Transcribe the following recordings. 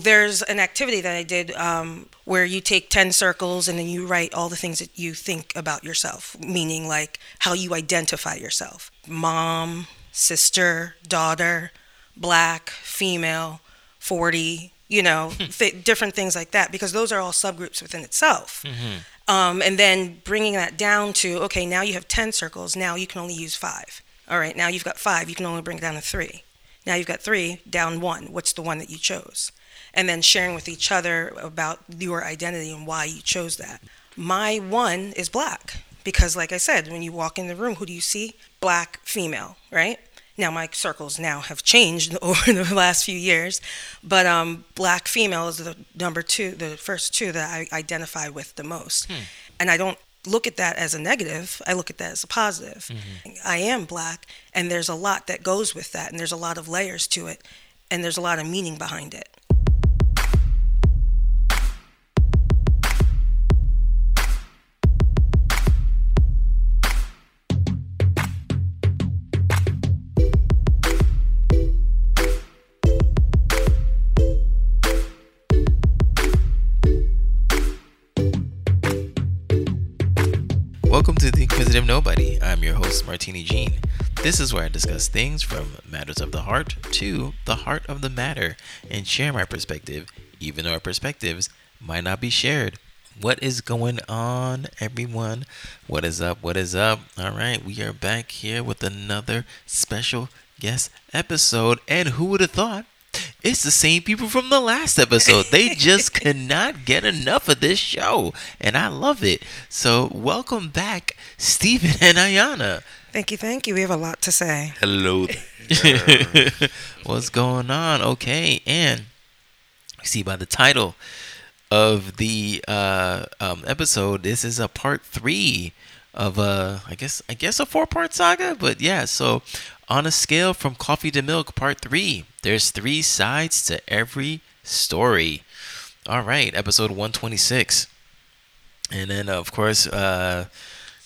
There's an activity that I did um, where you take 10 circles and then you write all the things that you think about yourself, meaning like how you identify yourself mom, sister, daughter, black, female, 40, you know, th- different things like that, because those are all subgroups within itself. Um, and then bringing that down to, okay, now you have 10 circles, now you can only use five. All right, now you've got five, you can only bring it down to three. Now you've got three, down one. What's the one that you chose? And then sharing with each other about your identity and why you chose that. My one is black because, like I said, when you walk in the room, who do you see? Black female, right? Now my circles now have changed over the last few years, but um, black female is the number two, the first two that I identify with the most, and I don't look at that as a negative. I look at that as a positive. I am black, and there's a lot that goes with that, and there's a lot of layers to it, and there's a lot of meaning behind it. The Nobody. I'm your host, Martini Jean. This is where I discuss things from matters of the heart to the heart of the matter and share my perspective, even though our perspectives might not be shared. What is going on, everyone? What is up? What is up? All right, we are back here with another special guest episode. And who would have thought? It's the same people from the last episode. They just cannot get enough of this show, and I love it. So, welcome back, Stephen and Ayana. Thank you, thank you. We have a lot to say. Hello. What's going on? Okay, and see by the title of the uh, um, episode, this is a part three of a, I guess, I guess a four-part saga. But yeah, so on a scale from coffee to milk, part three. There's three sides to every story. All right, episode 126. And then, of course, uh,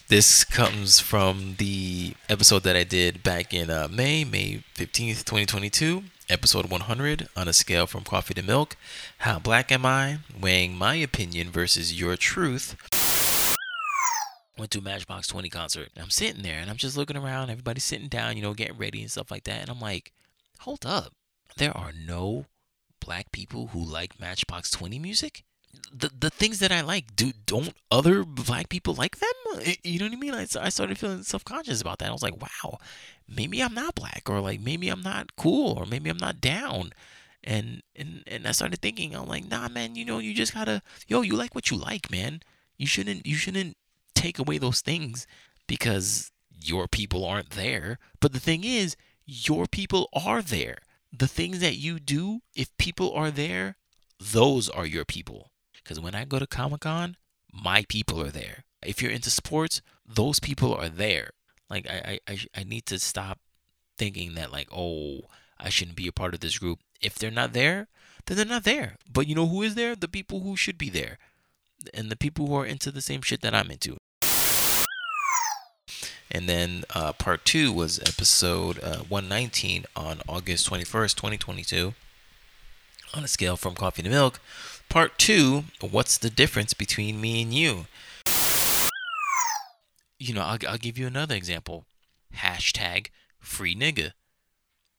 this comes from the episode that I did back in uh, May, May 15th, 2022. Episode 100 on a scale from coffee to milk. How black am I? Weighing my opinion versus your truth. Went to Matchbox 20 concert. I'm sitting there and I'm just looking around. Everybody's sitting down, you know, getting ready and stuff like that. And I'm like, hold up. There are no black people who like Matchbox 20 music? the the things that I like, do don't other black people like them? You know what I mean? I, I started feeling self conscious about that. I was like, wow, maybe I'm not black, or like maybe I'm not cool, or maybe I'm not down. And and and I started thinking, I'm like, nah, man, you know, you just gotta, yo, you like what you like, man. You shouldn't you shouldn't take away those things because your people aren't there. But the thing is, your people are there. The things that you do, if people are there, those are your people. Because when I go to Comic Con, my people are there. If you're into sports, those people are there. Like I, I, I, need to stop thinking that like, oh, I shouldn't be a part of this group. If they're not there, then they're not there. But you know who is there? The people who should be there, and the people who are into the same shit that I'm into. And then uh, part two was episode uh, 119 on August 21st, 2022. On a scale from coffee to milk. Part two What's the difference between me and you? You know, I'll, I'll give you another example. Hashtag free nigga.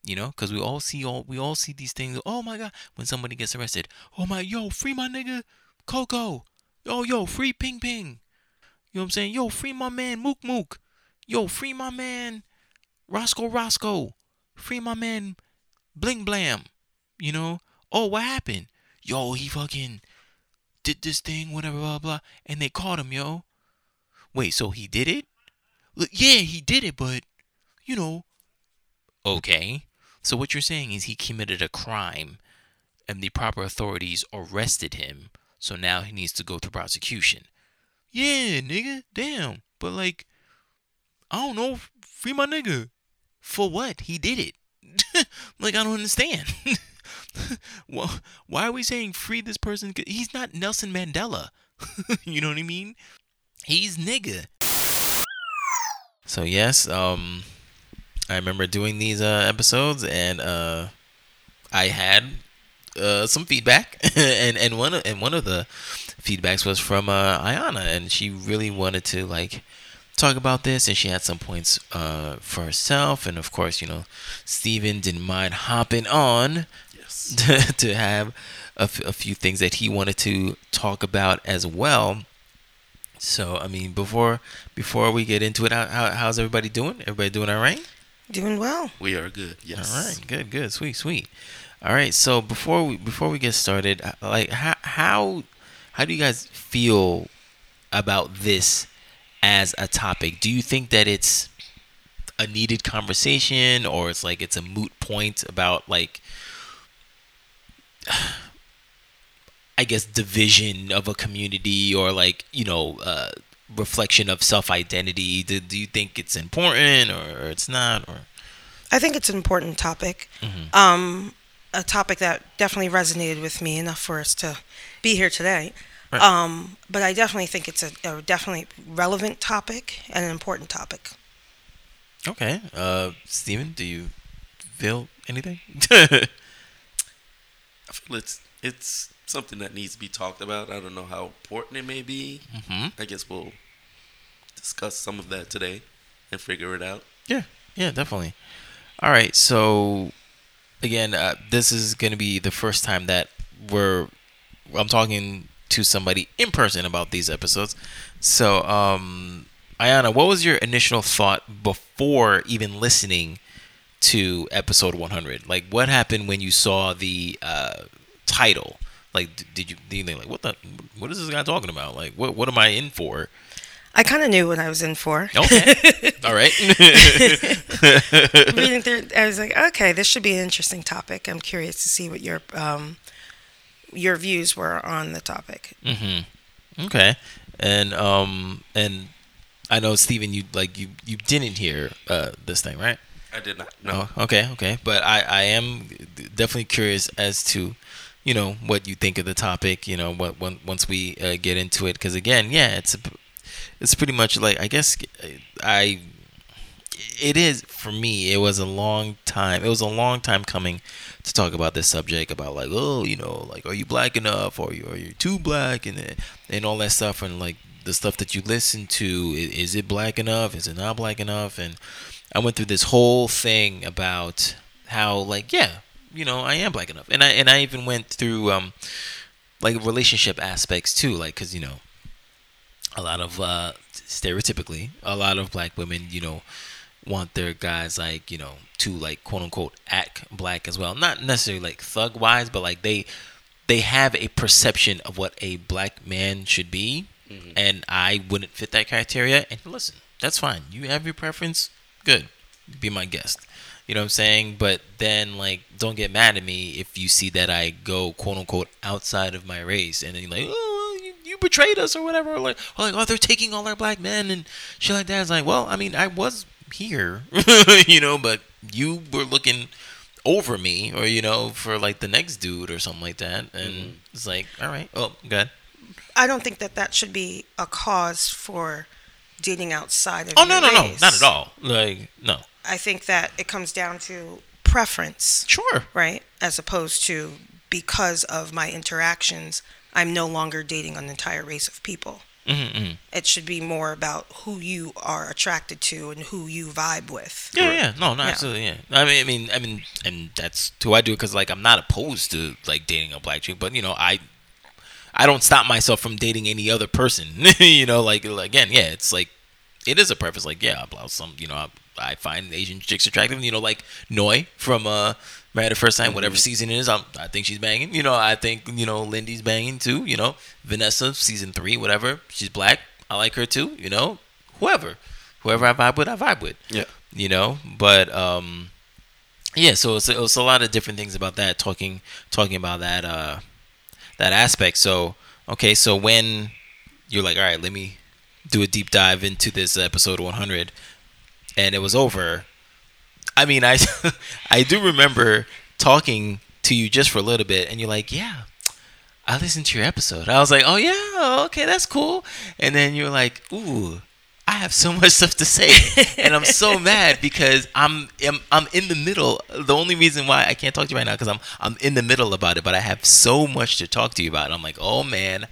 You know, because we all see all we all see these things. Oh my god, when somebody gets arrested, oh my yo, free my nigga, Coco. Yo yo, free Ping Ping. You know what I'm saying? Yo, free my man Mook Mook. Yo, free my man Roscoe Roscoe. Free my man Bling Blam. You know? Oh, what happened? Yo, he fucking did this thing, whatever, blah, blah. And they caught him, yo. Wait, so he did it? Yeah, he did it, but, you know. Okay. So what you're saying is he committed a crime and the proper authorities arrested him. So now he needs to go through prosecution. Yeah, nigga. Damn. But like, I don't know. Free my nigga. For what? He did it. like, I don't understand. well, why are we saying free this person? He's not Nelson Mandela. you know what I mean? He's nigga. So yes, um, I remember doing these uh, episodes, and uh, I had uh, some feedback, and and one of, and one of the feedbacks was from uh, Ayana, and she really wanted to like talk about this, and she had some points uh, for herself, and of course, you know, Stephen didn't mind hopping on Yes. to, to have a, f- a few things that he wanted to talk about as well. So, I mean, before before we get into it, how, how, how's everybody doing? Everybody doing all right? Doing well. We are good. Yes. All right, good, good, sweet, sweet. All right, so before we before we get started, uh, like how how how do you guys feel about this as a topic? Do you think that it's a needed conversation, or it's like it's a moot point about like I guess division of a community or like you know uh, reflection of self identity? Do, do you think it's important or, it's not or? I think it's an important topic. Mhm. Um, a topic that definitely resonated with me enough for us to be here today. Right. Um, but I definitely think it's a, a definitely relevant topic and an important topic. Okay. Uh, Stephen, do you feel anything? I feel it's it's something that needs to be talked about. I don't know how important it may be. hmm I guess we'll discuss some of that today and figure it out. Yeah. Yeah, definitely. All right. So, again, uh, this is going to be the first time that we're I'm talking to somebody in person about these episodes. So, um, Ayana, what was your initial thought before even listening to episode 100? Like, what happened when you saw the uh, title? Like, did you, did you think like, what the, what is this guy talking about? Like, what, what am I in for? I kind of knew what I was in for. Okay, all right. Reading through, I was like, okay, this should be an interesting topic. I'm curious to see what your um, your views were on the topic. Mm-hmm. Okay. And um and I know Stephen, you like you you didn't hear uh this thing, right? I did not. No. Oh, okay, okay. But I I am definitely curious as to you know what you think of the topic, you know, what when, once we uh, get into it cuz again, yeah, it's a, it's pretty much like I guess I it is for me it was a long time it was a long time coming to talk about this subject about like oh you know like are you black enough? Or you are you too black? And and all that stuff. And like the stuff that you listen to is it black enough? Is it not black enough? And I went through this whole thing about how like yeah you know I am black enough. And I and I even went through um like relationship aspects too. Like cuz you know a lot of uh stereotypically a lot of black women you know want their guys like you know to like quote unquote act black as well. Not necessarily like thug wise but like they they have a perception of what a black man should be mm-hmm. and i wouldn't fit that criteria. And listen that's fine. You have your preference. Good. Be my guest. You know what i'm saying? But then like don't get mad at me if you see that i go quote unquote outside of my race. And then you're like oh you, betrayed us or whatever. Or like, or like oh they're taking all our black men and shit like that. It's like well i mean i was here you know but you were looking over me or you know for like the next dude or something like that. And mm-hmm. it's like all right oh good I don't think that that should be a cause for dating outside of oh your no no no not at all. Like no. I think that it comes down to preference, sure. right? As opposed to because of my interactions, I'm no longer dating an entire race of people. Mm-hmm. It should be more about who you are attracted to and who you vibe with. Yeah, yeah, no, no, Yeah. absolutely, yeah. I mean, I mean, I mean, and that's who I do because, like, I'm not opposed to like dating a black chick, but you know, I, I don't stop myself from dating any other person. you know, like again, yeah, it's like, it is a preference. Like, yeah, I some, you know, I, I find Asian chicks attractive. You know, like Noi from uh, Married at First Time, whatever season it is, I'm, I think she's banging. You know, I think you know Lindy's banging too. You know, Vanessa season three, whatever, she's black. I like her too. You know, whoever, whoever I vibe with, I vibe with Yeah. you know but um yeah so it's, it's a lot of different things about that talking talking about that uh that aspect so okay so when you're like all right let me do a deep dive into this episode 100 and it was over i mean i i do remember talking to you just for a little bit and you're like yeah I listened to your episode. I was like, "Oh yeah, okay, that's cool." And then you're like, "Ooh, I have so much stuff to say, and I'm so mad because I'm, I'm I'm in the middle. The only reason why I can't talk to you right now because I'm I'm in the middle about it, but I have so much to talk to you about. I'm like, oh man,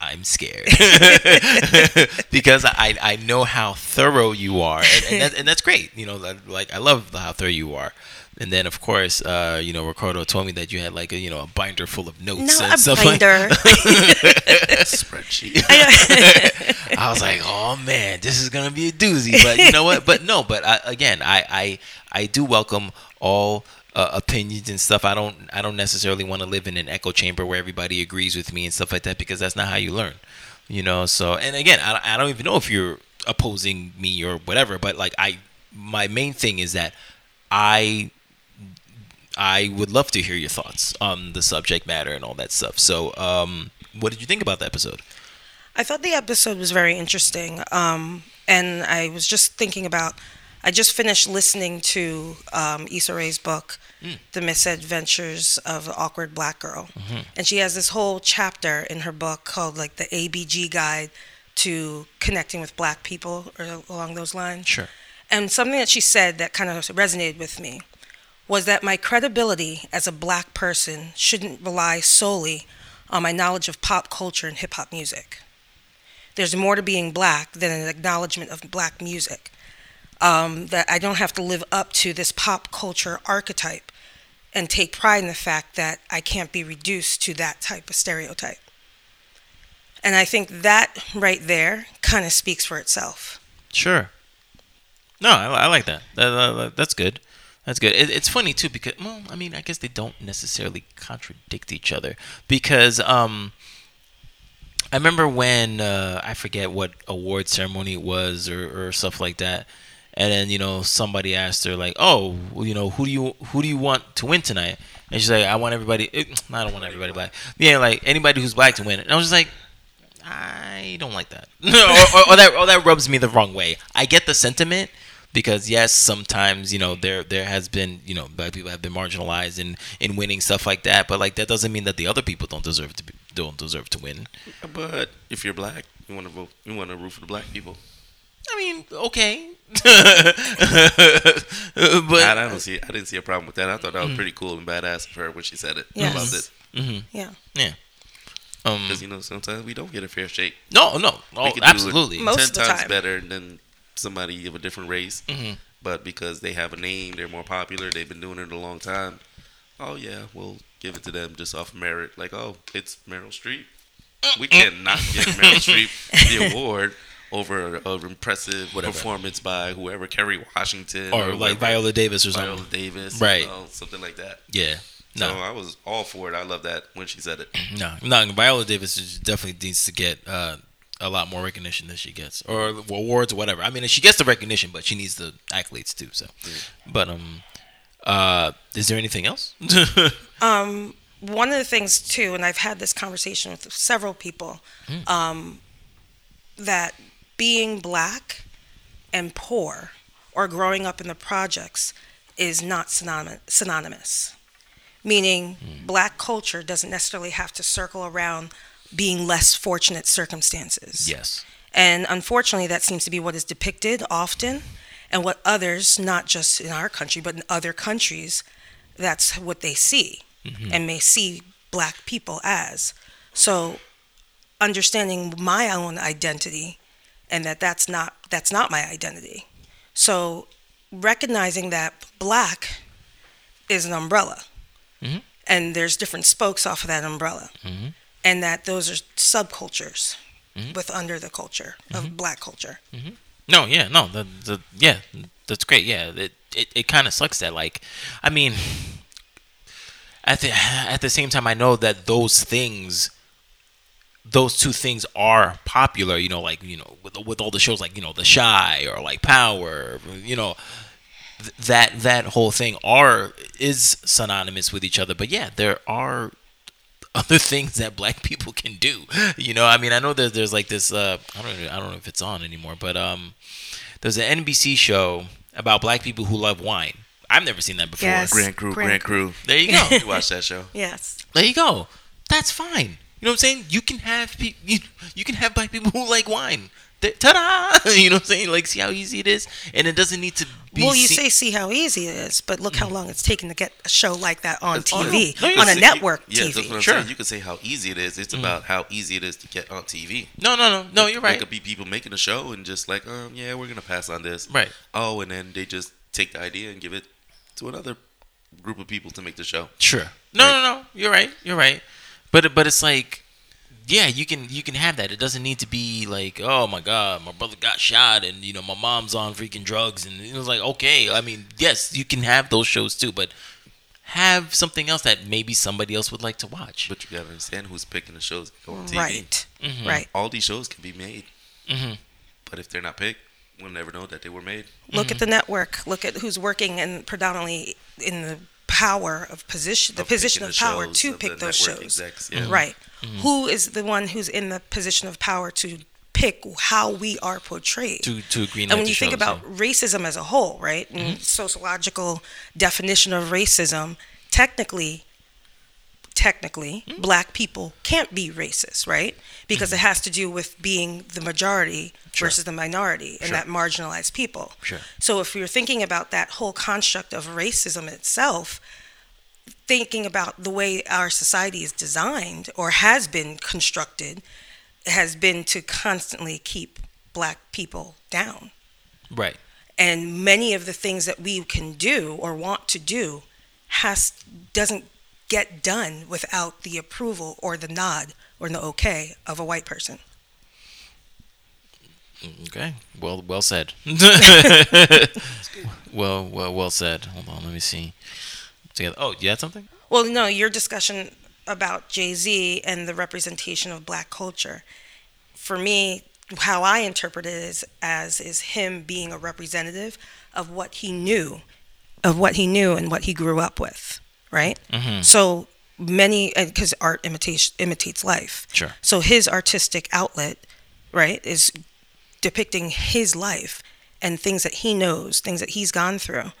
I'm scared because I I know how thorough you are, and, and, that, and that's great. You know, like I love how thorough you are. And then, of course, uh, you know, Ricardo told me that you had like a you know a binder full of notes No, and a stuff binder. like Spreadsheet. I was like, oh man, this is gonna be a doozy. But you know what? But no. But I, again, I, I I do welcome all uh, opinions and stuff. I don't I don't necessarily want to live in an echo chamber where everybody agrees with me and stuff like that because that's not how you learn. You know. So and again, I, I don't even know if you're opposing me or whatever. But like I, my main thing is that I I would love to hear your thoughts on the subject matter and all that stuff. So, um, what did you think about the episode? I thought the episode was very interesting. Um, and I was just thinking about, I just finished listening to um, Issa Rae's book, The Misadventures of the Awkward Black Girl. And she has this whole chapter in her book called like the ABG Guide to Connecting with Black People or along those lines. Sure. And something that she said that kind of resonated with me was that my credibility as a black person shouldn't rely solely on my knowledge of pop culture and hip hop music. There's more to being black than an acknowledgement of black music. Um, that I don't have to live up to this pop culture archetype and take pride in the fact that I can't be reduced to that type of stereotype. And I think that right there kind of speaks for itself. Sure. No, I, I like that. That, that- That's good. That's good. It, it's funny too because well, I mean, I guess they don't necessarily contradict each other because um, I remember when uh, I forget what award ceremony it was or, or stuff like that, and then you know somebody asked her like, oh, you know, who do you who do you want to win tonight? And she's like, I want everybody. eh, I don't want everybody black. Yeah, like anybody who's black to win. And I was just like. I don't like that. or, or, or that or that rubs me the wrong way. I get the sentiment because yes, sometimes you know there there has been you know black people have been marginalized in in winning stuff like that, but like that doesn't mean that the other people don't deserve to be, don't deserve to win. But if you're black, you want to vote. You want to root for the black people. I mean, okay, but I don't see. I didn't see a problem with that. I thought that was pretty cool and badass of her when she said it Yes. about this. mhm, Yeah. yeah, um, Because you know sometimes we don't get a fair shake. no, no, We oh, could do it absolutely, Most ten of the times time. better than somebody of a different race. Mhm. But because they have a name, they're more popular. They've been doing it a long time. Oh yeah, we'll give it to them just off merit. Like oh, it's Meryl Streep. We cannot give Meryl Streep the award over an impressive Whatever. performance by whoever, Kerry Washington, or like whoever. Viola Davis or something. Viola Davis, Right. you know, something like that. Yeah, No, no, I was all for it. I love that when she said it. no, no. Viola Davis definitely needs to get uh, a lot more recognition than she gets, or awards or whatever. I mean, she gets the recognition, but she needs the accolades too. So, but um, uh, is there anything else? Um, one of the things too, and I've had this conversation with several people, um, that being black and poor or growing up in the projects is not synonymous. Meaning, hmm. black culture doesn't necessarily have to circle around being less fortunate circumstances. yes. And unfortunately, that seems to be what is depicted often, and what others, not just in our country, but in other countries, that's what they see mm-hmm. and may see black people as. So, understanding my own identity and that that's not that's not my identity. So, recognizing that black is an umbrella, Mhm. and there's different spokes off of that umbrella, Mhm. and that those are subcultures Mm-hmm. with under the culture of black culture. No, yeah, no, the, the yeah, that's great. Yeah, it it, it kind of sucks that like, I mean, at the at the same time, I know that those things, those two things are popular. You know, like you know, with with all the shows like you know, The Chi or like Power, you know. th- That that whole thing are is synonymous with each other, but yeah, there are other things that black people can do. You know, I mean, I know that there's like this. Uh, I don't, know, I don't know if it's on anymore, but um, there's an NBC show about black people who love wine. I've never seen that before. Yes. Grand Crew, Grand Grand Crew. There you go. You watch that show? Yes. there you go. That's fine. You know what I'm saying? You can have pe- you, you can have black people who like wine. ta-da! You know what I'm saying? Like, see how easy it is, and it doesn't need to be. well, you seen- say see how easy it is, but look how long it's taken to get a show like that on That's- oh, no. TV, No, on a see- network Yeah, TV. that's what I'm Sure. saying. You can say how easy it is. It's about how easy it is to get on TV. no, no, no, no. You're There right. could be people making a show and just like, um, yeah, we're gonna pass on this. Right. Oh, and then they just take the idea and give it to another group of people to make the show. Sure. No, Right. no, no. You're right. You're right. But but it's like, yeah, you can you can have that. It doesn't need to be like, oh my god, my brother got shot, and you know my mom's on freaking drugs, and it was like, okay. I mean, yes, you can have those shows too, but have something else that maybe somebody else would like to watch. But you gotta understand who's picking the shows on TV. Right, Mhm. right. All these shows can be made, hmm but if they're not picked, we'll never know that they were made. Look Mm-hmm. at the network. Look at who's working and predominantly in the power of position, the Of position of the power shows, to of pick those shows. execs, yeah. Right. Mm-hmm. Who is the one who's in the position of power to pick how we are portrayed? To to green. and when you think about racism as a whole, right, and sociological definition of racism, technically, technically, mm-hmm. black people can't be racist, right? Because mm-hmm. it has to do with being the majority Sure. versus the minority and Sure. that marginalized people. Sure. So if you're thinking about that whole construct of racism itself, thinking about the way our society is designed or has been constructed has been to constantly keep black people down right. and many of the things that we can do or want to do has doesn't get done without the approval or the nod or the okay of a white person. Okay. Well, well said. well, well, well said. Hold on. Let me see. Together. Oh, you had something? Well, no, your discussion about Jay Z and the representation of black culture, for me, how I interpret it is as is him being a representative of what he knew, of what he knew and what he grew up with, right? Mm-hmm. So many, because art imitation imitates life. Sure. So his artistic outlet, right, is depicting his life and things that he knows, things that he's gone through.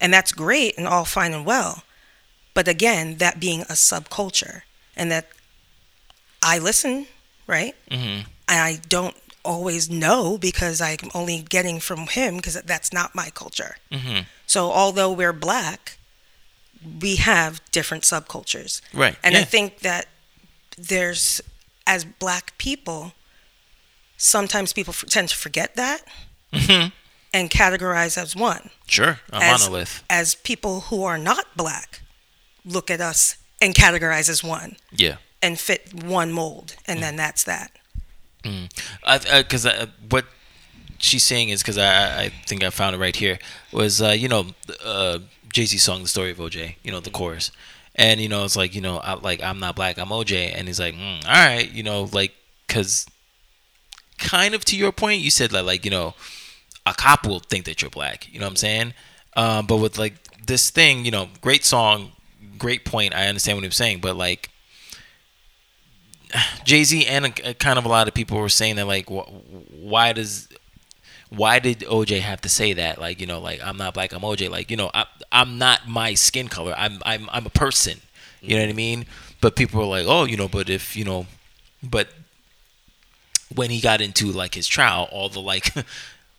And that's great and all fine and well. But again, that being a subculture and that I listen, right? Mm-hmm. I don't always know because I'm only getting from him because that's not my culture. Mm-hmm. So although we're black, we have different subcultures. Right. And yeah. I think that there's, as black people, sometimes people f- tend to forget that Mhm. and categorize as one. Sure. A as, monolith. As people who are not black look at us and categorize as one Yeah. and fit one mold, and then that's that. Because uh, what she's saying is because I, I think I found it right here was uh, you know uh, Jay Z song "The Story of OJ," you know the chorus, and you know it's like you know I, like I'm not black, I'm OJ, and he's like, mm, all right, you know like because kind of to your point, you said that like you know a cop will think that you're black, you know what I'm saying, um, but with like this thing, you know, great song, great point, I understand what he was saying, but like Jay Z and a, kind of a lot of people were saying that like, wh- why does, why did OJ have to say that? Like, you know, like I'm not black, I'm OJ. Like, you know, I, I'm not my skin color. I'm I'm I'm a person. You know what I mean? But people were like, oh, you know, but if you know, but when he got into like his trial, all the like.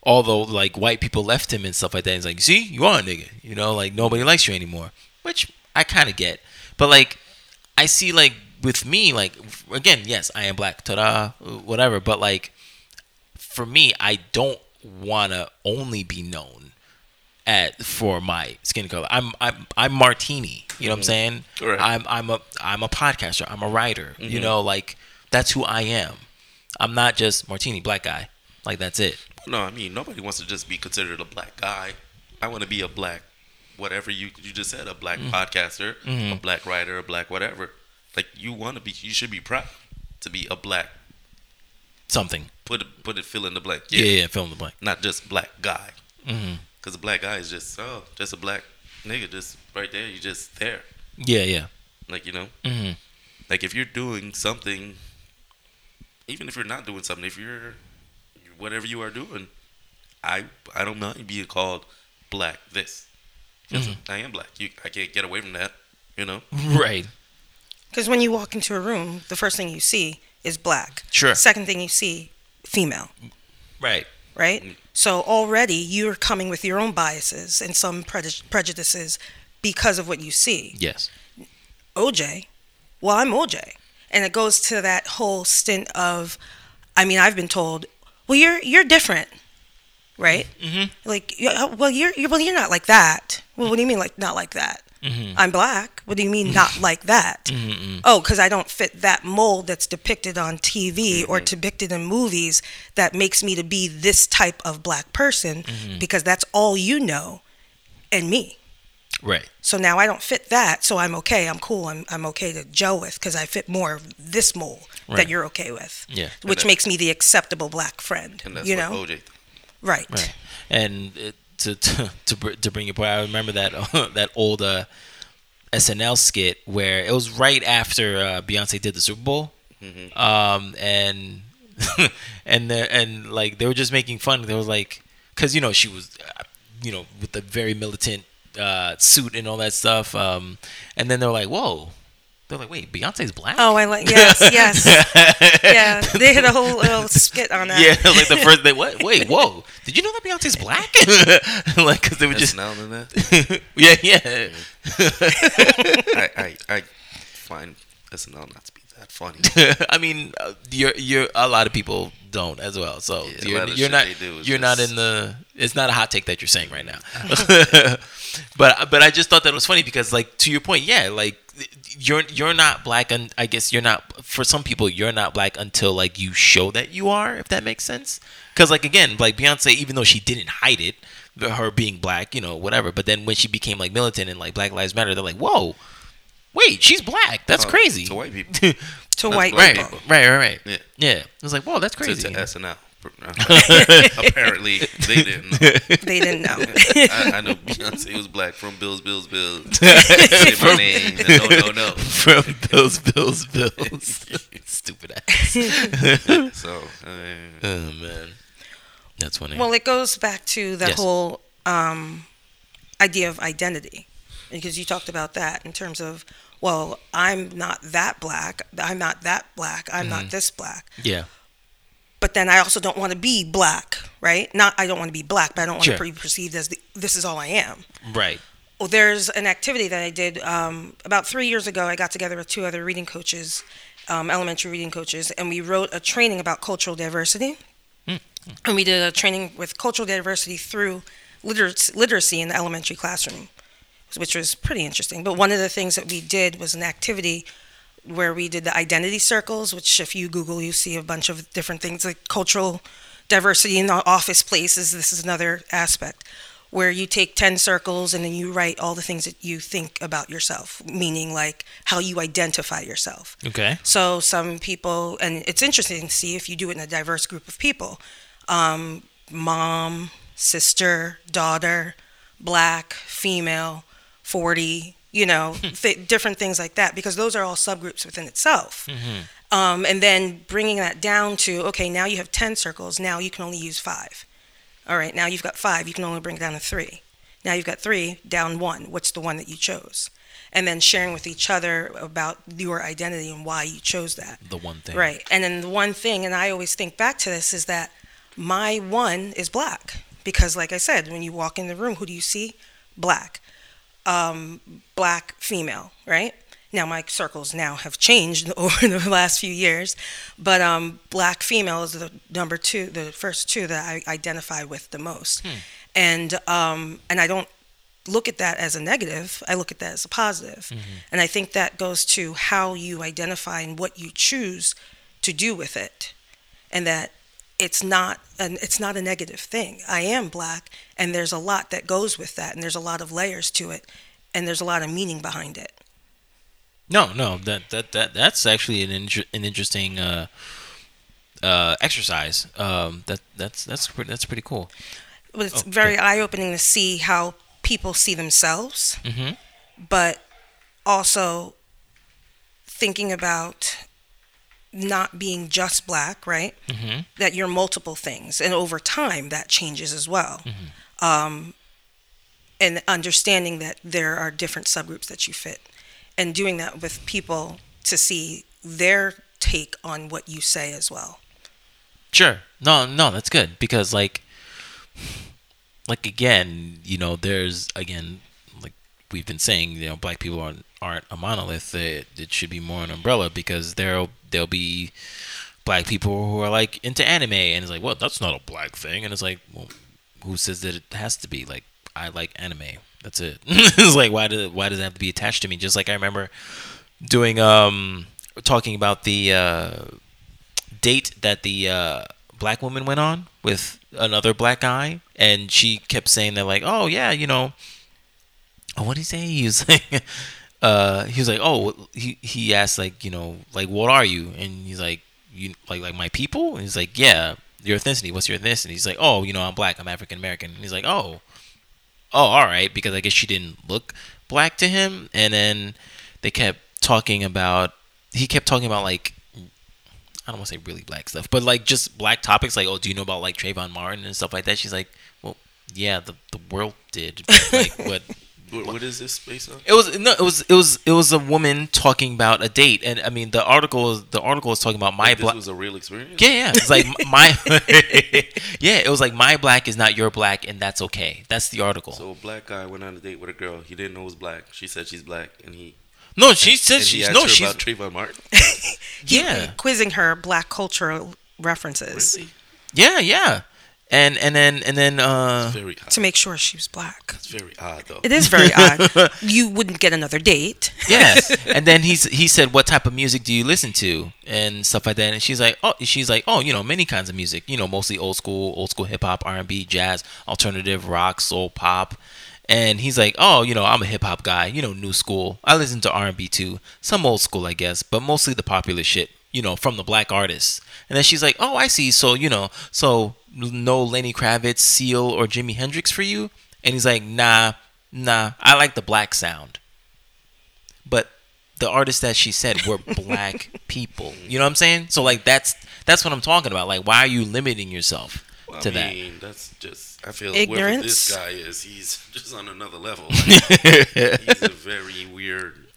All the like white people left him and stuff like that. He's like, see, you are a nigga. You know, like nobody likes you anymore. Which I kind of get. But like, I see like with me, like again, yes, I am black, ta-da, whatever. But like, for me, I don't want to only be known at for my skin color. I'm I'm I'm Martini. You know what I'm mm-hmm. saying? Right. I'm I'm a I'm a podcaster. I'm a writer. You mm-hmm. know, like that's who I am. I'm not just Martini, black guy. Like that's it. No, I mean nobody wants to just be considered a black guy. I want to be a black, whatever you you just said, a black mm-hmm. podcaster, a black writer, a black whatever. Like you want to be, you should be proud to be a black. Something. Put it, put it, fill in the blank. Yeah, yeah. Fill in the blank. Not just black guy, because a black guy is just oh, just a black nigga, just right there. You just there, Yeah, yeah. like you know, hmm like if you're doing something, even if you're not doing something, if you're whatever you are doing, I I don't mind being called black this. 'Cause I am black. You, I can't get away from that. You know. Right. Because when you walk into a room, the first thing you see is black. Sure. Second thing you see, female. Right. right? So already you're coming with your own biases and some preju- prejudices because of what you see. Yes. OJ, well, I'm OJ. And it goes to that whole stint of, I mean, I've been told, well, you're you're different, right? Mm-hmm. Like, well, you're, you're well, you're not like that. Well, what do you mean, like not like that? I'm black. What do you mean, not like that? Mm-hmm. Oh, because I don't fit that mold that's depicted on TV or mm-hmm. depicted in movies that makes me to be this type of black person mm-hmm. because that's all you know and me. Right. So now I don't fit that, so I'm okay. I'm cool. I'm, I'm okay to gel with because I fit more of this mold Right. that you're okay with. Yeah. Which makes me the acceptable black friend. And that's you know? OJ. Right. Right. And it, to to to, to bring it, point, I remember that that old uh, SNL skit where it was right after uh, Beyonce did the Super Bowl, um, and and the, and like they were just making fun. Of they was like, because you know she was, uh, you know, with the very militant uh, suit and all that stuff, um, and then they're like, whoa. They're like, wait, Beyonce's black? Oh, I like yes, yes, yeah. They had a whole little skit on that. Yeah, like the first they what? Wait, whoa! Did you know that Beyonce's black? like, because they were just SNL and that. yeah, yeah. I, I I find SNL not to be that funny. I mean, uh, you're you're a lot of people don't as well. So Yeah, you're, you're not they do is you're not in the. It's not a hot take that you're saying right now. but but I just thought that was funny because like to your point, yeah, like you're you're not black and I guess you're not for some people you're not black until like you show that you are if that makes sense. Because like again, like Beyonce, even though she didn't hide it, her being black, you know, whatever. But then when she became like militant and like Black Lives Matter, they're like, whoa. Wait, she's black. That's Oh, crazy. to white people. To That's white black right, people. people. right, right, right. Yeah. Yeah. It was like, whoa, that's To, crazy. to SNL. Apparently, they didn't know. They didn't know. I, I know Beyonce was black from Bills, Bills, Bills. Say my name. No, no, no. From Bills, Bills, Bills. Stupid ass. So, uh, oh man, that's funny. well, it goes back to the Yes. whole um, idea of identity, because you talked about that in terms of, well, I'm not that black. I'm not that black. I'm Mm-hmm. not this black. yeah, but then I also don't want to be black, right? Not I don't want to be black, but I don't want Sure. to be perceived as the, this is all I am. right. Well, there's an activity that I did um, about three years ago. I got together with two other reading coaches, um, elementary reading coaches, and we wrote a training about cultural diversity. And we did a training with cultural diversity through literacy, literacy in the elementary classroom, which was pretty interesting. But one of the things that we did was an activity where we did the identity circles, which if you Google, you see a bunch of different things like cultural diversity in the office places. This is another aspect where you take 10 circles and then you write all the things that you think about yourself, meaning like how you identify yourself. Okay. So some people, and it's interesting to see if you do it in a diverse group of people um, mom, sister, daughter, black, female, 40, you know, th- different things like that, because those are all subgroups within itself. Um, and then bringing that down to, okay, now you have 10 circles, now you can only use five. All right, now you've got five, you can only bring it down to three. Now you've got three, down one. What's the one that you chose? And then sharing with each other about your identity and why you chose that. The one thing. Right. And then the one thing, and I always think back to this, is that my one is black. Because, like I said, when you walk in the room, who do you see? Black. Um, black female, right? Now, my circles now have changed over the last few years, but um, black female is the number two, the first two that I identify with the most. And, um, and I don't look at that as a negative. I look at that as a positive. And I think that goes to how you identify and what you choose to do with it. And that it's not an it's not a negative thing. I am black and there's a lot that goes with that and there's a lot of layers to it and there's a lot of meaning behind it. No, no, that that that that's actually an inter- an interesting uh, uh, exercise. Um, that that's that's pretty, that's pretty cool. Well, it's Oh, very eye opening to see how people see themselves, Mhm. but also thinking about not being just black, right? Mhm. That you're multiple things, and over time that changes as well. Mm-hmm. Um, and understanding that there are different subgroups that you fit, and doing that with people to see their take on what you say as well. Sure. No, no, that's good because like like again, you know, there's again like we've been saying, you know, black people aren't aren't a monolith. It, it should be more an umbrella because there'll there'll be black people who are like into anime and it's like, well, that's not a black thing and it's like, well, who says that it has to be like I like anime. That's it. it's like why does why does it have to be attached to me? Just like I remember doing um talking about the uh date that the uh black woman went on with another black guy and she kept saying that like oh yeah you know oh, what did he say he was like uh he was like oh he he asked like you know like what are you and he's like you like like my people and he's like yeah your ethnicity what's your ethnicity he's like oh you know i'm black i'm african american and he's like oh oh all right because i guess she didn't look black to him and then they kept talking about he kept talking about like I don't want to say really black stuff, but like just black topics. Like, oh, do you know about like Trayvon Martin and stuff like that? She's like, well, yeah, the the world did. But, like, what? What, what is this based on? It was no, it was it was it was a woman talking about a date, and I mean the article the article was talking about my Like, this black. was a real experience. Yeah, yeah. It's like my yeah. It was like my black is not your black, and that's okay. That's the article. So a black guy went on a date with a girl. He didn't know was black. She said she's black, and he. no, she said and she's asked no, her she's about Trayvon Martin. yeah, quizzing her black cultural references Really? yeah, yeah. And and then and then uh Very odd. to make sure she was black. It's very odd though. It is very odd. You wouldn't get another date. yeah and then he's he said what type of music do you listen to and stuff like that and she's like oh she's like oh you know many kinds of music you know mostly old school old school hip-hop r&b jazz alternative rock soul pop and he's like oh you know i'm a hip-hop guy you know new school i listen to r&b too some old school i guess but mostly the popular shit you know from the black artists and then she's like oh i see so you know so no lenny kravitz seal or jimi hendrix for you and he's like nah nah i like the black sound but the artists that she said were black people. You know what I'm saying? So like that's that's what I'm talking about. Like why are you limiting yourself Well, to I mean, that's just. I feel Ignorance. whoever this guy is, he's just on another level. Like, he's a very weird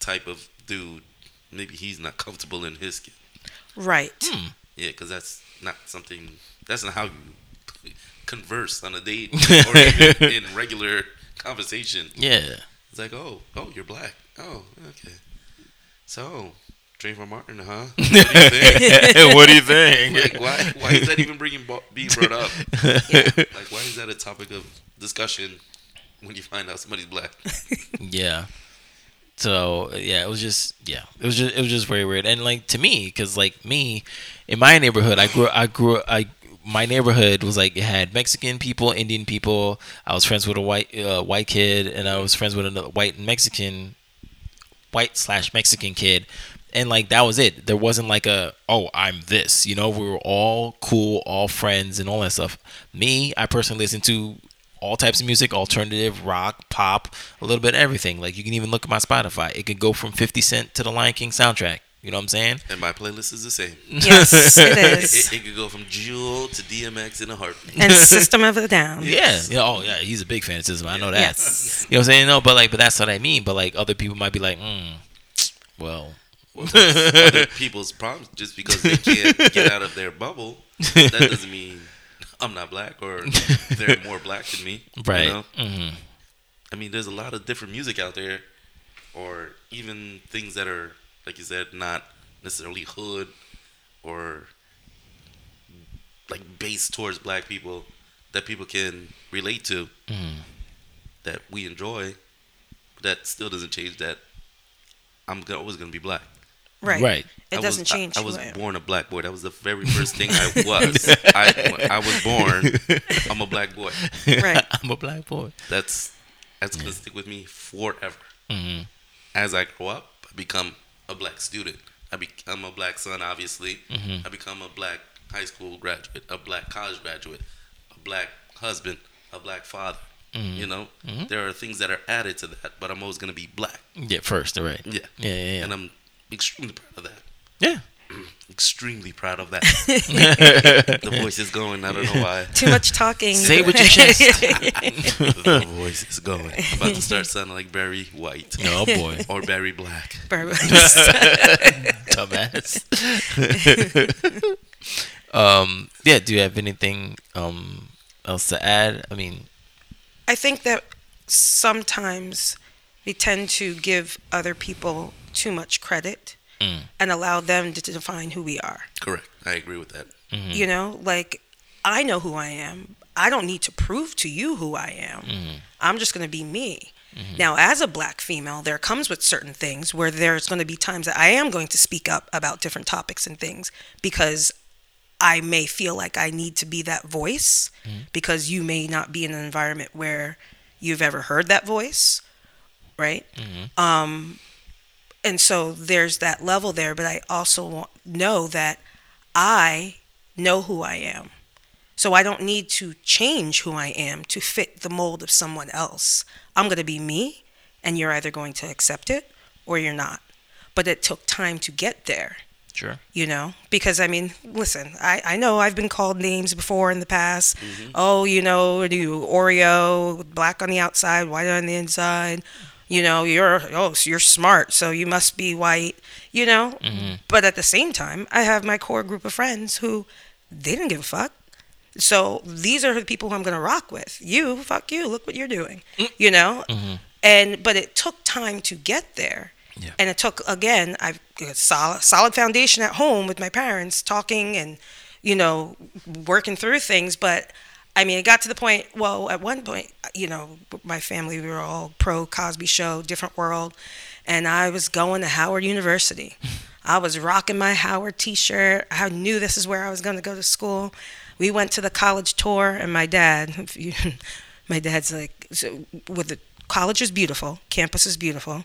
type of dude. Maybe he's not comfortable in his skin. Right. Hmm. Yeah, because that's not something. That's not how you converse on a date or even in regular conversation. Yeah. It's like, oh, oh, you're black. Oh, okay. So, Trayvon Martin, huh? What do you think? what do you think? like, why? Why is that even bringing being brought up? Like, why is that a topic of discussion when you find out somebody's black? yeah. So yeah, it was just yeah, it was just it was just very weird. And like to me, because like me, in my neighborhood, I grew I grew I my neighborhood was like it had Mexican people, Indian people. I was friends with a white uh, white kid, and I was friends with another white Mexican, white slash Mexican kid. And like that was it. There wasn't like a oh I'm this. You know, we were all cool, all friends, and all that stuff. Me, I personally listen to all types of music, alternative, rock, pop, a little bit of everything. Like you can even look at my Spotify. It could go from 50 Cent to the Lion King soundtrack. You know what I'm saying? And my playlist is the same. Yes, it is. It, it could go from Jewel to DMX in a heartbeat. and System of a Down. Yeah. yeah. Oh, yeah. He's a big fan of System. I know that. Yes. You know what I'm saying? No, but like, but that's what I mean. But like, other people might be like, mm, well, Well, other people's problems just because they can't get out of their bubble. That doesn't mean I'm not black or they're more black than me. you right. know? hmm I mean, there's a lot of different music out there, or even things that are, like you said, not necessarily hood or like based towards black people that people can relate to hmm that we enjoy. But that still doesn't change that I'm go- always going to be black. Right. Right. It I doesn't was, change. I, I was I born a black boy. That was the very first thing I was. I, I was born. I'm a black boy. Right. I'm a black boy. That's that's gonna stick with me forever. hmm As I grow up, I become a black student. I become a black son. Obviously, Mhm. I become a black high school graduate, a black college graduate, a black husband, a black father. Mhm. You know, Mhm. there are things that are added to that, but I'm always gonna be black. Yeah, first, right? Yeah, Yeah, yeah, yeah. and I'm extremely proud of that. yeah. Extremely proud of that. the voice is going. I don't know why. Too much talking. Say it with your chest. the voice is going. I'm about to start sounding like Barry White oh boy, or Barry Black. Barry dumbass. Um, yeah. Do you have anything um else to add? I mean, I think that sometimes we tend to give other people too much credit Mm. and allow them to define who we are. Correct. I agree with that. Mm-hmm. You know, like I know who I am. I don't need to prove to you who I am. Mm-hmm. I'm just going to be me. Now, as a black female, there comes with certain things where there's going to be times that I am going to speak up about different topics and things because I may feel like I need to be that voice because you may not be in an environment where you've ever heard that voice, right? Um, and so there's that level there, but I also know that I know who I am. So I don't need to change who I am to fit the mold of someone else. I'm going to be me, and you're either going to accept it or you're not. But it took time to get there sure. you know because i mean listen i, I know i've been called names before in the past mm-hmm. oh you know you oreo black on the outside white on the inside you know you're oh so you're smart so you must be white you know? Mm-hmm. But at the same time i have my core group of friends who they didn't give a fuck. So these are the people who i'm going to rock with. You fuck you look what you're doing mm. you know? Mm-hmm. And but it took time to get there. Yeah. and it took again I've a solid solid foundation at home with my parents talking and you know working through things but I mean it got to the point well at one point you know my family we were all pro Cosby show different world and I was going to Howard University I was rocking my Howard t-shirt I knew this is where I was going to go to school we went to the college tour and my dad, you, my dad's like so with the college is beautiful campus is beautiful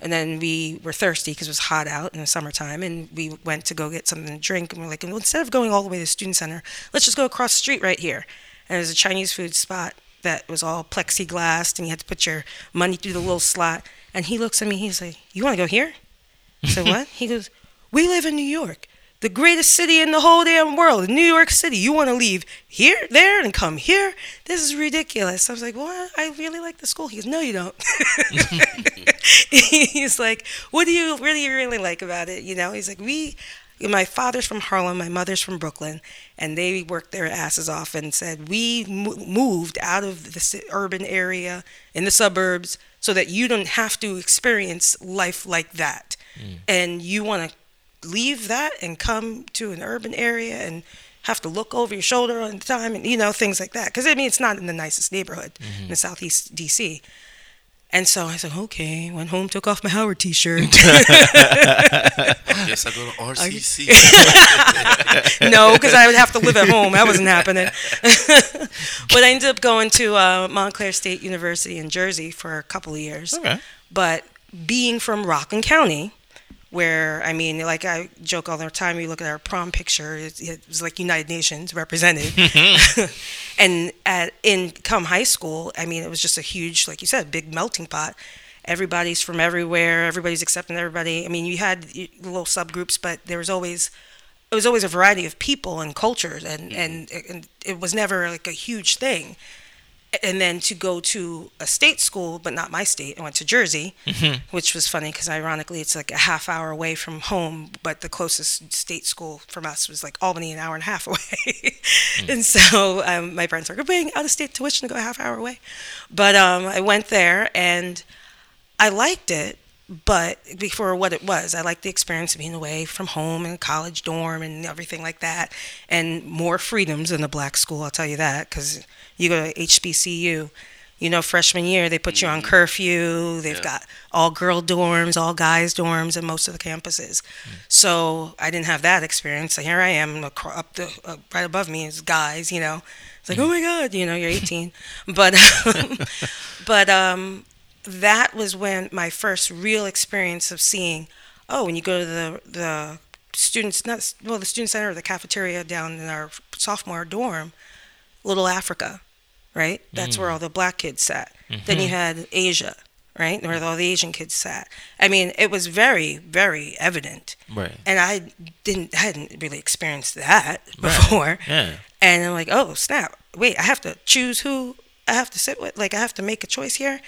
and then we were thirsty because it was hot out in the summertime, and we went to go get something to drink. And we're like, well, instead of going all the way to the student center, let's just go across the street right here. And there's a Chinese food spot that was all plexiglass, and you had to put your money through the little slot. And he looks at me, he's like, "You want to go here?" I said, "What?" He goes, "We live in New York." The greatest city in the whole damn world, New York City. You want to leave here, there, and come here? This is ridiculous. I was like, Well, I really like the school. He goes, No, you don't. he's like, what do you really, really like about it? You know, he's like, we, my father's from Harlem, my mother's from Brooklyn, and they worked their asses off and said, we moved out of the urban area in the suburbs so that you don't have to experience life like that. Mm. And you want to leave that and come to an urban area and have to look over your shoulder all the time and, you know, things like that. Because, I mean, it's not in the nicest neighborhood mm-hmm. in the southeast DC. And so I said, okay. Went home, took off my Howard T-shirt. Yes, I go to RCC. no, because I would have to live at home. That wasn't happening. but I ended up going to uh, Montclair State University in Jersey for a couple of years. Okay. But being from Rockland County, where I mean, like I joke all the time, you look at our prom picture, it, it was like United Nations represented. Mm-hmm. and at in come high school, I mean, it was just a huge, like you said, big melting pot. Everybody's from everywhere. Everybody's accepting everybody. I mean, you had little subgroups, but there was always it was always a variety of people and cultures, and mm-hmm. and, and it was never like a huge thing. And then to go to a state school, but not my state, I went to Jersey, which was funny because ironically it's like a half hour away from home, but the closest state school from us was like Albany, an hour and a half away. and so um, my parents were like, "We're paying out of state tuition to go a half hour away. But um, I went there and I liked it, but before what it was, I liked the experience of being away from home and college dorm and everything like that, and more freedoms in a black school. I'll tell you that because you go to HBCU, you know, freshman year they put you on curfew. They've Yeah. got all girl dorms, all guys dorms, in most of the campuses. So I didn't have that experience. So here I am, up the uh, right above me is guys. You know, it's like oh my god, you know, you're 18, but but um that was when my first real experience of seeing oh when you go to the the students not well the student center or the cafeteria down in our sophomore dorm little africa right that's where mm. all the black kids sat then you mm-hmm. had asia right where all the asian kids sat i mean it was very very evident Right. and i didn't I hadn't really experienced that Right. before Yeah. and I'm like, oh snap! Wait, I have to choose who I have to sit with. Like I have to make a choice here,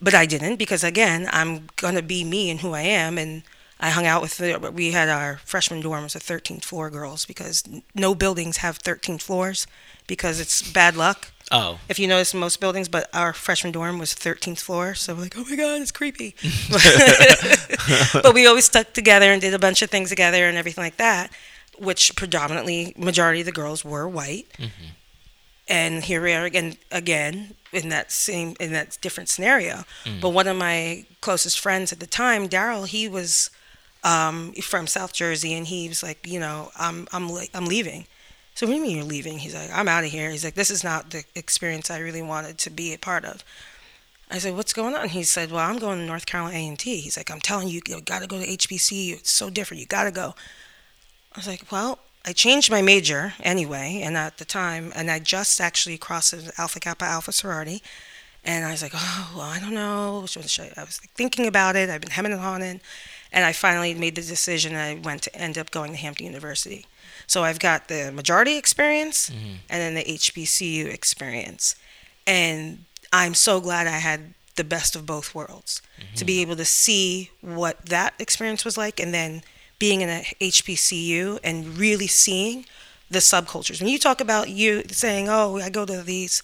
but I didn't because again, I'm gonna be me and who I am, and I hung out with the, we had our freshman dorm was a 13th floor girls because no buildings have 13 floors because it's bad luck. Oh, If you notice most buildings, but our freshman dorm was 13th floor, so we're like, oh my god, it's creepy. but we always stuck together and did a bunch of things together and everything like that, which predominantly majority of the girls were white. And here we are again, again in that same in that different scenario. But one of my closest friends at the time, Daryl, he was um, from South Jersey, and he was like, you know, I'm I'm I'm leaving. So what do you mean you're leaving? He's like, I'm out of here. He's like, this is not the experience I really wanted to be a part of. I said, what's going on? He said, well, I'm going to North Carolina A&T. He's like, I'm telling you, you got to go to HBCU. It's so different. You got to go. I was like, well, I changed my major anyway, and at the time, and I just actually crossed Alpha Kappa Alpha sorority, and I was like, oh, well, I don't know. I? I was thinking about it. I've been hemming and hawing, and I finally made the decision. I went to end up going to Hampton University. So I've got the majority experience mm-hmm. and then the HBCU experience, and I'm so glad I had the best of both worlds mm-hmm. to be able to see what that experience was like, and then being in a HBCU and really seeing the subcultures. When you talk about you saying, "Oh, I go to these,"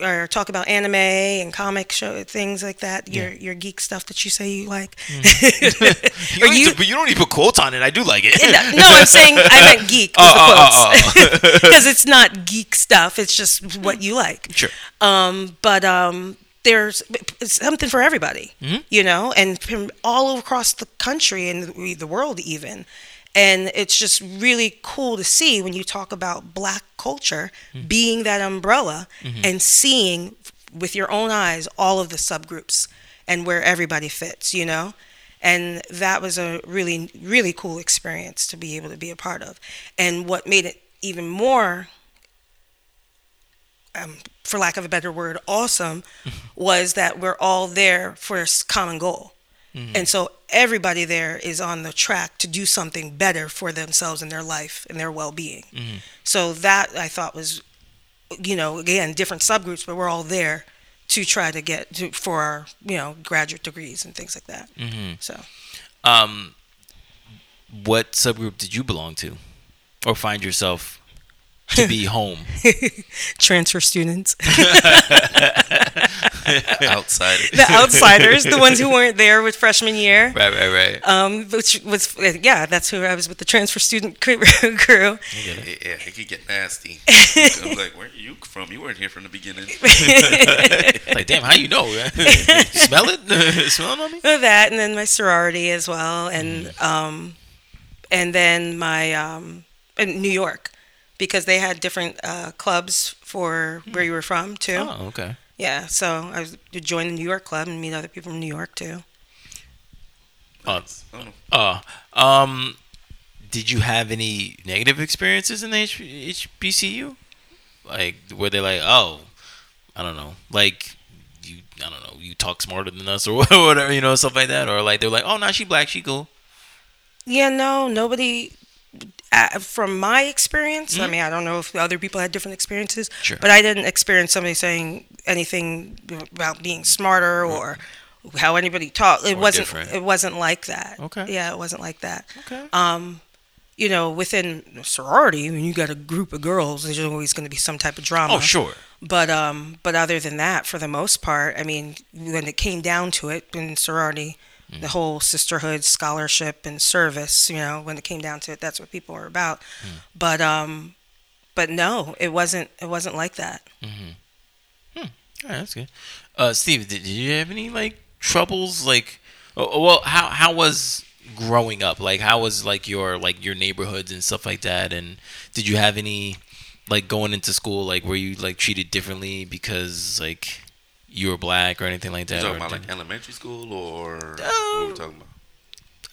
or talk about anime and comic show things like that, your your geek stuff that you say you like, you don't, you. to, but you don't need to put quotes on it. I do like it. No, I'm saying I meant geek with Oh, the oh, quotes because it's not geek stuff. It's just what you like. Sure. Um, but um, there's it's something for everybody, Mm-hmm. you know, and from all across the country and the world even. And it's just really cool to see when you talk about black culture Mm-hmm. being that umbrella and seeing with your own eyes all of the subgroups and where everybody fits, you know? And that was a really, really cool experience to be able to be a part of. And what made it even more um, for lack of a better word, awesome, was that we're all there for a common goal. Mm-hmm. And so everybody there is on the track to do something better for themselves and their life and their well being. Mm-hmm. So that I thought was, you know, again, different subgroups, but we're all there to try to get to, for our, you know, graduate degrees and things like that. Mm-hmm. So. Um, what subgroup did you belong to, or find yourself to be home? transfer students, Outside. the outsiders, the ones who weren't there with freshman year. right, right, right. Um, which was yeah, that's who I was with the transfer student crew. crew. Yeah, yeah, it could get nasty. I'm like, where are you from? You weren't here from the beginning. like, damn, how you know? Smell it? Smell on me? That, and then my sorority as well, and Mm. um, and then my um, in New York, because they had different uh, clubs for where you were from too. Oh, okay. Yeah, so I was to join the New York club and meet other people from New York too. Uh, Oh, uh, um, did you have any negative experiences in the H- HBCU? Like, were they like, oh, I don't know, like you, I don't know, you talk smarter than us or whatever, you know, stuff like that, or like they're like, oh, no, she black, she cool. Yeah, no, nobody. Uh, from my experience, I mean, I don't know if other people had different experiences, Mm-hmm. Sure. but I didn't experience somebody saying anything about being smarter or how anybody talked. It Or wasn't. different. It wasn't like that. Okay. Yeah, it wasn't like that. Okay. Um, you know, within a sorority, when you got a group of girls, there's always going to be some type of drama. Oh, sure. But um, but other than that, for the most part, I mean, when it came down to it in sorority, the whole sisterhood, scholarship, and service, you know, when it came down to it, that's what people were about. But um, but no, it wasn't. It wasn't like that. All right, that's good. Uh, Steve, did, did you have any like troubles? Like, oh, oh, well, how how was growing up? Like, how was like your like your neighborhoods and stuff like that? And did you have any like going into school like were you like treated differently because like you were black or anything like that. You that? talking or about like elementary school or what we talking about?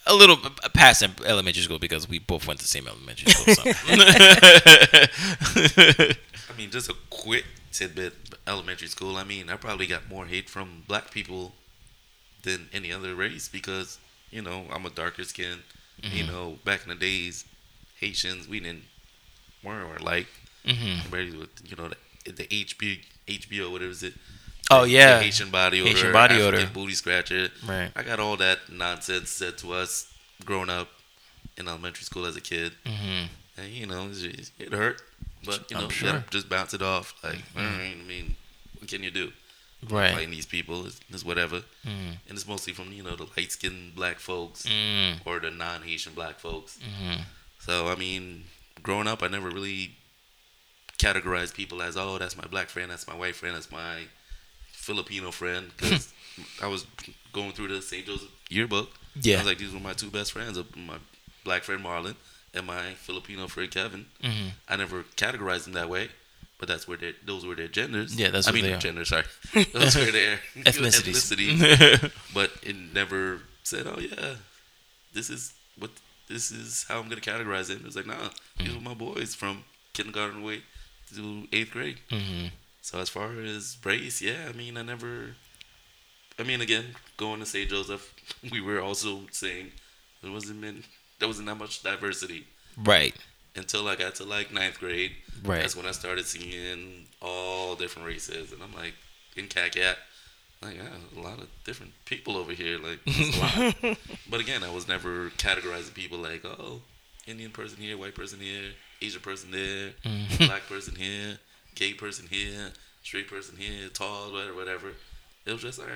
a little past elementary school because we both went to the same elementary school. So. I mean, just a quick tidbit. Elementary school. I mean, I probably got more hate from black people than any other race because you know I'm a darker skin. You know, back in the days, Haitians we didn't weren't like hmm everybody with you know the, the HB HBO whatever is it Oh, yeah. Haitian body odor, Haitian body African odor. booty scratcher. Right. I got all that nonsense said to us growing up in elementary school as a kid, Mm-hmm. and you know it, hurt, but you know sure. just bounce it off. Like I mean, what can you do? Right. Fighting these people is, whatever, Mm. and it's mostly from you know the light skinned black folks Mm. or the non Haitian black folks. Mm-hmm. So I mean, growing up, I never really categorized people as, oh, that's my black friend, that's my white friend, that's my Filipino friend, because I was going through the St. Joseph yearbook. Yeah, I was like, these were my two best friends, uh, my black friend Marlon and my Filipino friend Kevin. Mm-hmm. I never categorized them that way, but that's where their those were their genders. Yeah, that's I mean they are. genders. Sorry, those were their Ethnicities. ethnicity but it never said, "Oh yeah, this is what this is how I'm gonna categorize it." It was like, "Nah, these Mm-hmm. were my boys from kindergarten way to eighth grade." mm-hmm. So as far as race, yeah, I mean, I never. I mean, again, going to St. Joseph, we were also saying there wasn't been there wasn't that much diversity Right. until I got to like ninth grade. Right. That's when I started seeing all different races, and I'm like in Cacat, like yeah, a lot of different people over here. Like a lot. but again, I was never categorizing people like oh, Indian person here, white person here, Asian person there, Mhm. black person here, gay person here, straight person here, tall, whatever, whatever. It was just like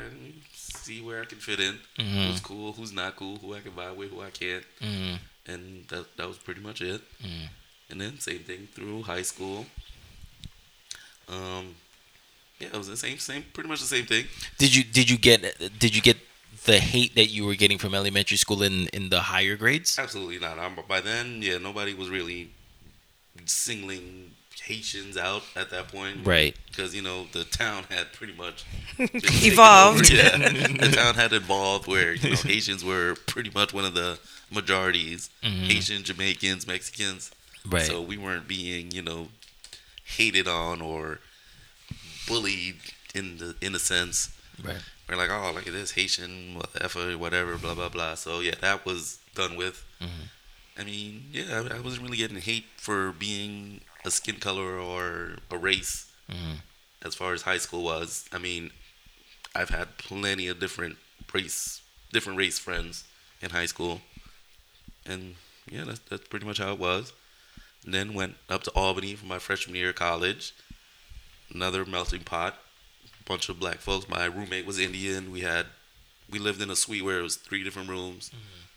see where I can fit in, Mhm. who's cool, who's not cool, who I can vibe with, who I can't, Mm-hmm. and that that was pretty much it. Mm. And then same thing through high school. Um, yeah, it was the same, same, pretty much the same thing. Did you did you get did you get the hate that you were getting from elementary school in in the higher grades? Absolutely not. I'm, by then, yeah, nobody was really singling Haitians out at that point, Right. Because you know the town had pretty much Evolved. over. Yeah, the town had evolved where you know Haitians were pretty much one of the majorities. Mhm. Haitian, Jamaicans, Mexicans. Right. So we weren't being, you know, hated on or bullied in the in a sense. right. We're like, oh, look at this Haitian, whatever, whatever, blah blah blah. So yeah, that was done with. Mhm. I mean, yeah, I, I wasn't really getting hate for being a skin color or a race Mhm. as far as high school was. I mean, I've had plenty of different race, different race friends in high school, and yeah, that's that's pretty much how it was. And then went up to Albany for my freshman year of college. Another melting pot, bunch of black folks. My roommate was Indian. We had, we lived in a suite where it was three different rooms.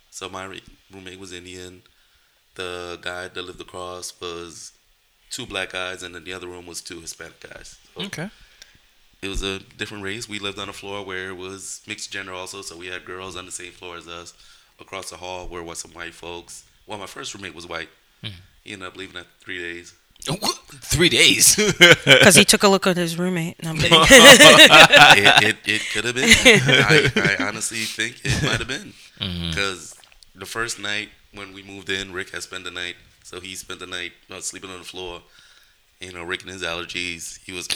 So my roommate was Indian. The guy that lived across was two black guys, and then the other room was two Hispanic guys. So Okay. it was a different race. We lived on a floor where it was mixed gender also, so we had girls on the same floor as us. Across the hall where was some white folks. Well, my first roommate was white. Mhm. He ended up leaving after three days. Oh. Three days. Because he took a look at his roommate. No, I'm kidding. it, it, it could have been. I, I honestly think it might have been. Because the first night when we moved in, Rick had spent the night. So he spent the night uh, sleeping on the floor. You know, Rick and his allergies. He was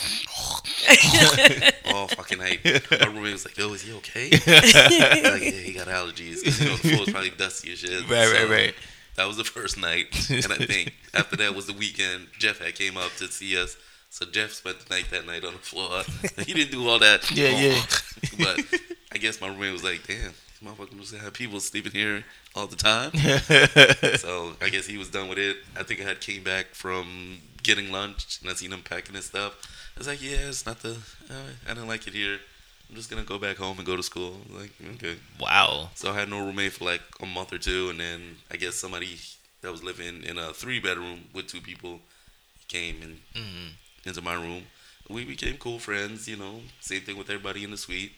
all fucking night. My roommate was like, "Yo, is he okay?" like, yeah, he got allergies. you know, the floor was probably dusty as shit. Right, right, So, right. That was the first night, and I think after that was the weekend. Jeff had came up to see us, so Jeff spent the night that night on the floor. he didn't do all that. Yeah, yeah. but I guess my roommate was like, "Damn, motherfucker must have people sleeping here all the time." so I guess he was done with it. I think I had came back from getting lunch and I seen him packing his stuff. I was like, "Yeah, it's not the. Uh, I didn't like it here. I'm just gonna go back home and go to school." Like, okay. wow. So I had no roommate for like a month or two, and then I guess somebody that was living in a three bedroom with two people came and Mhm. into my room. We became cool friends, you know. Same thing with everybody in the suite.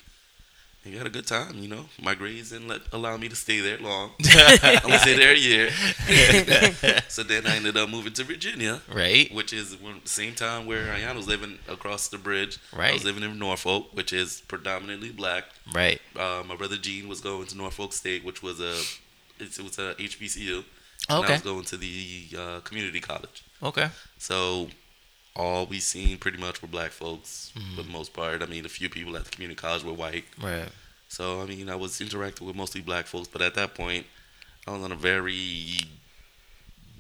We had a good time, you know. My grades didn't let, allow me to stay there long. I only stayed there a year. so then I ended up moving to Virginia, Right. which is the same time where Ayana was living across the bridge. Right. I was living in Norfolk, which is predominantly black Right. uh, my brother Gene was going to Norfolk State, which was a it was a HBCU. And I was going to the uh, community college. Okay. So all we seen pretty much were black folks Mhm. for the most part. I mean, a few people at the community college were white. Right. So I mean, I was interacting with mostly black folks, but at that point, I was on a very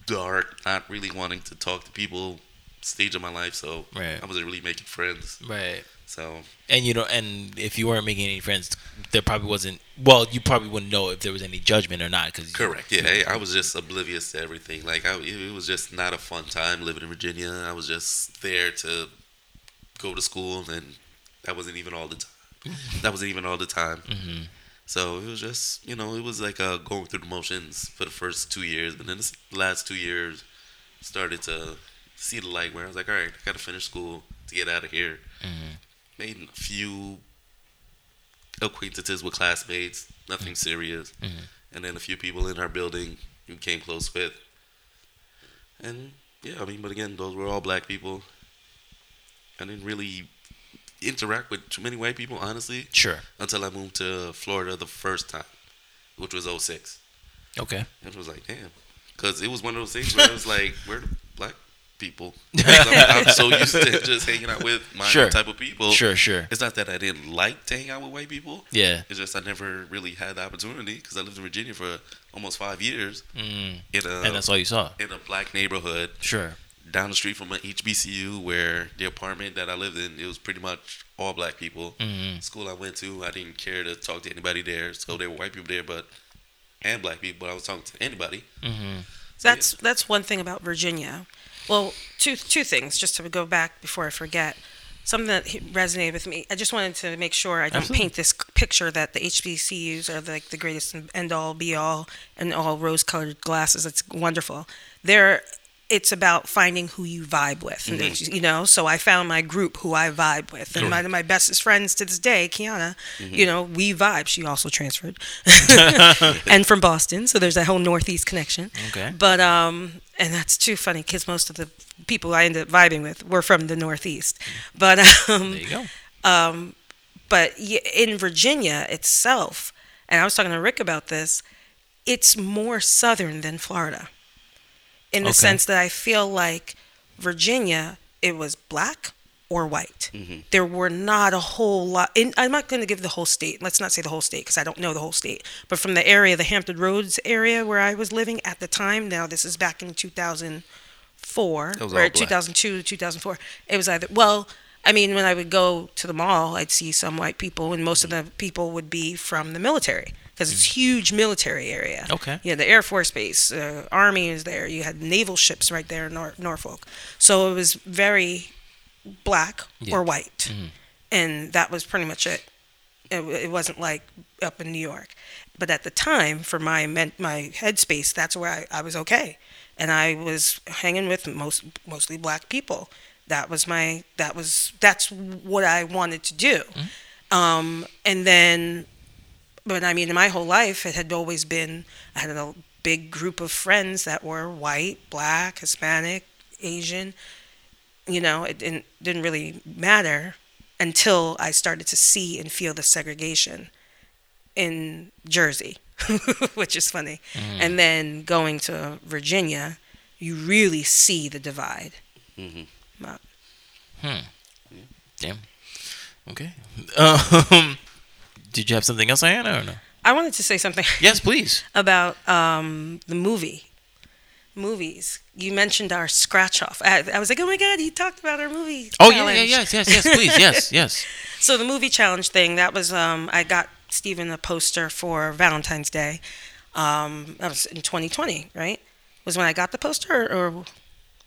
dark, not really wanting to talk to people stage of my life. So Right. I wasn't really making friends. Right. So And you know, and if you weren't making any friends, there probably wasn't. Well, you probably wouldn't know if there was any judgment or not. Cause correct. Yeah, I was just oblivious to everything. Like I, it was just not a fun time living in Virginia. I was just there to go to school, and that wasn't even all the time. that wasn't even all the time. hmm So it was just, you know, it was like uh, going through the motions for the first two years, but then this last two years started to see the light where I was like, all right, I got to finish school to get out of here. hmm Made a few acquaintances with classmates, nothing serious, Mhm. and then a few people in our building who came close with. And yeah, I mean, but again, those were all black people. I didn't really interact with too many white people, honestly Sure. until I moved to Florida the first time, which was 06. Okay. It was like, damn. Because it was one of those things where it was like, where people? 'Cause I'm, I'm so used to just hanging out with my Sure. type of people. Sure. Sure. It's not that I didn't like to hang out with white people. Yeah. It's just I never really had the opportunity because I lived in Virginia for almost five years Mm. in a And that's all you saw. in a black neighborhood Sure. down the street from an HBCU where the apartment that I lived in it was pretty much all black people. hmm school I went to, I didn't care to talk to anybody there. So there were white people there, but and black people, but I was talking to anybody. hmm That's that's one thing about Virginia. Well, two two things just to go back before I forget. Something that resonated with me. I just wanted to make sure I don't Absolutely. paint this picture that the HBCUs are like the greatest end all be all and all rose colored glasses. It's wonderful. They're it's about finding who you vibe with, there's- you know. So I found my group who I vibe with, and my my bestest friends to this day, Kiana. You know, we vibe. She also transferred, and from Boston, so there's that whole Northeast connection. Okay. But um, and that's too funny because most of the people I ended up vibing with were from the Northeast. But um, There you go. um, but in Virginia itself, and I was talking to Rick about this, it's more southern than Florida, in the Okay. sense that I feel like Virginia, it was black or white. Mhm. There were not a whole lot. And I'm not going to give the whole state. Let's not say the whole state because I don't know the whole state. But from the area, the Hampton Roads area where I was living at the time. Now this is back in 2004 It was or all black. 2002 to 2004. It was either well. I mean, when I would go to the mall, I'd see some white people, and most of the people would be from the military because it's huge military area. Okay. Yeah, the Air Force Base, uh, Army is there. You had naval ships right there in Nor- Norfolk. So it was very black Yeah. or white, Mhm. and that was pretty much it. It, it wasn't like up in New York, but at the time, for my men- my headspace, that's where I, I was okay, and I was hanging with most mostly black people. That was my that was that's what I wanted to do, um, and then but I mean, in my whole life, it had always been I had a big group of friends that were white, black, Hispanic, Asian. You know, it didn't didn't really matter until I started to see and feel the segregation in Jersey, which is funny. And then going to Virginia, you really see the divide. Mhm. Wow. Damn. Okay. Um, did you have something else, Ayana, or no? I wanted to say something. Yes, please. about um, the movie. Movies. You mentioned our scratch off. I, I was like, oh my god, he talked about our movie. Oh yeah, yeah, yes, yes, yes, please, yes, yes. So the movie challenge thing that was um, I got Stephen a poster for Valentine's Day. Um, that was in 2020, right? Was when I got the poster, or, or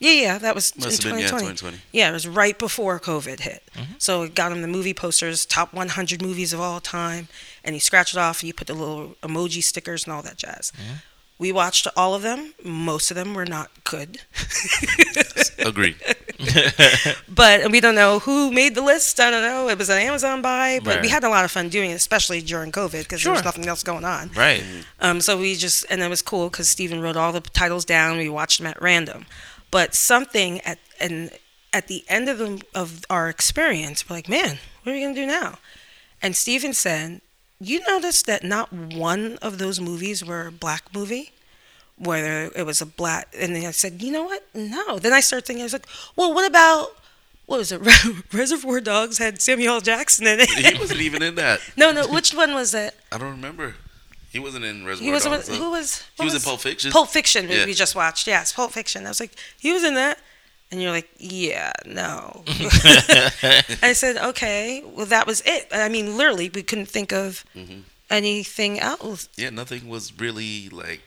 yeah, yeah, that was Must in have been, yeah, 2020. 2020. Yeah, it was right before COVID hit. Mm-hmm. So it got him the movie posters, top 100 movies of all time, and he scratched it off. And you put the little emoji stickers and all that jazz. Mm-hmm. We watched all of them. Most of them were not good, Agreed. but we don't know who made the list. I don't know. It was an Amazon buy, but we had a lot of fun doing it, especially during COVID because there was nothing else going on. Right. Um, so we just, and it was cool because Stephen wrote all the titles down. We watched them at random, but something at and at the end of the, of our experience, we're like, man, what are we gonna do now? And Stephen said, you noticed that not one of those movies were a black movie, whether it was a black. And then I said, you know what? No. Then I started thinking, I was like, well, what about what was it? Reservoir Dogs had Samuel L. Jackson in it. he wasn't even in that. no, no. Which one was it? I don't remember. He wasn't in Reservoir He was Dogs. who was He what was in Pulp Fiction. Pulp Fiction Yeah. we just watched. Yes, Pulp Fiction. I was like, he was in that, And you're like, yeah, no. I said, okay, well, that was it. I mean, literally, we couldn't think of Mhm. anything else. Yeah, nothing was really like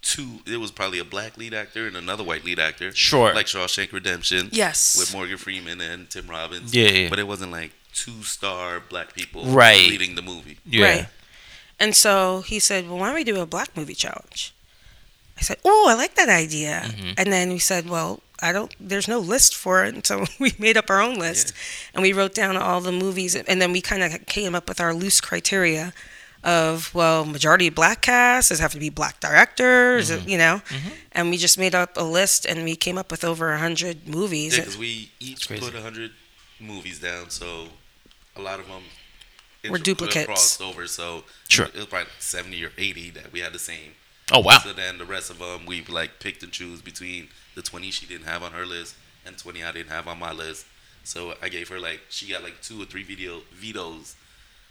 two. It was probably a black lead actor and another white lead actor. Sure. Like Shawshank Redemption. Yes. With Morgan Freeman and Tim Robbins. Yeah, yeah. But it wasn't like two star black people Right. leading the movie. Yeah. Right. And so he said, well, why don't we do a black movie challenge? I said, oh, I like that idea. Mhm. And then we said, well, I don't, there's no list for it. And so we made up our own list and we wrote down all the movies. And then we kind of came up with our loose criteria of, well, majority black cast, does it have to be black directors, you know? And we just made up a list and we came up with over a 100 movies. Yeah, because we each put a hundred movies down, so a lot of them Were duplicates. crossed over. So Sure. it was probably seventy or eighty that we had the same. Oh wow. So then the rest of them we like picked and choose between the twenty she didn't have on her list and twenty I didn't have on my list. So I gave her like she got like two or three video vetoes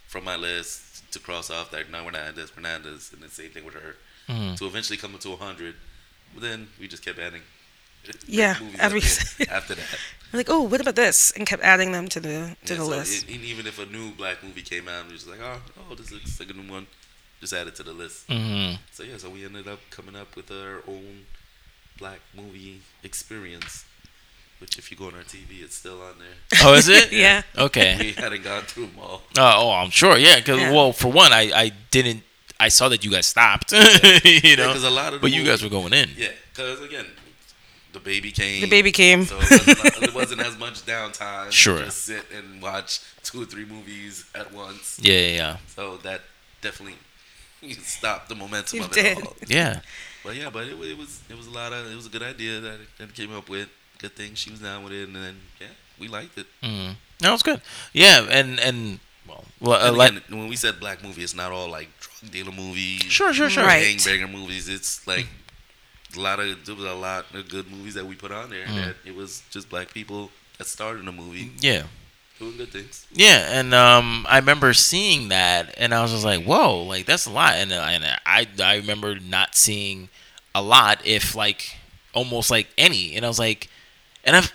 from my list to cross off like no Hernandez, Hernandez, and the same thing with her Mhm. to eventually come up to hundred. Then we just kept adding. Yeah, every- at the end after that. We're like, oh, what about this? And kept adding them to the to Yeah, the so list. it- and even if a new black movie came out, we was like, oh, oh, this looks like a new one. Just add it to the list. hmm So yeah, so we ended up coming up with our own black movie experience. Which, if you go on our TV, it's still on there. Oh, is it? Yeah. Okay. We hadn't gone through them all. Uh, oh, I'm sure. Yeah. Because Yeah. well, for one, I I didn't. I saw that you guys stopped. you know. because a lot of the but you guys were going in. Yeah, because again, the baby came. The baby came. So it wasn't, it wasn't as much downtime. Sure. Just sit and watch two or three movies at once. Yeah. Yeah. Yeah. So that definitely stopped the momentum You of did. it all. Yeah. But yeah, but it, it was it was a lot of it was a good idea that that came up with. Good thing she was down with it, and then yeah, we liked it. Mm. That was good. Yeah. And and well, well, uh, And like when we said black movie, it's not all like drug dealer movies, sure, sure, sure. Right. gangbanger movies. It's like a lot of there was a lot of good movies that we put on there. Mm. That it was just black people that starred in the movie Yeah. doing good things. Yeah, and um, I remember seeing that, and I was just like, "Whoa, like that's a lot." And, uh, and I I remember not seeing a lot, if like almost like any. And I was like, and I've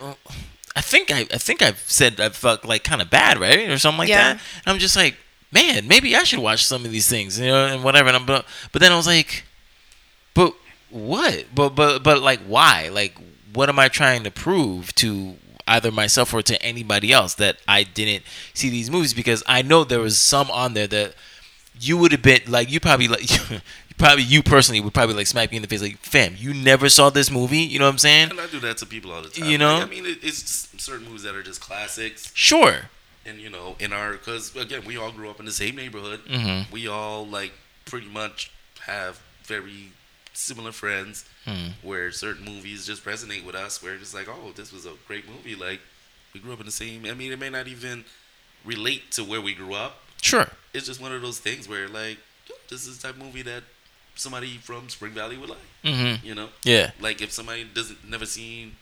I think I I think I've said I felt like kind of bad, right, or something like Yeah. that. And I'm just like, man, maybe I should watch some of these things, you know, and whatever. And I'm, but but then I was like, but what? But but but like why? Like what am I trying to prove to either myself or to anybody else that I didn't see these movies because I know there was some on there that you would have been like you probably like probably you personally would probably like smack me in the face like fam you never saw this movie you know what I'm saying And I do that to people all the time. You know? Like, I mean, it, it's certain movies that are just classics, sure and you know, in our because again, we all grew up in the same neighborhood. mm-hmm. We all like pretty much have very similar friends. Hmm. where certain movies just resonate with us. Where it's like, oh, this was a great movie. Like we grew up in the same. I mean, it may not even relate to where we grew up. sure It's just one of those things where like, this is the type of movie that somebody from Spring Valley would like. mm-hmm. You know, yeah like if somebody doesn't never seen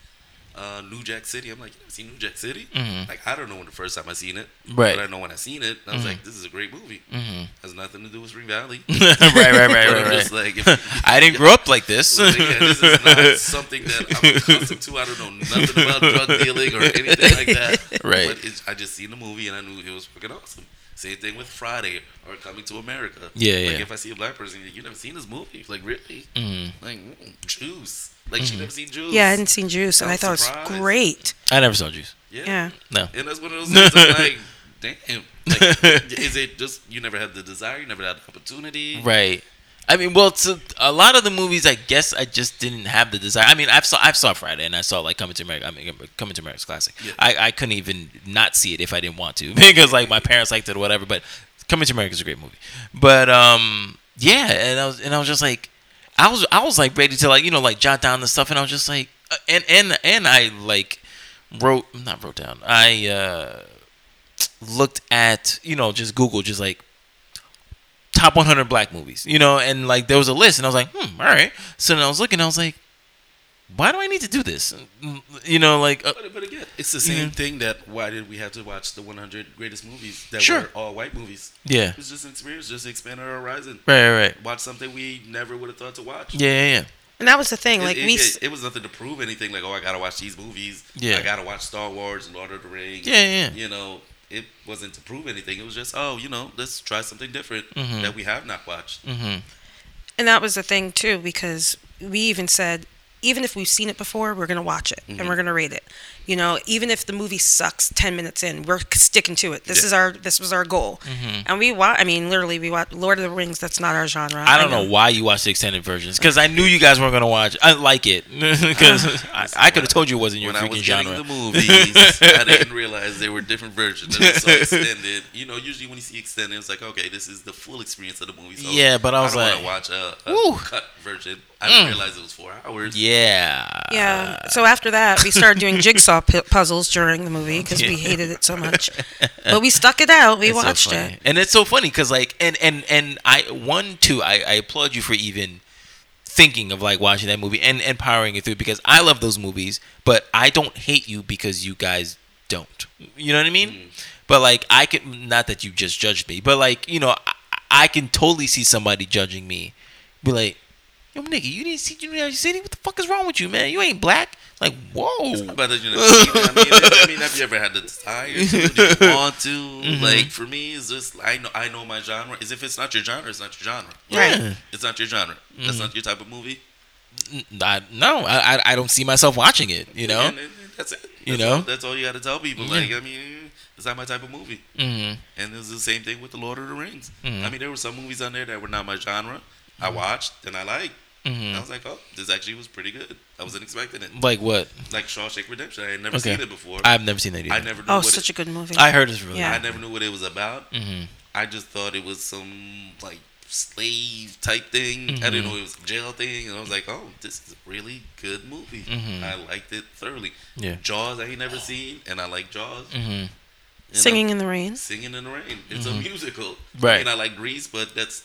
uh, New Jack City, I'm like, you never seen New Jack City? Mhm. Like I don't know when the first time I seen it, Right. But I know when I seen it, I was Mhm. like, this is a great movie. mm-hmm. Has nothing to do with Spring Valley. right right right right, right. just like, if- I didn't grow up like this Like, yeah, this is not something that I'm accustomed to. I don't know nothing about drug dealing or anything like that. Right. But it's, I just seen the movie and I knew it was fucking awesome. Same thing with Friday or Coming to America. Yeah, Like yeah. if I see a black person, you never seen this movie? Like really? Mhm. Like mm, Juice. Like she never seen Juice. Yeah, I hadn't seen Juice, and I I was thought it was great. I never saw Juice Yeah. Yeah. no And that's one of those things. I'm like, damn. Like, is it just you never had the desire? You never had the opportunity? Right. I mean, well, to a lot of the movies, I guess I just didn't have the desire. I mean, I've saw I've saw Friday, and I saw like Coming to America. I mean, Coming to America's classic. Yeah. I, I couldn't even not see it if I didn't want to because like my parents liked it or whatever. But Coming to America is a great movie. But um, yeah, and I was and I was just like, I was I was like ready to like you know like jot down the stuff, and I was just like, uh, and and and I like wrote not wrote down. I uh looked at you know just Google just like top 100 black movies, you know, and like there was a list, and I was like, hmm, all right. So then I was looking, I was like, why do I need to do this? You know, like, uh, But, but again, it's the same Mhm. thing that why did we have to watch the 100 greatest movies that Sure. were all white movies? yeah, It's just an experience, just expand our horizon. right, right, right. Watch something we never would have thought to watch. Yeah, yeah, yeah. And that was the thing. It- Like it, we, it, it was nothing to prove anything. Like, oh, I gotta watch these movies. Yeah. I gotta watch Star Wars, and Lord of the Rings. Yeah, yeah. You know, it wasn't to prove anything. It was just, oh, you know, let's try something different Mhm. that we have not watched. Mm-hmm. and that was the thing too, because we even said, even if we've seen it before, we're gonna watch it and Mhm. we're gonna rate it. You know, even if the movie sucks ten minutes in, we're sticking to it. This Yeah. is our this was our goal. And we watch. I mean, literally, we watch Lord of the Rings. That's not our genre. I don't know why you watched the extended versions because I knew you guys weren't gonna watch. I like it because I, I could have told you it wasn't your when I freaking was genre. getting the movies, I didn't realize there were different versions. So extended. You know, usually when you see extended, it's like, okay, this is the full experience of the movie. So Yeah, but I was don't like- watch a, a cut version. I didn't Mm. realize it was four hours. yeah, Yeah. So after that, we started doing jigsaw pu- puzzles during the movie because we hated it so much. But we stuck it out. We It's watched funny. it. and it's so funny because like, and and and I one two, I, I applaud you for even thinking of like watching that movie and and powering it through because I love those movies, but I don't hate you because you guys don't. You know what I mean? Mm. But like, I can not that you just judged me, but like, you know, I, I can totally see somebody judging me, be like. Yo, nigga, you didn't see you didn't see what the fuck is wrong with you, man? You ain't black. Like, whoa. But you know, I mean, I mean, have you ever had the desire to, do you want to? Mm-hmm. Like for me, it's just I know I know my genre. Is if it's not your genre, it's not your genre. Yeah. It's not your genre. Mm-hmm. That's not your type of movie. I, no, I, I- I don't see myself watching it. You know. And, and that's it. You know? all, that's all you got to tell people. Yeah. Like I mean, it's not my type of movie. hmm And it's the same thing with the Lord of the Rings. Mhm. I mean, there were some movies on there that were not my genre. I watched and I liked. Hmm I was like, oh, this actually was pretty good. I wasn't expecting it. Like what? Like Shawshank Redemption, I had never Okay. seen it before. I've never seen that either. I never knew Oh, what such it, a good movie. I heard it's really. Yeah. I never knew what it was about. hmm I just thought it was some like slave type thing. I Mhm. didn't know it was a jail thing, and I was like, "Oh, this is a really good movie. Mhm. I liked it thoroughly." Yeah. Jaws, I ain't never seen, and I like Jaws. hmm You know, Singing in the Rain. Singing in the Rain. It's a musical. Right. I mean, I like Grease, but that's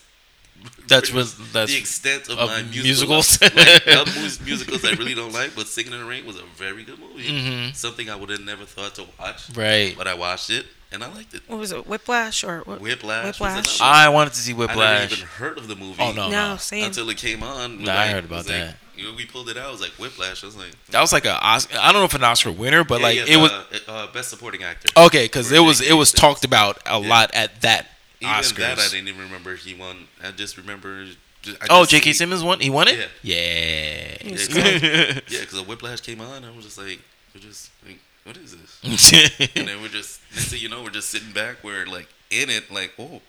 That's pretty what- that's the extent of, of my musicals. musical like, musicals I really don't like, but Singing in the Rain was a very good movie. Mhm. Something I would have never thought to watch, Right. but I watched it and I liked it. What was it? Whiplash or what? Whiplash. was Whiplash. I wanted to see I never Whiplash. even heard of the movie. Oh no, No, no. same. until it came on. Nah, I heard about it was like- that. You know, we pulled it out. It was like Whiplash. I was like, That was like a Oscar. I don't know if an Oscar winner, but yeah, like yeah, it was uh, uh, best supporting actor. okay because it was it was talked about a Yeah. lot at that Even Oscars. that I didn't even remember he won. I just remember. ju- I oh, J.K. Simmons won. He won it. Yeah. Yeah. Yeah, good. Yeah, because the Whiplash came on. I was just like, we're just like, what is this? and then we're just next thing you know, we're just sitting back. We're like in it, like, oh,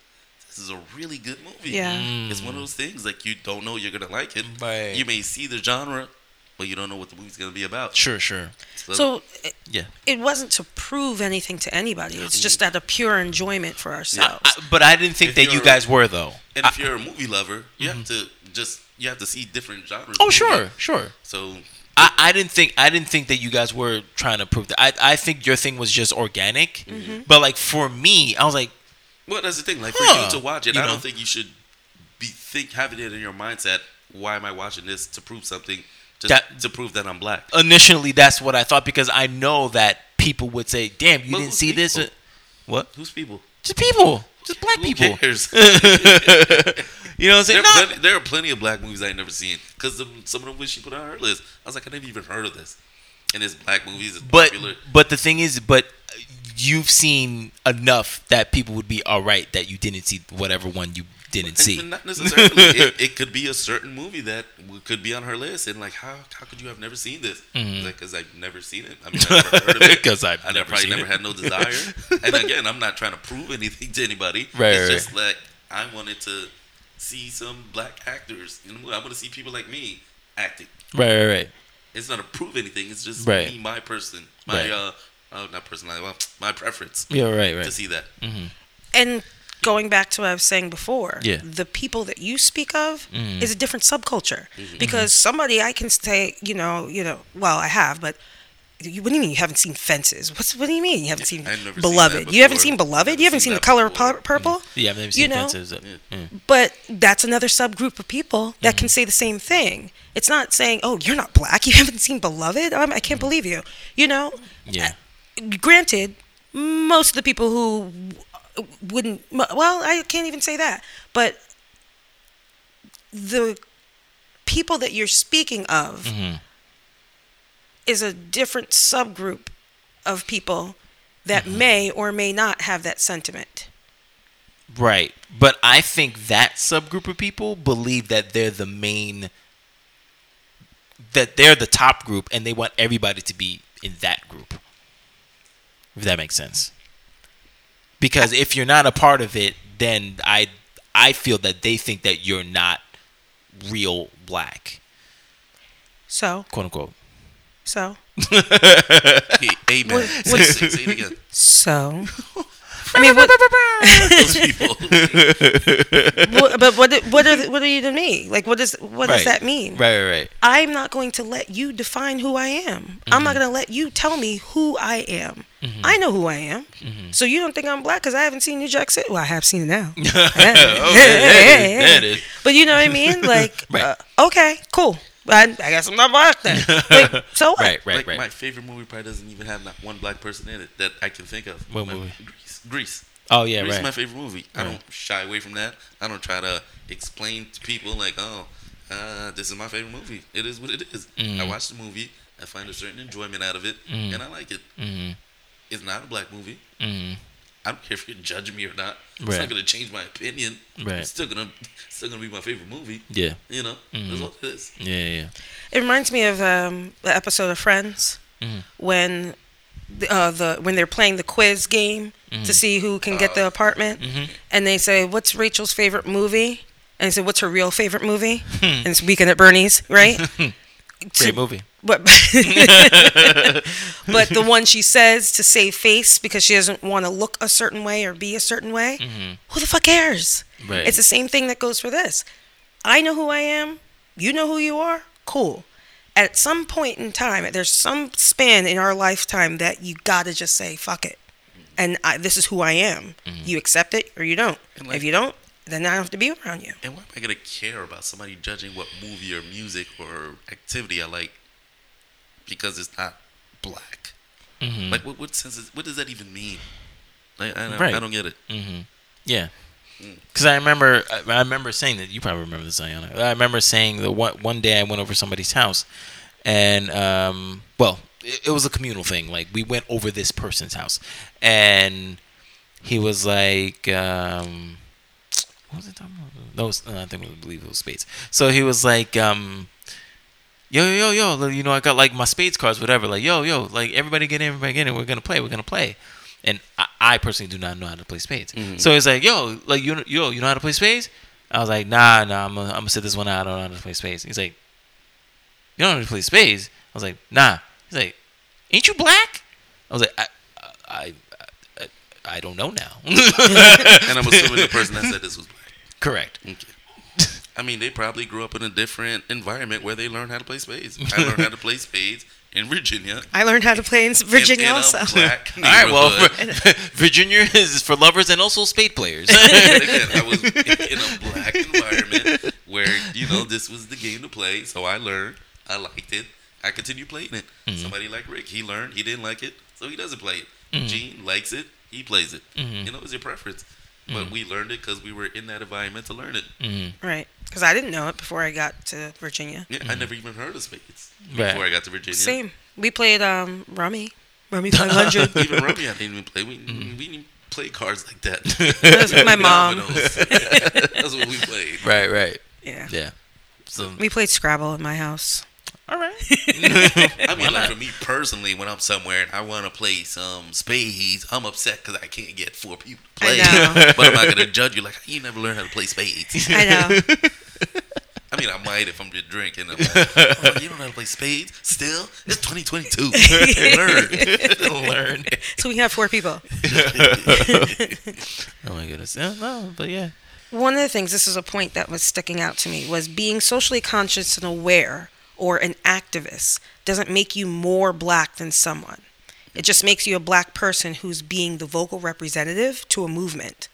this is a really good movie. Yeah. Mm. It's one of those things like you don't know you're gonna like it. Right. You may see the genre, but you don't know what the movie's gonna be about. Sure, sure. So it, Yeah. it wasn't to prove anything to anybody. It's just out of pure enjoyment for ourselves. I- but I didn't think If that you guys were though. and if you're a movie lover, you have mm-hmm. to just you have to see different genres. Oh sure, movie. sure. So I, I didn't think I didn't think that you guys were trying to prove that. I I think your thing was just organic. Mm-hmm. But like for me, I was like, well, that's the thing. Like for Huh. you to watch it, I know? don't think you should be think having it in your mindset. Why am I watching this to prove something? Just That- to prove that I'm black. initially that's what I thought because I know that people would say, "Damn, you But didn't see this." What? Who's people? Just people, just black Who people. cares? You know what I'm there, saying? are No. plenty, there are plenty of black movies I ain't never seen because some of them which she put on her list. I was like, I never even heard of this. And it's black movies. It's But popular. but the thing is, but you've seen enough that people would be all right that you didn't see whatever one you didn't And- see. and not necessarily. it, it could be a certain movie that could be on her list, and like, how how could you have never seen this? Mhm. Like, because I've never seen it. I mean, I've never heard of it. 'Cause I've I never probably seen never it. had no desire. and again, I'm not trying to prove anything to anybody. Right, It's right, just like I wanted to see some black actors. You know, I want to see people like me acting. Right, right, right. It's not to prove anything. It's just Right. me, my person, my Right. uh, oh, not personality, well, my preference Yeah, right, right. to see that. hmm and going back to what I was saying before, Yeah. the people that you speak of Mhm. is a different subculture. Mm-hmm. Because somebody I can say, you know, you know, well, I have, but you, what do you mean you haven't seen Fences? What's what do you mean you haven't seen seen Beloved? that you haven't seen Beloved? You haven't seen seen, The Color before. Pur- Purple? Yeah, I've never seen You know? Fences. Uh, mm. But that's another subgroup of people that Mm-hmm. can say the same thing. It's not saying, "Oh, you're not black. You haven't seen Beloved." Um, I can't believe you. You know. Yeah. Granted, most of the people who wouldn't. Well, I can't even say that. But the people that you're speaking of Mm-hmm. is a different subgroup of people that Mm-hmm. may or may not have that sentiment. Right. But I think that subgroup of people believe that they're the main that they're the top group and they want everybody to be in that group. If that makes sense. Because if you're not a part of it, then I I feel that they think that you're not real black, So, quote unquote. so, Hey, amen. What- Say, what's- say, say it again. so. I mean, what, Those people. what- but what what are what are you to me? Like, what does what does that mean? Right, right, right. I'm not going to let you define who I am. I'm Mm-hmm. not going to let you tell me who I am. I know who I am. Mm-hmm. So you don't think I'm black because I haven't seen New Jack City? Well, I have seen it now. okay, there it is. But you know what I mean? Like, Right. uh, okay, cool. I, I guess I'm not black then. Like, so what? Right, right, like right. my favorite movie probably doesn't even have not one black person in it that I can think of. What My- movie? Greece. Grease. Oh yeah, Grease is my favorite movie. I don't shy away from that. I don't try to explain to people like, oh, uh, this is my favorite movie. It is what it is. Mhm. I watch the movie. I find a certain enjoyment out of it, Mhm. and I like it. Mm-hmm. It's not a black movie. Mm-hmm. I don't care if you're judging me or not. It's Right. not gonna change my opinion. Right. It's still gonna still gonna be my favorite movie. Yeah. You know, Mhm. that's what it is. Yeah, yeah, yeah. It reminds me of um, the episode of Friends Mhm. when the, uh, the when they're playing the quiz game Mhm. to see who can get the apartment, Mhm. and they say, "What's Rachel's favorite movie?" And they say, "What's her real favorite movie?" And it's Weekend at Bernie's, right? Great To- movie. But but the one she says to save face because she doesn't want to look a certain way or be a certain way. Mhm. Who the fuck cares? Right. It's the same thing that goes for this. I know who I am. You know who you are. Cool. At some point in time, there's some span in our lifetime that you gotta just say fuck it, and I, this is who I am. You accept it or you don't. Like- if you don't, then I don't have to be around you. And why am I gonna care about somebody judging what movie or music or activity I like because it's not black? Mhm. Like, what what sense? Is, what does that even mean? Like, I, don't- Right. I don't get it. Mm-hmm. Yeah. Mm. Because I remember, I I remember saying that. You probably remember this, Ayana. I remember saying that one one day I went over somebody's house, and um, well, it, it was a communal thing. Like we went over this person's house, and he was like, um, what was it talking about? No, it was- I think I believe it was spades. So he was like, um, yo, yo, yo, yo, you know, I got like my spades cards, whatever. Like, yo, yo, like everybody get in, everybody get in. And we're gonna play. We're gonna play. And I, I personally do not know how to play spades. Mhm. So he's like, yo, like you, yo, you know how to play spades? I was like, nah, nah, I'm gonna, I'm gonna sit this one out. I don't know how to play spades. He's like, you don't know how to play spades? I was like, nah. He's like, ain't you black? I was like, I, I, I, I don't know now. And I'm assuming the person that said this was black. Correct. Okay. I mean, they probably grew up in a different environment where they learned how to play spades. I learned how to play spades in Virginia. I learned how to play in Virginia in, in also. A black All right, well. Virginia is for lovers and also spade players. Again, I was in a black environment where you know this was the game to play. So I learned. I liked it. I continued playing it. Mm-hmm. Somebody like Rick, he learned. He didn't like it, so he doesn't play it. Mhm. Gene likes it. He plays it. Mhm. You know, it's your preference. Mm-hmm. But we learned it because we were in that environment to learn it. Mhm. Right. Because I didn't know it before I got to Virginia. Yeah, I never even heard of spades Mm-hmm. Right. before I got to Virginia. Same. We played um, Rummy. Rummy 500. Even rummy, I didn't even play. We, Mm-hmm. we didn't play cards like that. That with my mom. That's what we played. Right, right. yeah. Yeah. So, We played Scrabble in my house. All right. I mean, like for me personally, when I'm somewhere and I want to play some spades, I'm upset because I can't get four people to I play. know. But I'm not gonna judge you like you never learned how to play spades. I know. I mean, I might if I'm just drinking. I'm like, oh, you don't know how to play spades? Still, it's 2022. Learn, Learn. so we have four people. Oh my goodness. Yeah, no, but yeah. One of the things, this is a point that was sticking out to me, was being socially conscious and aware or an activist doesn't make you more black than someone. It just makes you a black person who's being the vocal representative to a movement.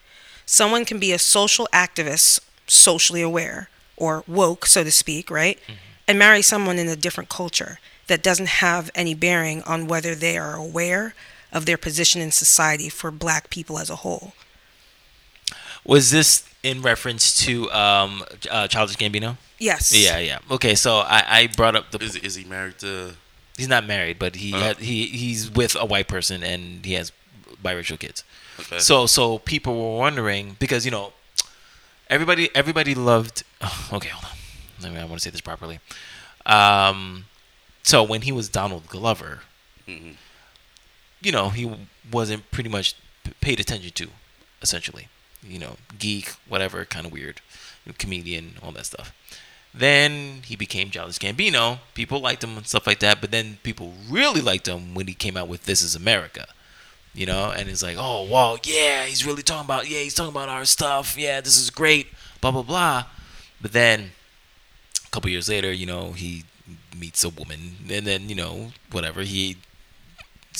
Someone can be a social activist, socially aware, or woke, so to speak, right? Mm-hmm. And marry someone in a different culture that doesn't have any bearing on whether they are aware of their position in society for black people as a whole. Was this in reference to um, uh, Childish Gambino. Yes. Yeah, yeah. Okay, so I, I brought up the. Is is he married to? He's not married, but he Oh. had, he he's with a white person and he has biracial kids. Okay. So so people were wondering because you know everybody everybody loved. oh, okay, hold on. Let me. I want to say this properly. Um, so when he was Donald Glover, mm-hmm. you know he wasn't pretty much paid attention to, essentially. You know, geek, whatever, kind of weird, comedian, all that stuff. Then he became Childish Gambino. People liked him and stuff like that. But then people really liked him when he came out with "This Is America." You know, and it's like, oh, wow, yeah, he's really talking about, yeah, he's talking about our stuff. Yeah, this is great. Blah blah blah. But then a couple years later, you know, he meets a woman, and then you know, whatever he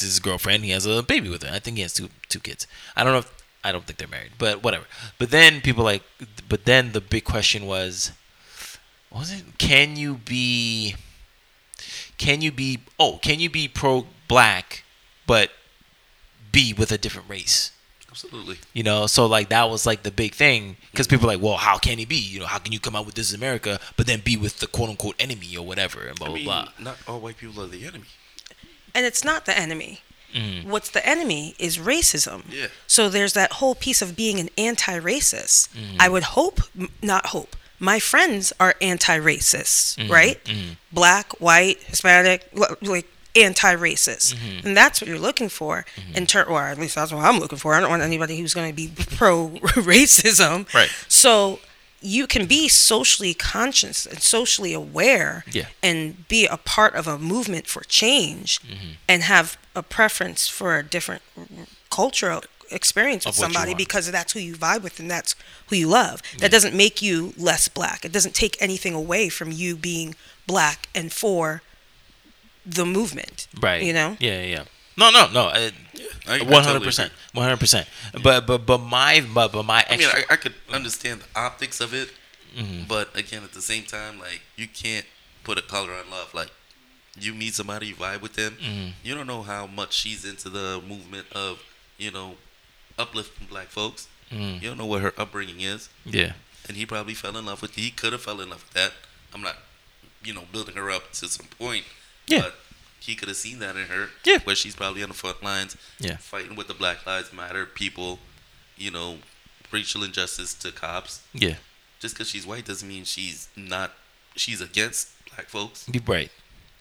his girlfriend. He has a baby with her. I think he has two two kids. I don't know. if I don't think they're married, but whatever. But then people like, but then the big question was, was it? Can you be? Can you be? Oh, can you be pro black, but be with a different race? Absolutely. You know, so like that was like the big thing because mm-hmm. people are like, well, how can he be? You know, how can you come out with this is America, but then be with the quote unquote enemy or whatever and blah I blah blah. not all white people are the enemy. And it's not the enemy. Mhm. What's the enemy is racism. Yeah. So there's that whole piece of being an anti-racist. Mm-hmm. I would hope, not hope. My friends are anti-racist, Mm-hmm. right? Black, white, Hispanic, like anti-racist, Mm-hmm. and that's what you're looking for. In turn, or at least that's what I'm looking for. I don't want anybody who's going to be pro-racism. Right. So you can be socially conscious and socially aware Yeah. and be a part of a movement for change Mm-hmm. and have a preference for a different cultural experience with Of somebody because that's who you vibe with and that's who you love. That doesn't make you less black. It doesn't take anything away from you being black and for the movement. Right. You know? Yeah, yeah. No, no, no. uh, I- One hundred percent. One hundred percent. But but but my but but my I mean. I, I could understand the optics of it, Mm-hmm. but again, at the same time, like you can't put a color on love. Like you meet somebody, you vibe with them. Mhm. You don't know how much she's into the movement of, you know, uplifting black folks. Mm, You don't know what her upbringing is, yeah. and he probably fell in love with. He could have fell in love with that. I'm not, you know, building her up to some point. Yeah. But he could have seen that in her. Yeah. Where she's probably on the front lines. Yeah. Fighting with the Black Lives Matter people, you know, racial injustice to cops. Yeah. Just because she's white doesn't mean she's not. She's against black folks, Be right.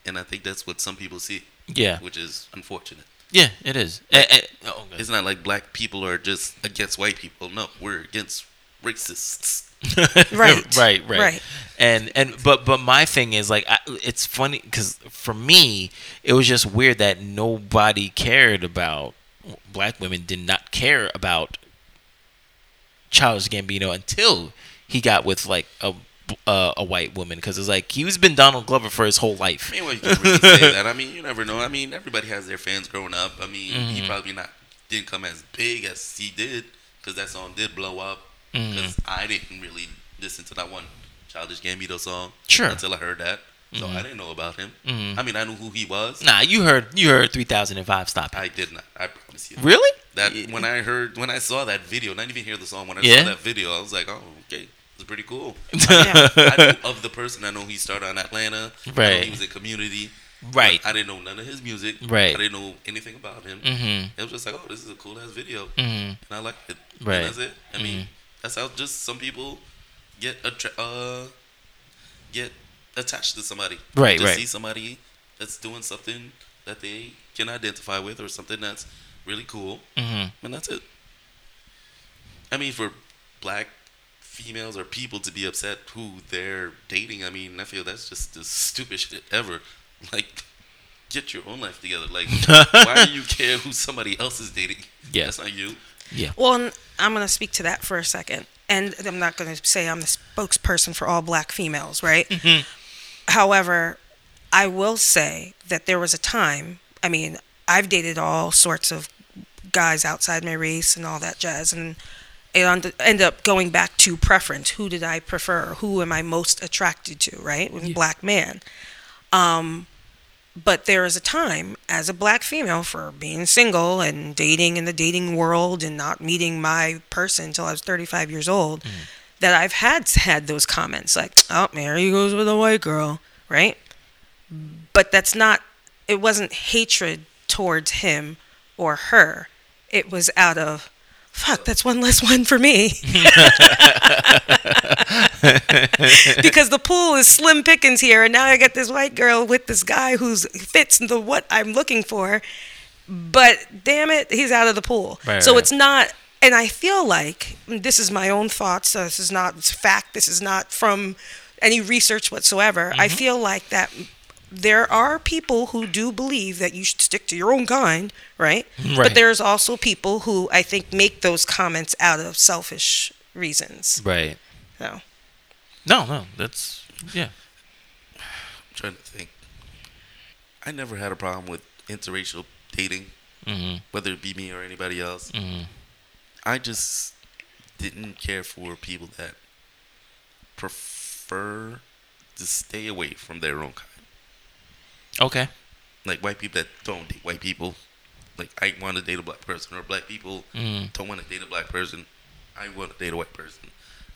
and I think that's what some people see, Yeah. which is unfortunate. Yeah. It is. Eh, eh, oh, okay. It's not like black people are just against white people. No, we're against racists. Right. right. Right. Right. And and but but my thing is like I, it's funny because for me it was just weird that nobody cared about black women did not care about Charles Gambino until he got with like a uh, a white woman because it's like he's been Donald Glover for his whole life. I mean, well, you can really say that. I mean, you never know. I mean, everybody has their fans growing up. I mean, Mm-hmm. he probably not didn't come as big as he did because that song did blow up. Because I didn't really listen to that one Childish Gambino song Sure. until I heard that. So I didn't know about him. Mhm. I mean, I knew who he was. Nah, you heard you heard three thousand and five. Stop it. I did not. I promise you. Really? That when I heard when I saw that video, not even hear the song. When I Yeah? saw that video, I was like, oh, okay, it's pretty cool. Yeah. I knew of the person. I know he started on Atlanta. I Right. he was in Community. Right. I didn't know none of his music. Right. I didn't know anything about him. Mm-hmm. It was just like, oh, this is a cool ass video, Mm-hmm. and I like it. Right. And that's it. I mean. That's how just some people get attra- uh get attached to somebody. Right, Just right. See somebody that's doing something that they can identify with, or something that's really cool, Mm-hmm. and that's it. I mean, for black females or people to be upset who they're dating, I mean, I feel that's just the stupidest shit ever. Like, get your own life together. Like, why do you care who somebody else is dating? Yeah. That's not you. Well, and I'm going to speak to that for a second. And I'm not going to say I'm the spokesperson for all black females, right? Mm-hmm. However, I will say that there was a time, I mean, I've dated all sorts of guys outside my race and all that jazz. And it end ended up going back to preference. Who did I prefer? Who am I most attracted to, right? With a black man. Um, But there is a time as a black female for being single and dating in the dating world and not meeting my person until I was 35 years old mm. that I've had had those comments like, "Oh, Mary goes with a white girl," right? Mm. But that's not it wasn't hatred towards him or her. It was out of fuck, that's one less one for me. because the pool is slim pickings here and now I got this white girl with this guy who fits the what I'm looking for. But damn it, he's out of the pool. Right, so right. it's not and I feel like this is my own thoughts. So this is not fact. This is not from any research whatsoever. I mm-hmm. feel like that there are people who do believe that you should stick to your own kind, right? Right. But there's also people who I think make those comments out of selfish reasons. Right. So No, no, that's yeah. I'm trying to think. I never had a problem with interracial dating, hmm whether it be me or anybody else. hmm I just didn't care for people that prefer to stay away from their own kind. Okay. Like white people that don't date white people. Like I want to date a black person, or black people Mm. don't want to date a black person. I want to date a white person.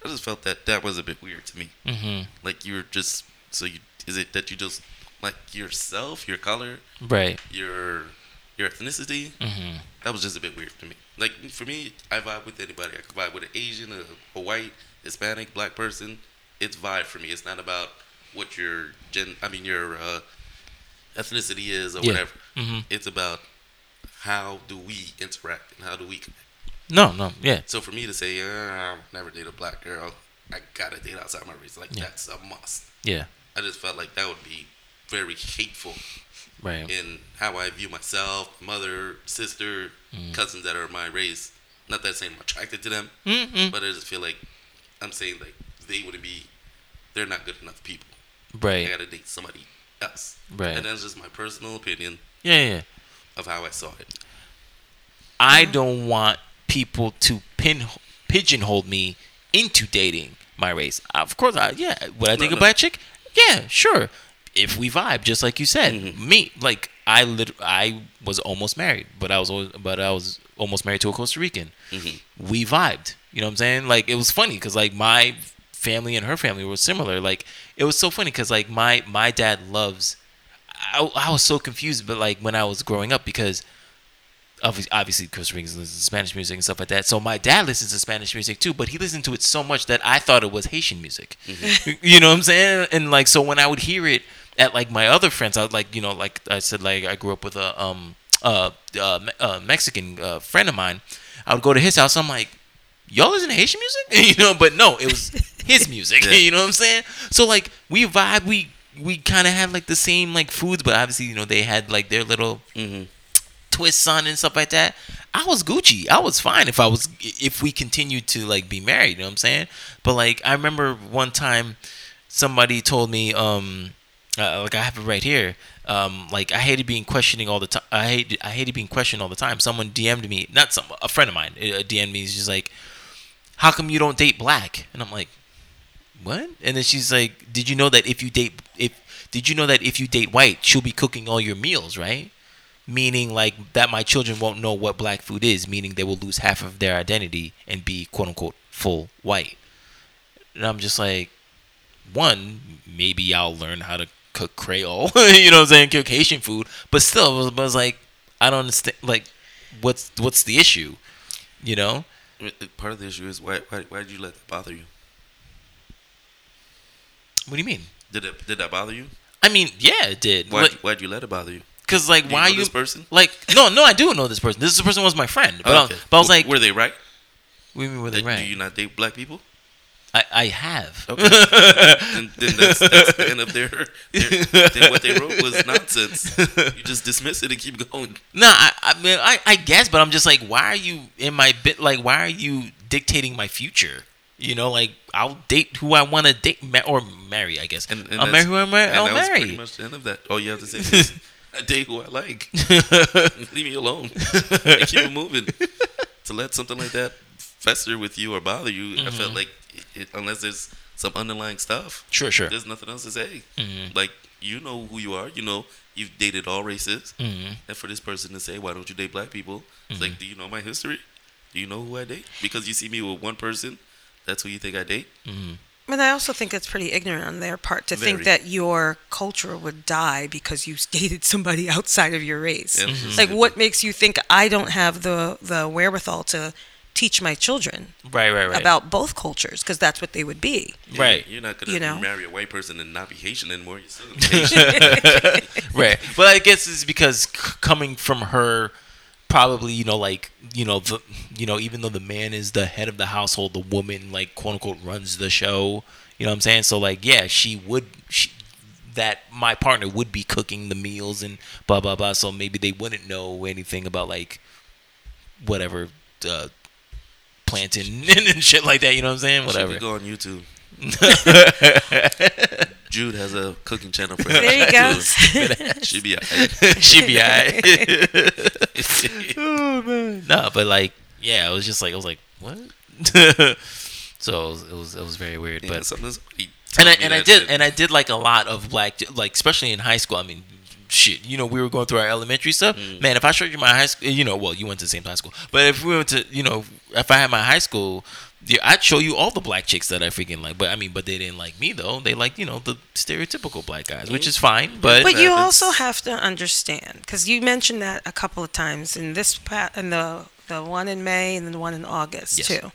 I just felt that that was a bit weird to me. hmm Like you're just so you is it that you just like yourself, your color, Right. your your ethnicity? hmm That was just a bit weird to me. Like for me, I vibe with anybody. I could vibe with an Asian, a, a white, Hispanic, black person. It's vibe for me. It's not about what your gen. I mean your uh, ethnicity is or Yeah. whatever. hmm It's about how do we interact and how do we connect. No, no, yeah. So for me to say, uh, I'll never date a black girl, I gotta date outside my race. Like Yeah. that's a must. Yeah. I just felt like that would be very hateful Right. in how I view myself, mother, sister, Mm. cousins that are my race. Not that I'm saying I'm attracted to them, Mm-mm. but I just feel like I'm saying like they wouldn't be, they're not good enough people. Right. I gotta date somebody else. Right. And that's just my personal opinion Yeah, yeah. of how I saw it. I don't want people to pin pigeonhole me into dating my race. Of course, I yeah. Would I No, take a no. black chick? Yeah, sure. If we vibe, just like you said, Mhm. me like I lit- I was almost married, but I was al- but I was almost married to a Costa Rican. Mhm. We vibed. You know what I'm saying? Like it was funny because like my family and her family were similar. Like it was so funny because like my my dad loves. I, I was so confused, but like when I was growing up because obviously, obviously Costa Ricans listen to Spanish music and stuff like that. So my dad listens to Spanish music too, but he listened to it so much that I thought it was Haitian music. You know what I'm saying? And like so when I would hear it at like my other friends, I was like, you know, like I said, like I grew up with a um uh, uh, uh Mexican uh, friend of mine. I would go to his house. I'm like, y'all listen to Haitian music? you know, but no, it was his music. Yeah. You know what I'm saying? So like we vibe, we we kind of had like the same like foods, but obviously you know they had like their little Mm-hmm. Twists on and stuff like that. I was Gucci. I was fine if I was if we continued to like be married. You know what I'm saying? But like I remember one time somebody told me um uh, like I have it right here. Um, like I hated being questioning all the time. I hate I hated being questioned all the time. Someone DM'd me, not some a friend of mine, uh, DM'd me. He's just like, "How come you don't date black?" And I'm like, "What?" And then she's like, "Did you know that if you date if did you know that if you date white, she'll be cooking all your meals, right?" Meaning like that my children won't know what black food is. Meaning they will lose half of their identity and be quote unquote full white. And I'm just like, one, maybe I'll learn how to cook Creole, you know what I'm saying, cook Haitian food. But still, I was, I was like, I don't understand. Like, what's what's the issue? You know? Uh, uh, part of the issue is why why why did you let that bother you? What do you mean? Did it did that bother you? I mean, yeah, it did. Why Like, why'd you let it bother you? Cause like, you why know you this person? Like, no, no, I do know this person. This person was my friend. But, Oh, okay. I, but I was like, were they right? you mean were they right? Do you not date black people? I, I have. Okay. then, then that's, that's the end of their, their. Then what they wrote was nonsense. You just dismiss it and keep going. No, I, I mean, I, I guess, but I'm just like, why are you in my bit? Like, why are you dictating my future? You know, like I'll date who I want to date ma- or marry. I guess And, and I'll marry who I marry. I'll that was pretty marry. much the end of that. All you have to say I date who I like. Leave me alone. and keep it moving. To let something like that fester with you or bother you, I Mm-hmm. felt like it, it, unless there's some underlying stuff, Sure, sure. there's nothing else to say. Mhm. Like you know who you are. You know you've dated all races, Mhm. and for this person to say, "Why don't you date black people?" It's Mm-hmm. like, do you know my history? Do you know who I date? Because you see me with one person, that's who you think I date. But I also think it's pretty ignorant on their part to think that your culture would die because you dated somebody outside of your race. Yeah, Mhm. Like, what makes you think I don't have the the wherewithal to teach my children Right, right, right. about both cultures? Because that's what they would be. Yeah, Right. You're not gonna You know? marry a white person and not be Haitian anymore. You're still Haitian. right. But I guess it's because c- coming from her, probably you know like you know the you know even though the man is the head of the household, the woman like quote unquote runs the show. You know what I'm saying? So like yeah, she would she, that my partner would be cooking the meals and blah blah blah. So maybe they wouldn't know anything about like whatever. Uh, planting and shit like that, you know what I'm saying? Whatever. go on YouTube. Jude has a cooking channel for There you go. She be alright. She'd be alright. oh man. No, but like, yeah, it was just like I was like, what? so it was, it was it was very weird, Yeah, but something's- and I and I did shit. and I did like a lot of black like especially in high school. I mean, shit, you know, we were going through our elementary stuff. Mm. Man, if I showed you my high school, you know, well, you went to the same high school, but if we went to, you know, if I had my high school. Yeah, I'd show you all the black chicks that I freaking like, but I mean, but they didn't like me though. They like you know the stereotypical black guys, which is fine. But, But you happens. also have to understand because you mentioned that a couple of times in this pa- in the the one in May and then the one in August Yes. too,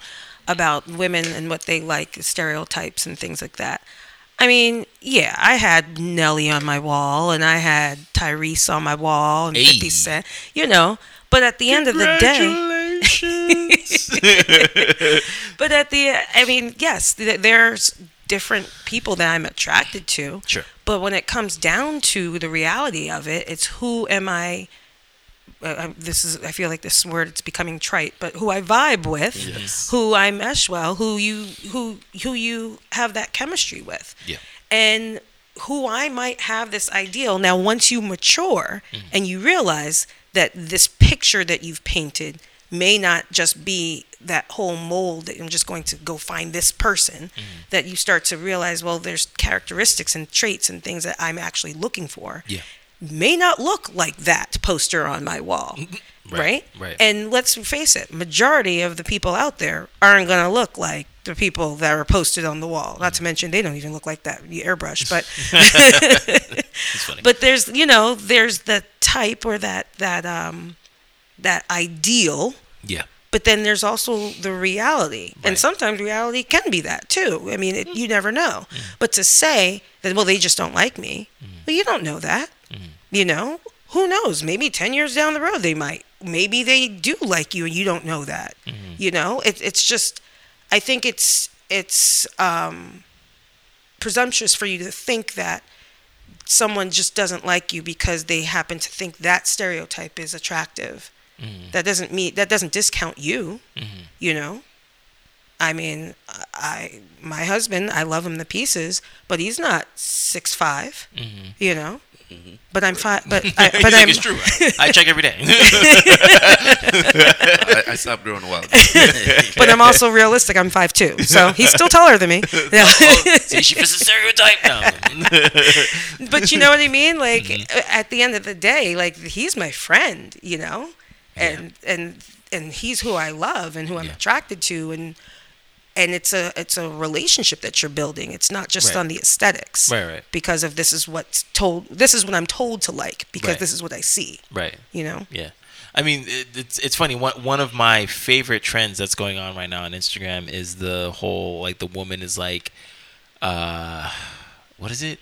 about women and what they like, stereotypes and things like that. I mean, yeah, I had Nelly on my wall and I had Tyrese on my wall and Hey. 50 Cent, you know. But at the end of the day, but at the I mean, yes, there's different people that I'm attracted to. Sure. But when it comes down to the reality of it, it's who am I? Uh, this is I feel like this word it's becoming trite, but who I vibe with, Yes. who I mesh well, who you who who you have that chemistry with, Yeah. and who I might have this ideal. Now, once you mature and you realize that this picture that you've painted may not just be that whole mold that I'm just going to go find this person, mm-hmm. that you start to realize, well, there's characteristics and traits and things that I'm actually looking for. Yeah. May not look like that poster on my wall. Mm-hmm. Right, Right, right. And let's face it, majority of the people out there aren't going to look like the people that are posted on the wall. Not to mm-hmm. mention they don't even look like that you airbrush, but but there's you know there's the type or that that um that ideal yeah. but then there's also the reality. Right. and sometimes reality can be that too. I mean it, you never know. Mm. But to say that well they just don't like me mm. well you don't know that mm. you know? Who knows? Maybe 10 years down the road they might maybe they do like you and you don't know that mm-hmm. you know? It, it's just i think it's it's um presumptuous for you to think that someone just doesn't like you because they happen to think that stereotype is attractive. Mm-hmm. That doesn't mean that doesn't discount you. Mm-hmm. You know, I mean, I my husband, I love him to pieces, but he's not six five, mm-hmm. You know, but I'm five. But I, but I'm it's true. I check every day. I, I stopped growing a while. but I'm also realistic. I'm five two, so he's still taller than me. Yeah. Oh, see, she fits the stereotype now. but you know what I mean? Like Mm-hmm. at the end of the day, like he's my friend, you know, and and and he's who I love and who I'm Yeah. attracted to, and and it's a it's a relationship that you're building. It's not just Right. on the aesthetics, Right, right. Because of this is what's told. This is what I'm told to like because Right. this is what I see. right. You know. Yeah. I mean, it, it's it's funny. One one of my favorite trends that's going on right now on Instagram is the whole like the woman is like, uh, what is it?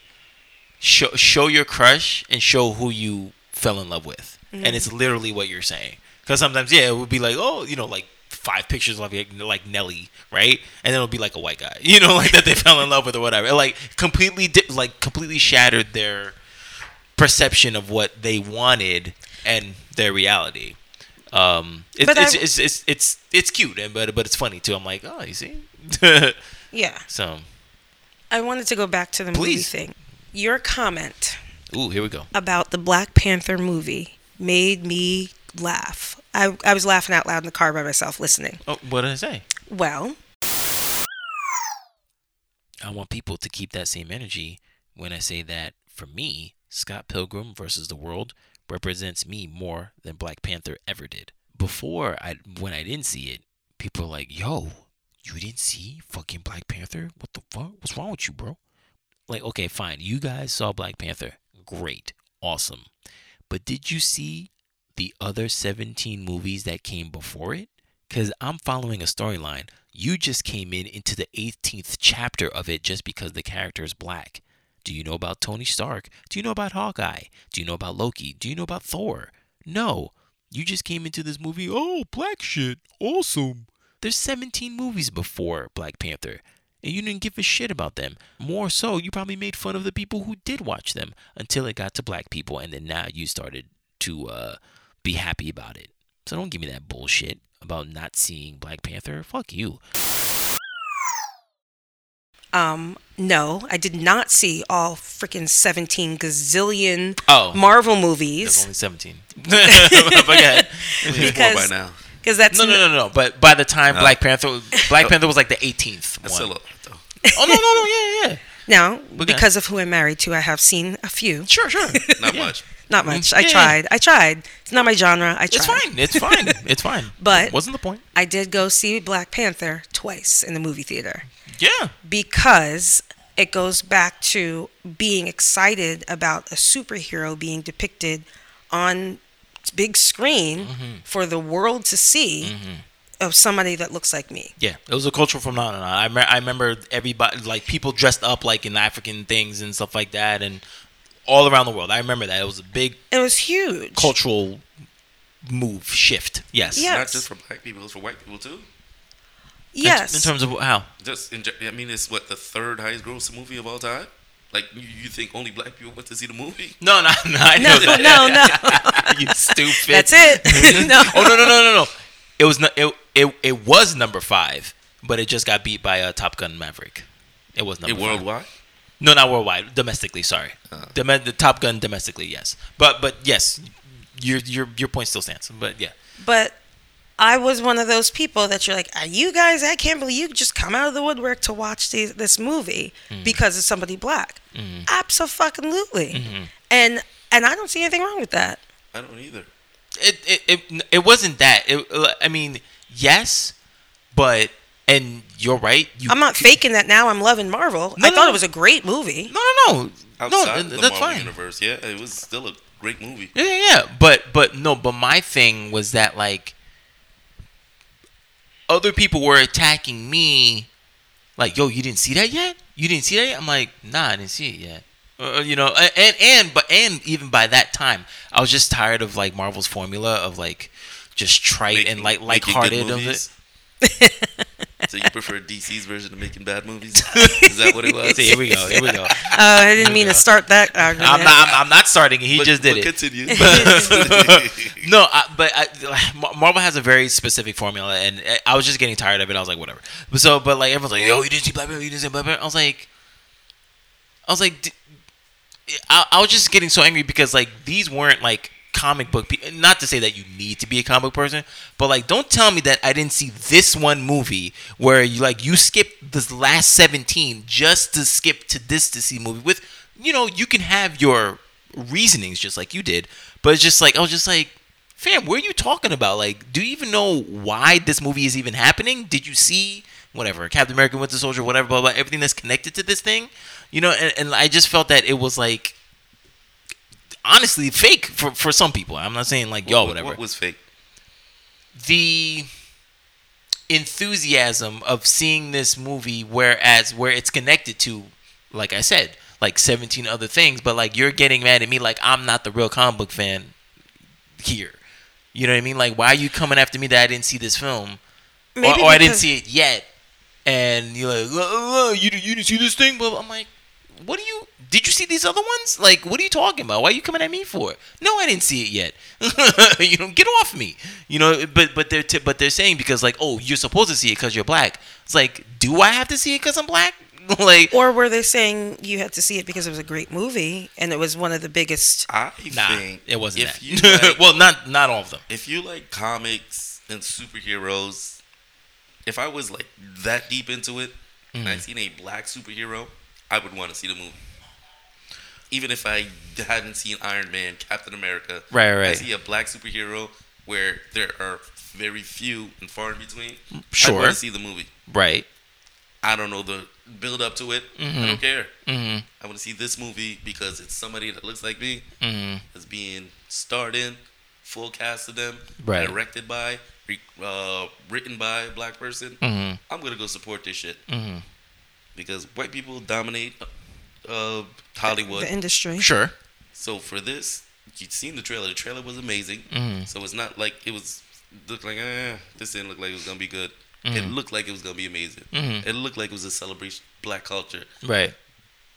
Show show your crush and show who you fell in love with, and it's literally what you're saying. Because sometimes, yeah, it would be like, oh, you know, like five pictures of like, like Nelly, right? And then it'll be like a white guy, you know, like that they fell in love with or whatever. It, like completely, di- like completely shattered their perception of what they wanted and their reality. Um, it, it's, I- it's it's it's it's cute, and but but it's funny too. I'm like, oh, you see. Yeah. so, I wanted to go back to the movie thing. Your comment ooh, here we go. about the Black Panther movie made me laugh. I, I was laughing out loud in the car by myself listening. Oh, what did I say? Well, I want people to keep that same energy when I say that for me, Scott Pilgrim versus the World represents me more than Black Panther ever did. Before I when I didn't see it, people were like, "Yo, you didn't see fucking Black Panther? What the fuck? What's wrong with you, bro?" Like, okay, fine. You guys saw Black Panther. Great. Awesome. But did you see the other 17 movies that came before it? Cuz I'm following a storyline. You just came in into the 18th chapter of it just because the character is black. Do you know about Tony Stark? Do you know about Hawkeye? Do you know about Loki? Do you know about Thor? No. You just came into this movie, oh, black shit, awesome. There's 17 movies before Black Panther, and you didn't give a shit about them. More so, you probably made fun of the people who did watch them until it got to black people, and then now you started to uh, be happy about it. So don't give me that bullshit about not seeing Black Panther. Fuck you. Um, no, I did not see all freaking 17 gazillion Oh. Marvel movies only 17. but go ahead. We have Because- by now. because that's No, no, no, no. But by the time Uh, Black Panther, Black Panther was like the 18th That's one. still a lot. Oh no, no, no, yeah, yeah. Now, Okay. because of who I'm married to, I have seen a few. Sure, sure. Not Yeah. much. Not much. Yeah, I yeah. tried. I tried. It's not my genre. I tried. It's fine. It's fine. It's fine. But- wasn't the point? I did go see Black Panther twice in the movie theater Yeah. because it goes back to being excited about a superhero being depicted on big screen Mm-hmm. for the world to see of somebody that looks like me. Yeah, it was a cultural phenomenon. I, me- I remember everybody, like people dressed up like in African things and stuff like that, and all around the world. I remember that it was a big It was huge. cultural move shift. Yes. Yeah. Not just for black people, it's for white people too. Yes. In, terms of how? Just in, I mean, it's what the third highest grossing movie of all time. Like you, you think only black people went to see the movie? No, no, no. I no, know that. no, no. you stupid. That's it. no. Oh no, no, no, no, no. It was no, it, it it was number five, but it just got beat by uh, Top Gun Maverick. It was number It five. worldwide. No, not worldwide. Domestically, sorry. Uh. Dome- the Top Gun domestically, yes. But but yes, your your your point still stands. But yeah, But I was one of those people that you're like, are you guys? I can't believe you just come out of the woodwork to watch these, this movie Mm. because of somebody black. Mm-hmm. Absolutely. And and I don't see anything wrong with that. I don't either. it it it, it wasn't that. It, I mean, yes, but and you're right. You I'm not faking that now. I'm loving Marvel. No, I no, thought no. it was a great movie. No, no, no, Outside no. the That's Marvel fine. universe, yeah, it was still a great movie. Yeah, yeah, yeah. But but no, but my thing was that like other people were attacking me like, yo, you didn't see that yet? You didn't see that yet? I'm like, nah, I didn't see it yet. Uh, you know, and and but and even by that time, I was just tired of like Marvel's formula of like just trite Making- and like making good lighthearted of it. movies. so you prefer DC's version of making bad movies? Is that what it was? See, here we go. Here we go. Uh, I didn't mean to start that argument. I'm not. I'm, I'm not starting. it. He But- just did but it. Continue. No, I, but I, Marvel has a very specific formula, and I was just getting tired of it. I was like, whatever. But so, but like everyone's like, yo, you didn't see Black Panther, you didn't see Black Panther. I was like, I was like, I was just getting so angry because like these weren't like comic book people. Not to say that you need to be a comic book person, but like, don't tell me that I didn't see this one movie where you like you skipped this last seventeen just to skip to this to see movie with. You know, you can have your reasonings just like you did, but it's just like I was just like, fam, what are you talking about? Like, do you even know why this movie is even happening? Did you see whatever Captain America, Winter Soldier, whatever, blah blah, everything that's connected to this thing? You know, and, and I just felt that it was like honestly fake for for some people. I'm not saying like yo What- whatever. What was fake? the enthusiasm of seeing this movie whereas where it's connected to like I said like 17 other things but like you're getting mad at me like I'm not the real comic book fan here you know what I mean like why are you coming after me that I didn't see this film or, Maybe or I didn't see it yet and you're like uh, uh, you, you didn't see this thing but I'm like what do you did you see these other ones? Like what are you talking about? Why are you coming at me for it? No i didn't see it yet. You know get off me. You know but but they're t- but they're saying because like oh you're supposed to see it because you're black. It's like do i have to see it because i'm black? Like Or were they saying you had to see it because it was a great movie and it was one of the biggest? I nah think it wasn't if that. You like, well not not all of them. if you like comics and superheroes, if I was like that deep into it and Mm-hmm. I seen a black superhero, I would want to see the movie. Even if I hadn't seen Iron Man, Captain America, Right, right. I see a black superhero where there are very few and far in between. Sure, I want to see the movie. Right. I don't know the build up to it. I Mm-hmm. don't care. Mhm. I want to see this movie because it's somebody that looks like me Mhm. that's being starred in, full cast of them, Right. directed by, uh, written by a black person. Mhm. I'm gonna go support this shit Mhm. because white people dominate uh, Hollywood. The industry. Sure. So for this, you'd seen the trailer. The trailer was amazing. Mhm. So it's not like it was looked like eh, this didn't look like it was gonna be good. It Mhm. looked like it was gonna be amazing. Mhm. It looked like it was a celebration black culture, Right.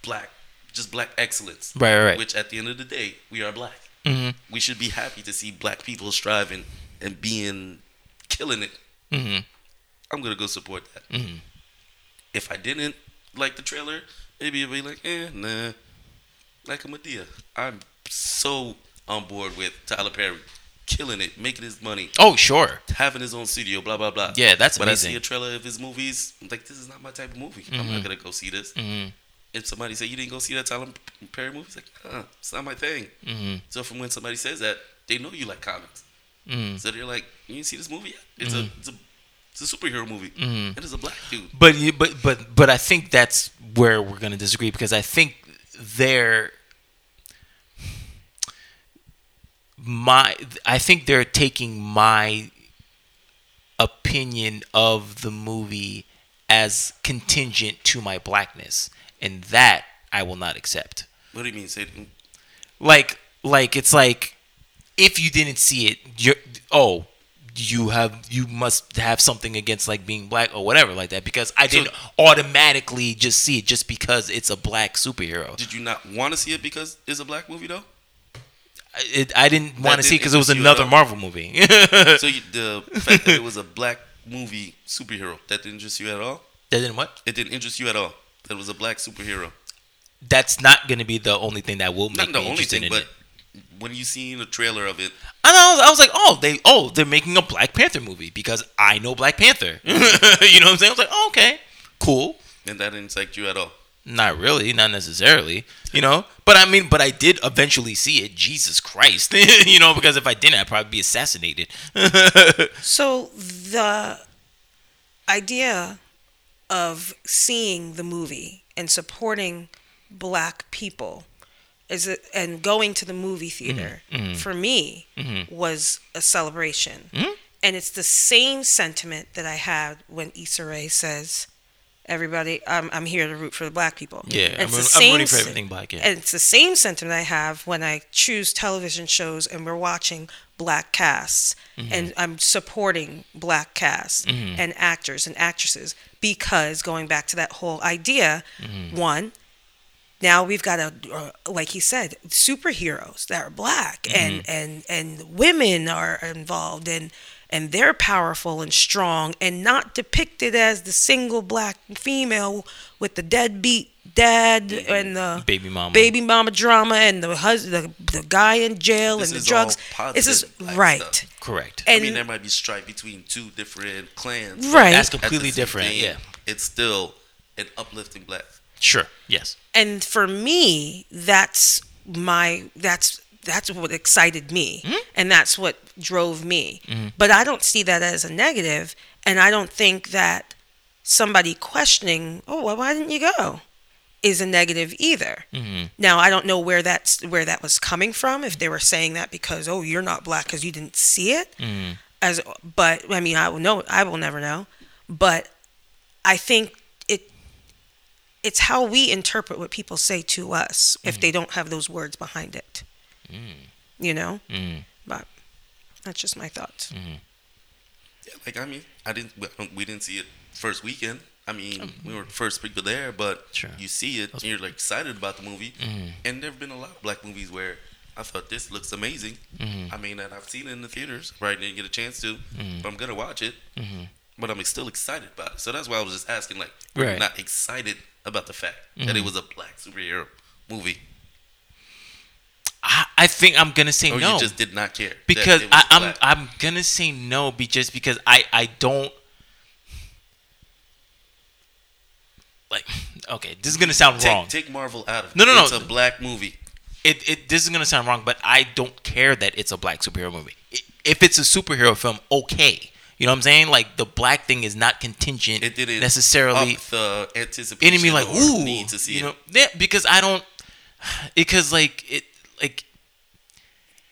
black, just black excellence. Right. Right. Which at the end of the day, we are black. Mhm. We should be happy to see black people striving and being killing it. Mhm. I'm gonna go support that. Mhm. If I didn't like the trailer, maybe it'll be like, eh, nah. Like a Madea. I'm so on board with Tyler Perry. Killing it, making his money, Oh, sure. having his own studio, blah blah blah. Yeah, that's But I see a trailer of his movies, I'm like, this is not my type of movie. I'm Mhm. not gonna go see this. Mhm. If somebody say you didn't go see that Tyler Perry movie, it's like, huh, it's not my thing. Mhm. So from when somebody says that, they know you like comics. Mhm. So they're like, you didn't see this movie yet? It's a it's a it's a superhero movie. Mhm. It's a black dude. But you- but but but I think that's where we're gonna disagree because I think they're my I think they're taking my opinion of the movie as contingent to my blackness, and that I will not accept. What do you mean? Say Like like it's like if you didn't see it, you're oh you have you must have something against like being black or whatever like that because I didn't automatically just see it just because it's a black superhero. Did you not want to see it because it's a black movie though? I- It, I didn't want to see because it was you at another? Marvel movie. So you, the fact that it was a black movie superhero that didn't interest you at all? that didn't what? It didn't interest you at all. That it was a black superhero. That's not going to be the only thing that will make Not me interested thing, in but it. When you seen the trailer of it, I know. I was like, oh, they oh they're making a Black Panther movie because I know Black Panther. you know what I'm saying? I was like, oh, okay, cool. and that didn't excite you at all. Not really, not necessarily, you know. But I mean, but I did eventually see it. Jesus Christ, you know, because if I didn't, I'd probably be assassinated. So the idea of seeing the movie and supporting black people is it, and going to the movie theater mhm. for me Mhm. was a celebration. Mhm. And it's the same sentiment that I had when Issa Rae says, "Everybody, I'm, I'm here to root for the black people." yeah, And I'm, it's the I'm rooting for everything black. Yeah, and it's the same sentiment I have when I choose television shows and we're watching black casts Mm-hmm. and I'm supporting black casts and actors and actresses because going back to that whole idea, Mm-hmm. one, now we've got a uh, like he said superheroes that are black and Mm-hmm. and and women are involved and and they're powerful and strong and not depicted as the single black female with the deadbeat dad and the baby mama. baby mama drama and the husband the, the guy in jail This and the drugs all this is positive right stuff. Correct. and I mean, there might be strife between two different clans. Right. That's completely different. time, Yeah, It's still an uplifting black. Sure. Yes. and for me that's my that's that's what excited me Mm-hmm. and that's what drove me but i don't see that as a negative and i don't think that somebody questioning oh well why didn't you go is a negative either Mm-hmm. now i don't know where that's where that was coming from if they were saying that because oh you're not black because you didn't see it Mm-hmm. as but i mean i will know i will never know but i think it's how we interpret what people say to us if they don't have those words behind it you know Mm. but that's just my thoughts Yeah, like I mean, I didn't. we- We didn't see it first weekend. I mean, Mm-hmm. we were first people there, but Sure. you see it, and you're like excited about the movie. Mhm. And there've been a lot of black movies where I thought this looks amazing. Mhm. I mean, and I've seen it in the theaters. Right, didn't get a chance to, but I'm gonna watch it. But I'm still excited about it. So that's why I was just asking, like, were you Right. not excited about the fact that it Mhm. was a black superhero movie, I, I think I'm gonna say or no you just did not care because I, I'm black? I'm gonna say no, be just because I I don't like. Okay, this is gonna sound take, wrong. take Marvel out of it. No, no, no. It's a black movie. it, it this is gonna sound wrong, but I don't care that it's a black superhero movie. If it's a superhero film, okay. You know what I'm saying? Like the black thing is not contingent It didn't necessarily up the anticipation. enemy like ooh need to see you it. know yeah because I don't because like it like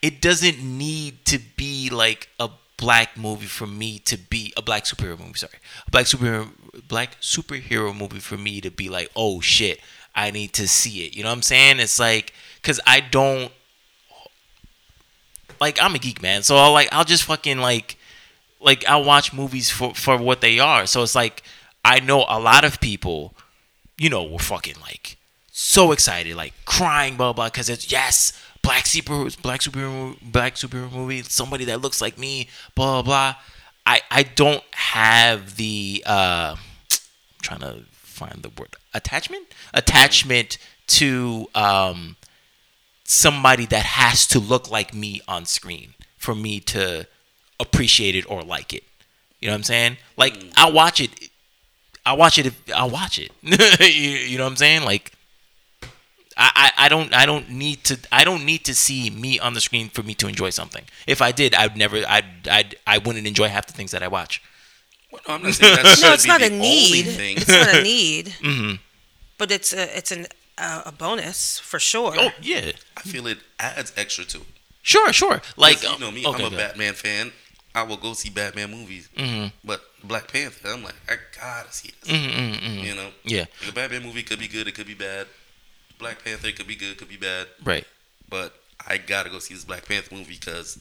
it doesn't need to be like a black movie for me to be a black superhero movie sorry a black superhero black superhero movie for me to be like oh shit I need to see it you know what I'm saying it's like because I don't like I'm a geek man so I'll like I'll just fucking like like I'll watch movies for for what they are so it's like I know a lot of people you know, were fucking like so excited, like crying, blah blah, because it's yes, black super, black superhero, black superhero movie, somebody that looks like me, blah blah. blah. I I don't have the uh, I'm trying to find the word attachment, attachment to um somebody that has to look like me on screen for me to appreciate it or like it. You know what I'm saying? Like I'll watch it I'll watch it if I'll watch it. you, you know what I'm saying? Like I, I, I don't I don't need to I don't need to see me on the screen for me to enjoy something. If I did, I'd never I'd, I'd I wouldn't enjoy half the things that I watch. Well, no, I'm not saying that No, it's be not the a need. Only thing. It's not a need. Mm-hmm. But it's a it's an uh, a bonus for sure. Oh yeah, I feel it adds extra to it. sure sure. Like Like you know me, okay, I'm a go. Batman fan. I will go see Batman movies. Mhm. But Black Panther, I'm like, I gotta see this. Mhm, mhm, mhm. You know, Yeah, a Batman movie could be good, it could be bad. Black Panther could be good, could be bad. right. But I gotta go see this Black Panther movie because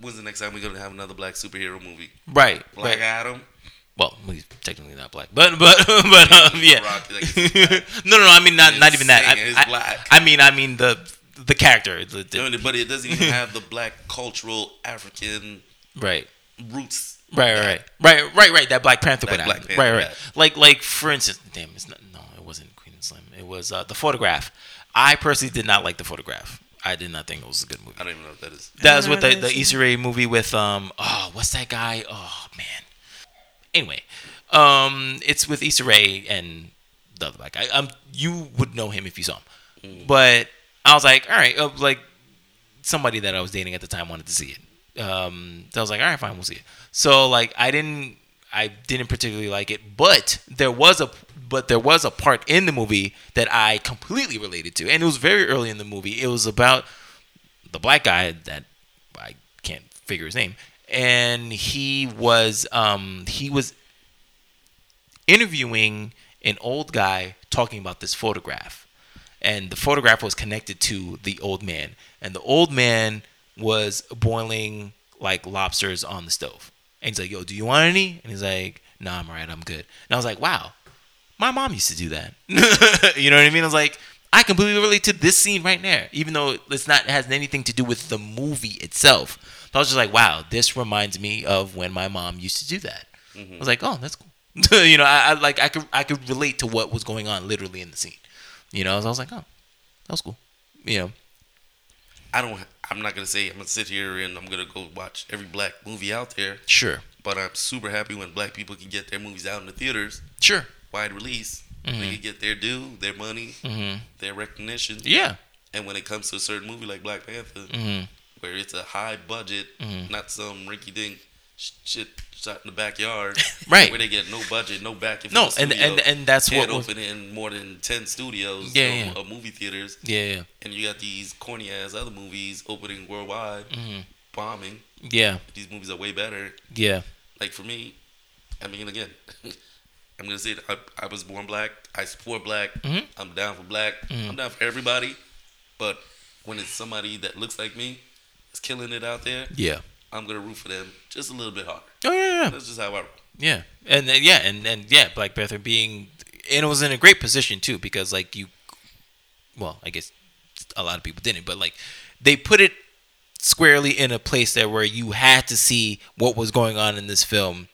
when's the next time we're gonna have another black superhero movie? Right. Black right. Adam. Well, he's technically not black, but but but um, yeah. Like, no, no, no. I mean not It's not even that. I, I- I mean I mean the the character. The, the- but it doesn't even have the black cultural African right. roots. Right, right, right, right, right, right. That Black Panther That would Black happen. Panther, right, right. yeah. Like, like for instance, damn, it's not. No, it wasn't Queen and Slim. It was uh, the photograph. I personally did not like the photograph. I did not think it was a good movie. I don't even know what that is. That was with the, the Issa Rae movie with um oh what's that guy oh man anyway um it's with Issa Rae and the other black guy um you would know him if you saw him but I was like all right uh, like somebody that I was dating at the time wanted to see it um so I was like all right fine we'll see it. So like I didn't I didn't particularly like it but there was a but there was a part in the movie that I completely related to and it was very early in the movie. It was about the black guy that I can't figure his name, and he was um he was interviewing an old guy talking about this photograph, and the photograph was connected to the old man, and the old man was boiling like lobsters on the stove, and he's like, "Yo, do you want any?" And he's like, "Nah, I'm alright, I'm good." And I was like, "Wow." my mom used to do that. you know what I mean? I was like, I completely relate to this scene right there, even though it's not it has anything to do with the movie itself. I was just like, wow, this reminds me of when my mom used to do that. Mm-hmm. I was like, oh, that's cool. you know, I, I like I could I could relate to what was going on literally in the scene. You know, so I was like, oh, that was cool. You know, I don't. I'm not gonna say I'm gonna sit here and I'm gonna go watch every black movie out there. sure, But I'm super happy when black people can get their movies out in the theaters, sure, wide release. Mhm. They can get their due, their money, hmm their recognition. yeah, And when it comes to a certain movie like Black Panther, hmm where it's a high budget, Mhm. not some rinky dink shit shot in the backyard, Right. Where they get no budget, no backing. no, and and and that's what was, open in more than ten studios, Yeah, or, yeah. movie theaters, yeah, yeah, and you got these corny ass other movies opening worldwide, hmm bombing. yeah, These movies are way better. yeah, Like for me, I mean, again, I'm gonna say I, I was born black. I support black. Mhm. I'm down for black. Mhm. I'm down for everybody. But when it's somebody that looks like me, is killing it out there, yeah. I'm gonna root for them just a little bit harder. Oh yeah, yeah. That's just how I. Yeah, and uh, yeah, and and yeah, Black Panther being, and it was in a great position too because like you, well, I guess a lot of people didn't, but like they put it squarely in a place there where you had to see what was going on in this film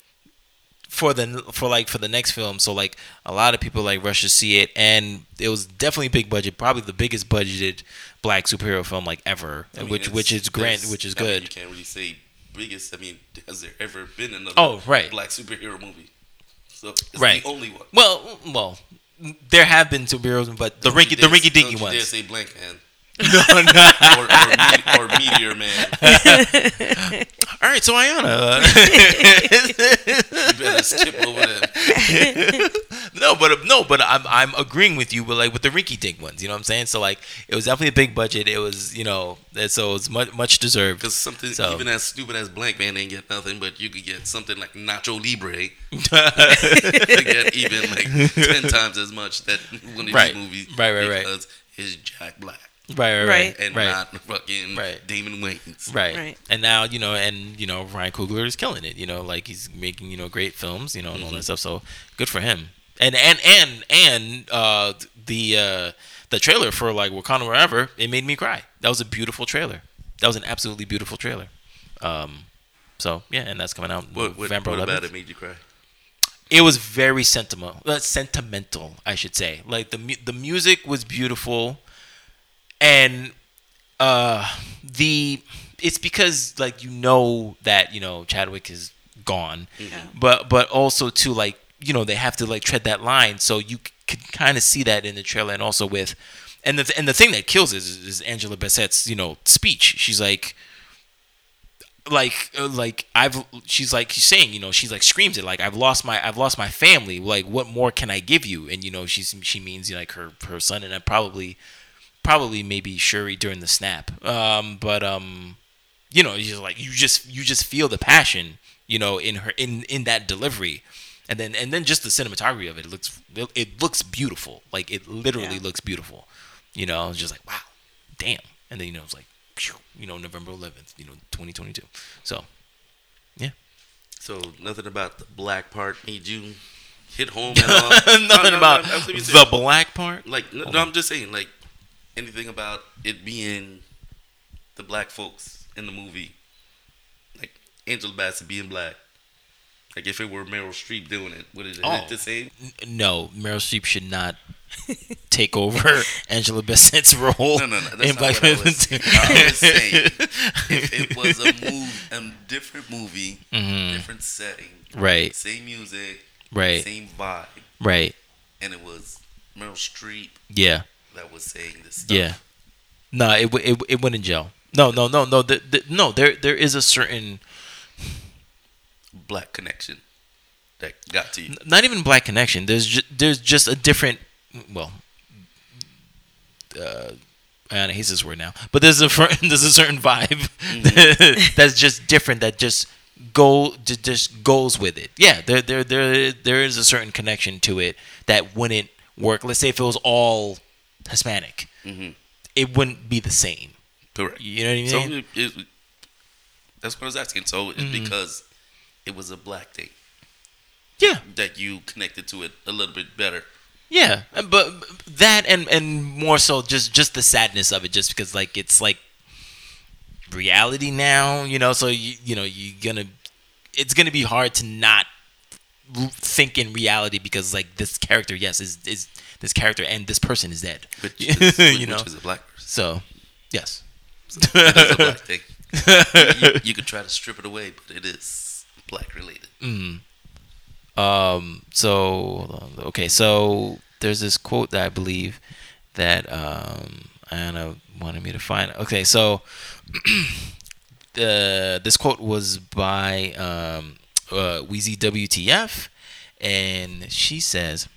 for the for like for the next film. So like a lot of people like rush to see it, and it was definitely big budget, probably the biggest budgeted black superhero film like ever, I mean, which which is grand, which is I mean, good. you can't really say biggest. I mean, has there ever been another Oh, right. black superhero movie? So it's Right. the only one. Well, well, there have been superheroes, but the rinky the rinky dinky don't dare ones. say Blankman. No, no. or, or, Me- or Meteor Man. All right, so Ayana. Uh, you better skip over them. no, but no, but I'm I'm agreeing with you, but like with the rinky dink ones, you know what I'm saying? So like it was definitely a big budget. It was you know so it's much much deserved. Because something So- even as stupid as Blankman ain't get nothing, but you could get something like Nacho Libre to get even like ten times as much that one of Right. these movies. Right, right, right. Because it's Jack Black right, right, right, Right. and right. not fucking Right. Damon Wayans. Right. Right. And now, you know, and you know, Ryan Coogler is killing it, you know, like he's making, you know, great films, you know, and all Mhm. that stuff. So good for him. And and and and uh the uh the trailer for like Wakanda Forever, it made me cry. That was a beautiful trailer. That was an absolutely beautiful trailer. Um so yeah, and that's coming out What, what, November what 11th. about it made you cry? It was very sentimental. Uh, sentimental, I should say. Like the the music was beautiful, and uh, the it's because like you know that you know Chadwick is gone, but but also too like you know they have to like tread that line, so you c- can kind of see that in the trailer, and also with. And the, and the thing that kills is, is Angela Bassett's you know speech. She's like, like uh, like I've she's like she's saying you know she's like screams it like I've lost my I've lost my family like what more can I give you and you know she's she means you know, like her her son and then probably probably maybe Shuri during the snap. Um but um you know you just like you just you just feel the passion you know in her in in that delivery. And then and then just the cinematography of it, it looks it looks beautiful. Like it literally Yeah. looks beautiful. You know it's just like wow damn. And then you know it's like you know November 11th you know 2022 so yeah. So nothing about the black part made you hit home at all. Nothing no, about no, I'm the black part? Like no, no, I'm just saying like anything about it being the black folks in the movie, like Angela Bassett being black. Like if it were Meryl Streep doing it, would it Oh. the same? No Meryl Streep should not take over Angela Bassett's role No, no, no. That's in not Black what I was, I was saying. If it was a move, a different movie, Mhm. different setting, right same music, right same vibe, right and it was Meryl Streep yeah that was saying this stuff. Yeah. No, it it it wouldn't gel. No, no, no, no. The, the, no, there there is a certain Black connection that got to you. not even black connection. There's ju- there's just a different well. Uh, I hate this word now, but there's a there's a certain vibe that's just different. That just go just goes with it. Yeah, there there there there is a certain connection to it that wouldn't work. Let's say if it was all Hispanic, hmm it wouldn't be the same. Correct. You know what I mean? So it, it, that's what I was asking. So it's Mhm. because it was a black thing yeah, that you connected to it a little bit better. Yeah, but but that and and more so just just the sadness of it, just because like it's like reality now, you know. So you you know you're gonna it's gonna be hard to not think in reality because like this character, yes, is is this character and this person is dead. Which is, you which know. is a black person. So yes, So is a black thing. You, you could try to strip it away, but it is black related. Mm. Um. So okay. So there's this quote that I believe that um Anna wanted me to find. Okay. So the this quote was by um uh, Wheezy WTF, and she says,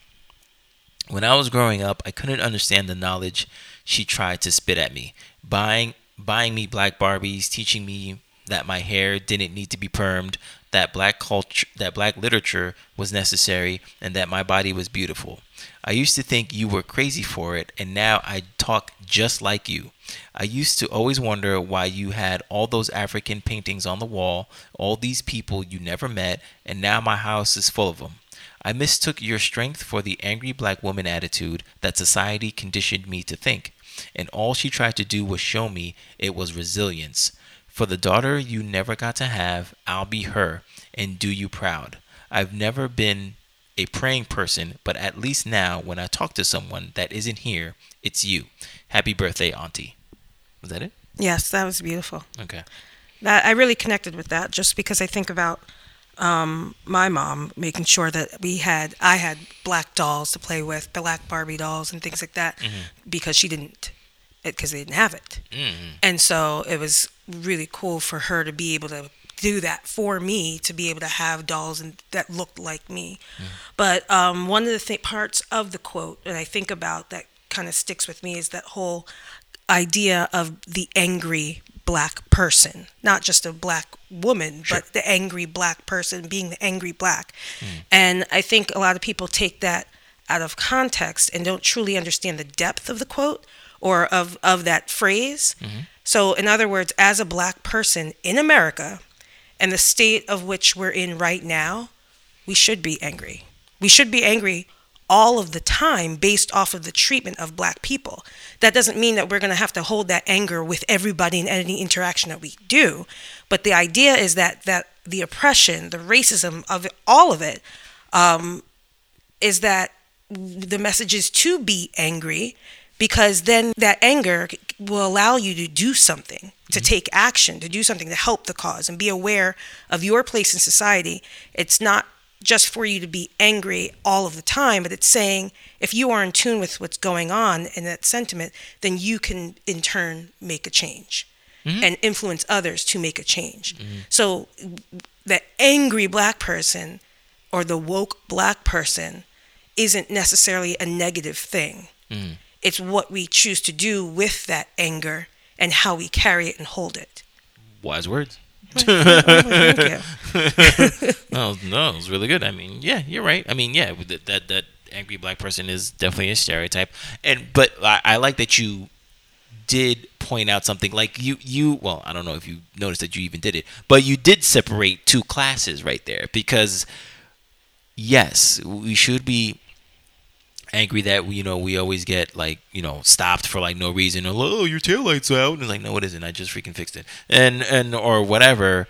"When I was growing up, I couldn't understand the knowledge she tried to spit at me, buying buying me black Barbies, teaching me that my hair didn't need to be permed, that black culture, that black literature was necessary, and that my body was beautiful. I used to think you were crazy for it, and now I talk just like you. I used to always wonder why you had all those African paintings on the wall, all these people you never met, and now my house is full of them. I mistook your strength for the angry black woman attitude that society conditioned me to think, and all she tried to do was show me it was resilience. For the daughter you never got to have, I'll be her and do you proud. I've never been a praying person, but at least now when I talk to someone that isn't here, it's you. Happy birthday, Auntie. Was that it? Yes, that was beautiful. Okay. That I really connected with that just because I think about um, my mom making sure that we had I had black dolls to play with, black Barbie dolls and things like that, because she didn't because they didn't have it. And so it was really cool for her to be able to do that for me to be able to have dolls and that looked like me. But um, one of the th- parts of the quote that I think about that kind of sticks with me is that whole idea of the angry black person, not just a black woman, but the angry black person being the angry black. Hmm. And I think a lot of people take that out of context and don't truly understand the depth of the quote or of, of that phrase. Mm-hmm. So, in other words, as a black person in America and the state of which we're in right now, we should be angry. We should be angry all of the time based off of the treatment of black people. That doesn't mean that we're going to have to hold that anger with everybody in any interaction that we do, but the idea is that that the oppression, the racism of it, all of it, um, is that the message is to be angry because then that anger will allow you to do something, to take action, to do something to help the cause and be aware of your place in society. It's not just for you to be angry all of the time, but it's saying if you are in tune with what's going on in that sentiment, then you can in turn make a change mm-hmm. and influence others to make a change. Mm-hmm. So the angry black person or the woke black person isn't necessarily a negative thing. Mm-hmm. It's what we choose to do with that anger and how we carry it and hold it. Wise words. You. No, no, it's really good. I mean, yeah, you're right. I mean, yeah, that that, that angry black person is definitely a stereotype. And but I, I like that you did point out something like you you well I don't know if you noticed that you even did it, but you did separate two classes right there because yes, we should be angry that you know we always get like you know stopped for like no reason. Or oh your tail lights out. And it's like no it isn't. I just freaking fixed it. And and or whatever.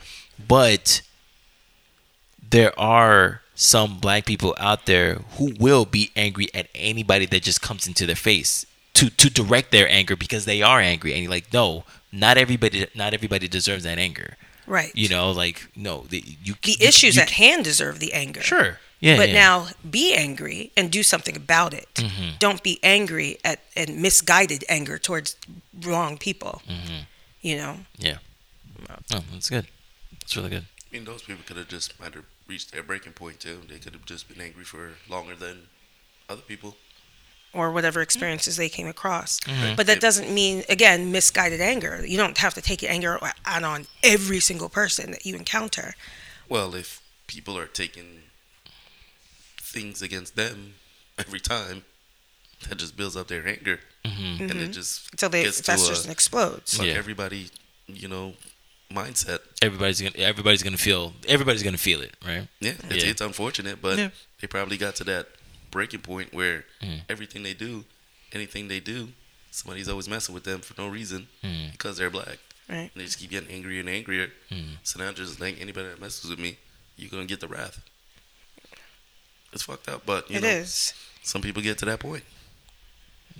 But there are some black people out there who will be angry at anybody that just comes into their face to to direct their anger because they are angry. And you're like no not everybody not everybody deserves that anger. Right. you know like no the, you the you- issues you- at hand deserve the anger. sure yeah but yeah. now be angry and do something about it. Mm-hmm. Don't be angry at and misguided anger towards wrong people. Mm-hmm. You know. yeah oh that's good that's really good I mean, those people could have just might have reached their breaking point too. They could have just been angry for longer than other people. or whatever experiences they came across. Mm-hmm. But that doesn't mean, again, misguided anger. You don't have to take your anger out on every single person that you encounter. Well, if people are taking things against them every time, that just builds up their anger, and it just Until they gets to festers a and explodes. fuck Yeah. everybody, you know, mindset. everybody's gonna everybody's gonna feel everybody's gonna feel it right Yeah, it's, Yeah. it's unfortunate, but Yeah. they probably got to that breaking point where Mm. everything they do, anything they do, somebody's always messing with them for no reason Mm. because they're black. Right. And they just keep getting angrier and angrier. Mm. So now just like anybody that messes with me, you're gonna get the wrath. It's fucked up, but you It know, is. some people get to that point.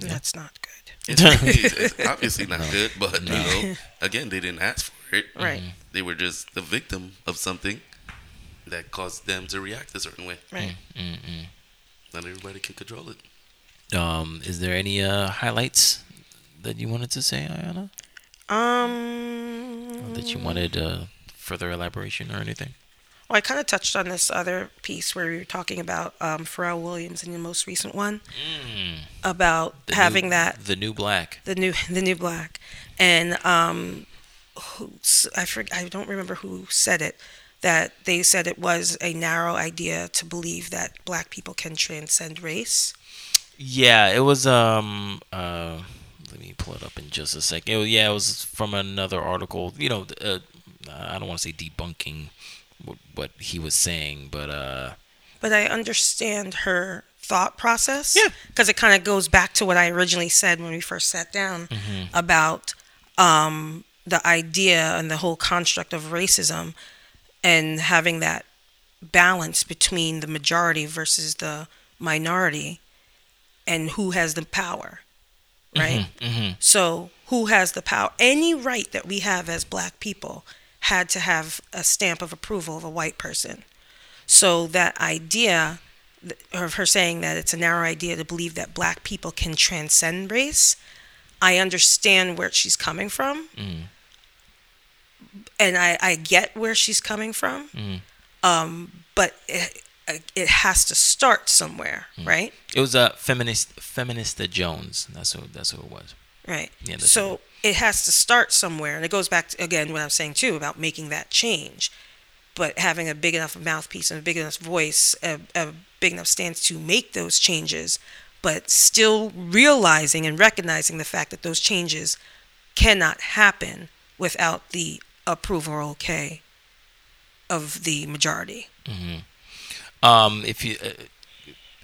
And That's not good. It's, it's- it's obviously not good, but you know, again, they didn't ask for it. Right. They were just the victim of something that caused them to react a certain way. Right. Mm-mm. Not everybody can control it. um is there any uh highlights that you wanted to say Ayana Um. that you wanted uh further elaboration or anything Well, I kind of touched on this other piece where we were talking about um, Pharrell Williams in the most recent one about The having new- that the new black the new the new black and um who I forget I don't remember who said it that they said it was a narrow idea to believe that black people can transcend race. Yeah, it was. Um, uh, let me pull it up in just a second. It was, yeah, it was from another article. You know, uh, I don't want to say debunking what, what he was saying, but uh, But I understand her thought process. Yeah. Because it kind of goes back to what I originally said when we first sat down about um, the idea and the whole construct of racism and having that balance between the majority versus the minority and who has the power. Right? hmm So, who has the power? Any right that we have as black people had to have a stamp of approval of a white person. So, that idea of her saying that it's a narrow idea to believe that black people can transcend race, I understand where she's coming from, Mm. and I, I get where she's coming from. Mm. Um, but it, it has to start somewhere, Mm. right? It was a feminist, Feminista Jones. That's who. That's who it was. Right. Yeah, so it has to start somewhere, and it goes back to, again what I'm saying too about making that change. But having a big enough mouthpiece and a big enough voice, a, a big enough stance to make those changes, but still realizing and recognizing the fact that those changes cannot happen without the approval or okay of the majority. Um, if you uh,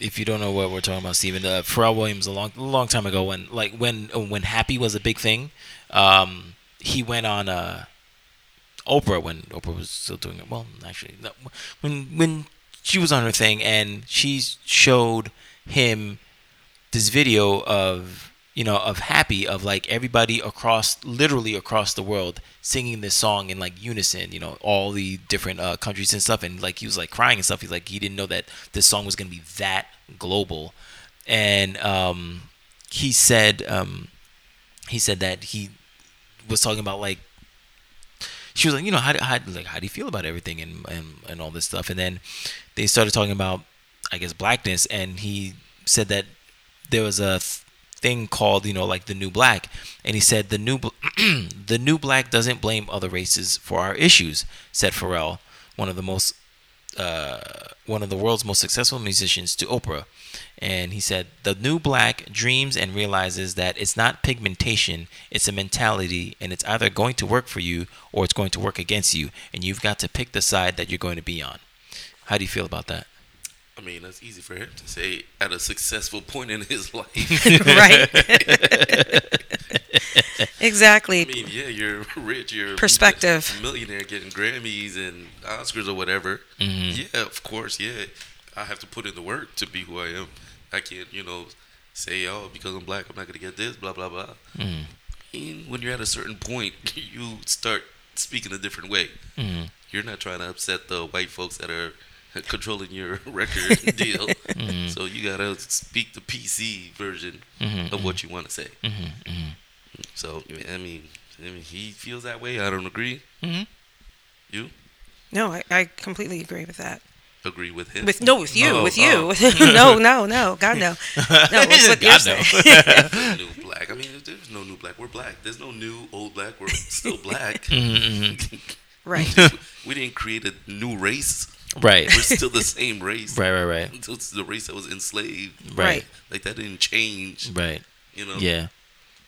if you don't know what we're talking about, Stephen, uh, Pharrell Williams a long long time ago when like when when Happy was a big thing, um, he went on uh, Oprah when Oprah was still doing it. Well, actually, when when she was on her thing and she showed him this video of you know of happy of like everybody across literally across the world singing this song in like unison you know all the different uh, countries and stuff. And like he was like crying and stuff. He's like he didn't know that this song was to be that global. And um he said um he said that he was talking about like she was like, you know, how, how like how do you feel about everything and, and and all this stuff? And then they started talking about, I guess, blackness, and he said that there was a th- thing called, you know, like the new black, and he said the new the new black doesn't blame other races for our issues, said Pharrell, one of the most uh, one of the world's most successful musicians to Oprah. And he said, The new black dreams and realizes that it's not pigmentation, it's a mentality, and it's either going to work for you or it's going to work against you. And you've got to pick the side that you're going to be on. How do you feel about that? I mean, that's easy for him to say at a successful point in his life. right. exactly. I mean, yeah, you're rich, you're Perspective. a millionaire getting Grammys and Oscars or whatever. Mhm. Yeah, of course, yeah. I have to put in the work to be who I am. I can't, you know, say, oh, because I'm black, I'm not gonna get this, blah blah blah. Mm. I mean, when you're at a certain point, you start speaking a different way. Mm. You're not trying to upset the white folks that are controlling your record deal. Mhm. So you gotta speak the PC version Mhm, of what you want to say. Mhm, mhm. So I mean, I mean, he feels that way. I don't agree. You No, I, I completely agree with that. agree with him? With no, with you, Oh, with you. oh. no, no, no, God no. No, it's what God, saying. no. new black. I mean, there's no new black. We're black. There's no new old black. We're still black. Right. we didn't create a new race. Right. We're still the same race. Right, right, right. It's the race that was enslaved. Right. Like that didn't change. Right. You know. Yeah,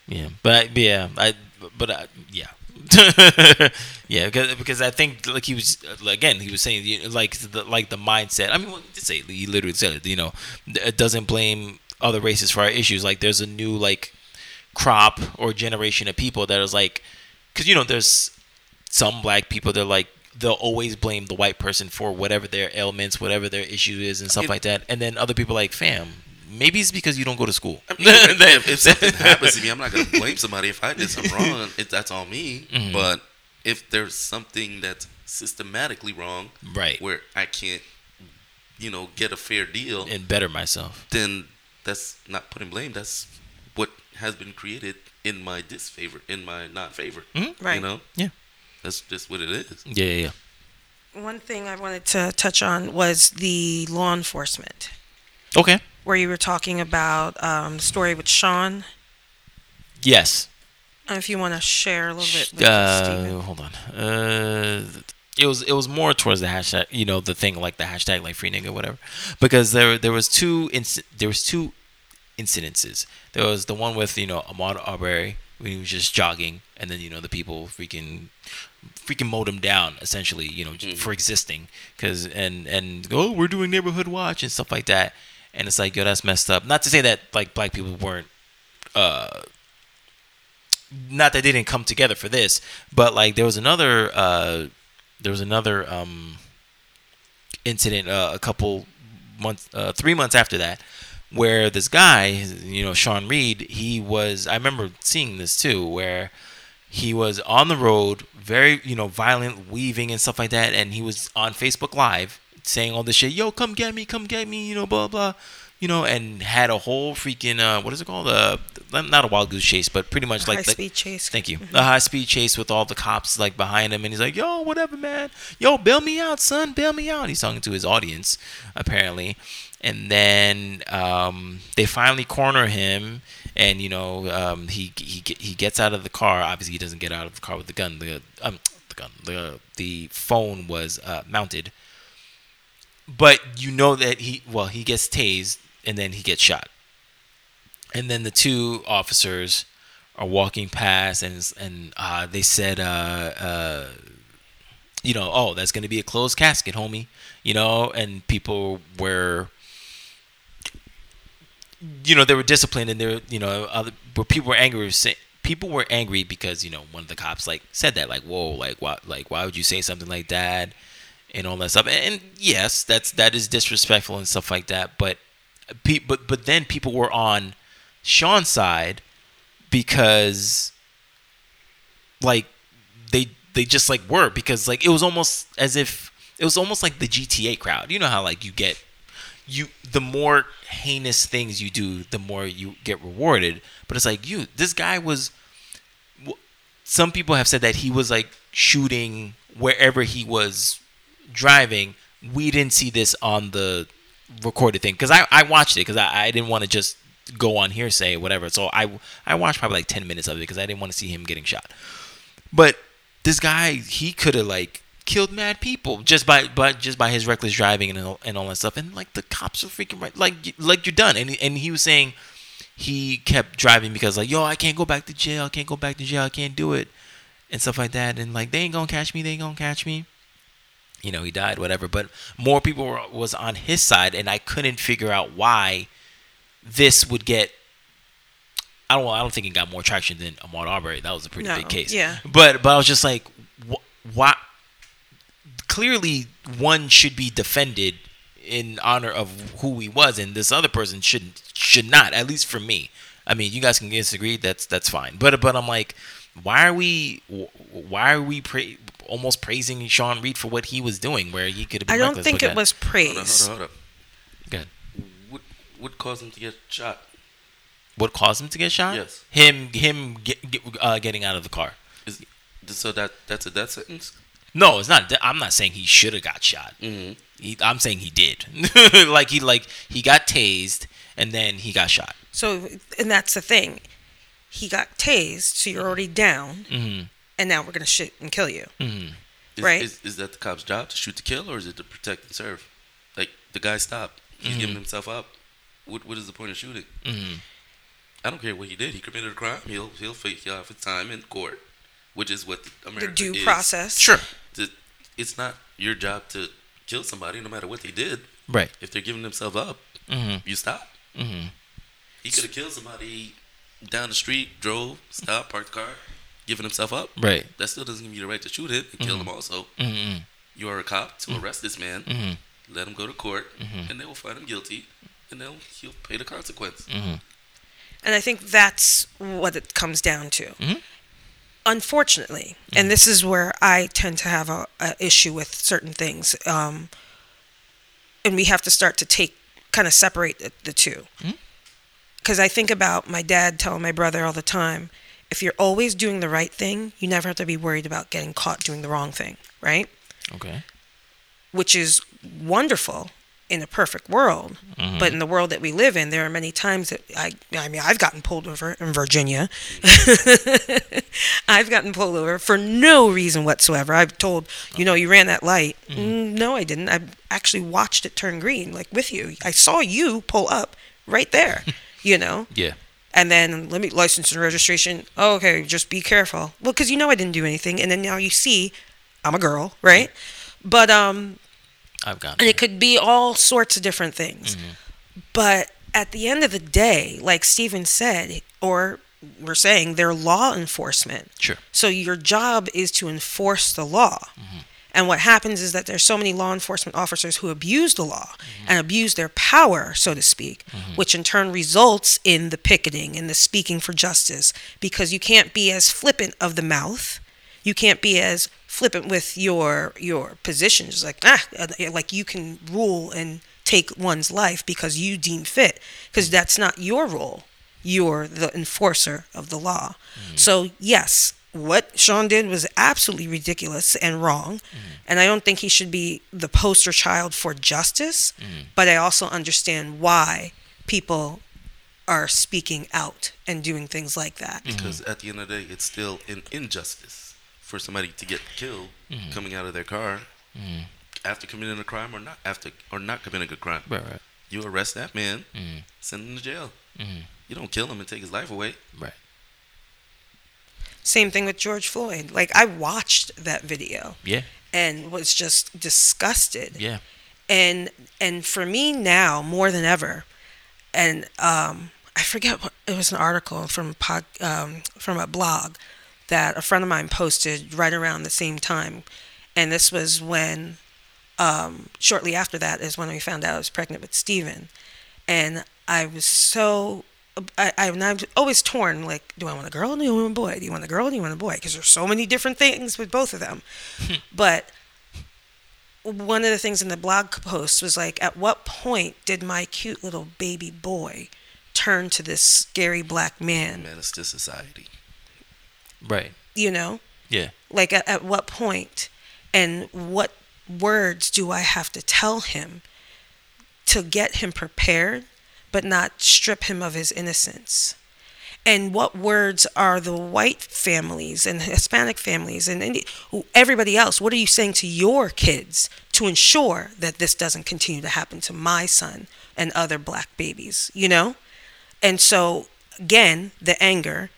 yeah, but I, yeah, I, but I, yeah, yeah, because because I think like he was uh, again he was saying you know, like the like the mindset. I mean, well, he did say he literally said it. You know, it doesn't blame other races for our issues. Like there's a new like crop or generation of people that is like, because you know there's some black people that are like they'll always blame the white person for whatever their ailments, whatever their issue is, and stuff mean- like that. And then other people are like, fam, maybe it's because you don't go to school. I mean, if, if something happens to me, I'm not gonna blame somebody if I did something wrong. If that's on me. Mhm. But if there's something that's systematically wrong, right. where I can't, you know, get a fair deal, and better myself. then that's not putting blame. That's what has been created in my disfavor, in my not favor. Right. You know. Yeah. That's just what it is. Yeah, yeah, yeah. One thing I wanted to touch on was the law enforcement, Okay. where you were talking about um, the story with Sean. Yes. Uh, If you want to share a little bit with Uh, hold on. Uh, it was it was more towards the hashtag, you know, the thing like the hashtag like free nigga whatever, because there there was two inc- there was two incidences. There was the one with you know Ahmaud Arbery when he was just jogging, and then you know the people freaking freaking mowed them down essentially, you know, j for existing, because and and oh we're doing neighborhood watch and stuff like that, and it's like yo that's messed up. Not to say that like black people weren't uh not that they didn't come together for this, but like there was another uh there was another um incident uh, a couple months uh, 3 months after that where this guy, you know, Sean Reed, he was I remember seeing this too where he was on the road, very, you know, violent, weaving and stuff like that and he was on Facebook live saying all this shit, "Yo, come get me, come get me," you know, blah blah. You know, and had a whole freaking uh, what is it called? Uh, not a wild goose chase, but pretty much like high the- speed chase. Thank you. A high speed chase with all the cops like behind him, and he's like, "Yo, whatever, man. Yo, bail me out, son. Bail me out." He's talking to his audience, apparently, and then um, they finally corner him, and you know, um, he he he gets out of the car. Obviously, he doesn't get out of the car with the gun. The um, the gun. The the phone was uh, mounted, but you know that he well he gets tased and then he gets shot and then the two officers are walking past and and uh, they said uh, uh, you know oh that's going to be a closed casket homie you know and people were you know they were disciplined and they were you know other but people were angry people were angry because you know one of the cops like said that like whoa like why like why would you say something like that and all that stuff and, and yes that's that is disrespectful and stuff like that but pe- but but then people were on Sean's side because like they they just like were because like it was almost as if it was almost like the GTA crowd. You know how like you get you the more heinous things you do, the more you get rewarded. But it's like you this guy was some people have said that he was like shooting wherever he was driving. We didn't see this on the recorded thing because I, I watched it because I, I didn't want to just go on hearsay whatever. So I I watched probably like ten minutes of it because I didn't want to see him getting shot. But this guy, he could have like killed mad people just by but just by his reckless driving and all, and all that stuff. And like the cops are freaking right, like like you're done. And and he was saying he kept driving because like yo, I can't go back to jail. I can't go back to jail. I can't do it and stuff like that. And like they ain't gonna catch me. They ain't gonna catch me. You know, he died, whatever. But more people were, was on his side, and I couldn't figure out why this would get. I don't. I don't think it got more traction than Ahmaud Arbery. That was a pretty No, big case. yeah. But but I was just like, wh- why? Clearly, one should be defended in honor of who he was, and this other person shouldn't should not. At least for me. I mean, you guys can disagree. That's that's fine. But but I'm like, why are we why are we pra- almost praising Sean Reed for what he was doing, where he could have I don't think it that? was Hold up, hold praise. up, hold up. Good. What what caused him to get shot? What caused him to get shot? Yes. Him him get, get, uh, getting out of the car. Is so that that's a death sentence? No, it's not. I'm not saying he should have got shot. Mm-hmm. He, I'm saying he did. like he like he got tased and then he got shot. So, and that's the thing. He got tased, so you're already down, hmm and now we're gonna shoot and kill you. hmm Is, Right. Is, is that the cop's job to shoot to kill, or is it to protect and serve? Like the guy stopped. He's giving himself up. What what is the point of shooting? hmm I don't care what he did. He committed a crime. He'll he'll face he'll have his time in court, which is what the America The due is. process. Sure. The- It's not your job to kill somebody, no matter what they did. Right. If they're giving themselves up, hmm you stop. hmm He could have killed somebody down the street, drove, stopped, parked the car, giving himself up. Right. That still doesn't give you the right to shoot him and kill him. Also, hmm you are a cop to arrest this man, hmm let him go to court, and they will find him guilty, and they'll he'll pay the consequence. And I think that's what it comes down to. Unfortunately, and this is where I tend to have a, a issue with certain things, um, and we have to start to take kind of separate the, the two. Because I think about my dad telling my brother all the time, if you're always doing the right thing, you never have to be worried about getting caught doing the wrong thing, right? Okay. which is wonderful in a perfect world. Mhm. But in the world that we live in, there are many times that I, I mean, I've gotten pulled over in Virginia. I've gotten pulled over for no reason whatsoever. I've told, you know, you ran that light. Mm, no, I didn't. I actually watched it turn green, like with you. I saw you pull up right there, you know? Yeah. And then let me license and registration. Oh, okay, just be careful. Well, because you know I didn't do anything, and then now you see, I'm a girl, right? But um, I've got. and it could be all sorts of different things. Mm-hmm. But at the end of the day, like Stephen said, or we're saying, they're law enforcement. Sure. So your job is to enforce the law. Mm-hmm. And what happens is that there's so many law enforcement officers who abuse the law mm-hmm. and abuse their power, so to speak, which in turn results in the picketing and the speaking for justice because you can't be as flippant of the mouth. You can't be as flippant with your your positions like ah uh, like you can rule and take one's life because you deem fit because that's not your role. you're the enforcer of the law. So, yes, what Sean did was absolutely ridiculous and wrong. And I don't think he should be the poster child for justice. But I also understand why people are speaking out and doing things like that. Because at the end of the day, it's still an injustice for somebody to get killed Mm-hmm. coming out of their car after committing a crime or not after or not committing a crime. Right, right, You arrest that man, Mhm. send him to jail. Mhm. You don't kill him and take his life away. right. Same thing with George Floyd. Like, I watched that video Yeah, and was just disgusted. yeah. and and for me now more than ever and um i forget what it was an article from pod, um, from a blog that a friend of mine posted right around the same time and this was when um shortly after that is when we found out i was pregnant with Stephen and i was so I, I'm always torn. Like, do I want a girl? Or do I want a boy? Do you want a girl? Or do you want a boy? Because there's so many different things with both of them. but one of the things in the blog post was like, at what point did my cute little baby boy turn to this scary black man? Menace to society. Right. You know, Yeah. like at, at what point, and what words do I have to tell him to get him prepared, but not strip him of his innocence? and what words are the white families and Hispanic families and Indi- everybody else? What are you saying to your kids to ensure that this doesn't continue to happen to my son and other black babies? You know, and so again, the anger,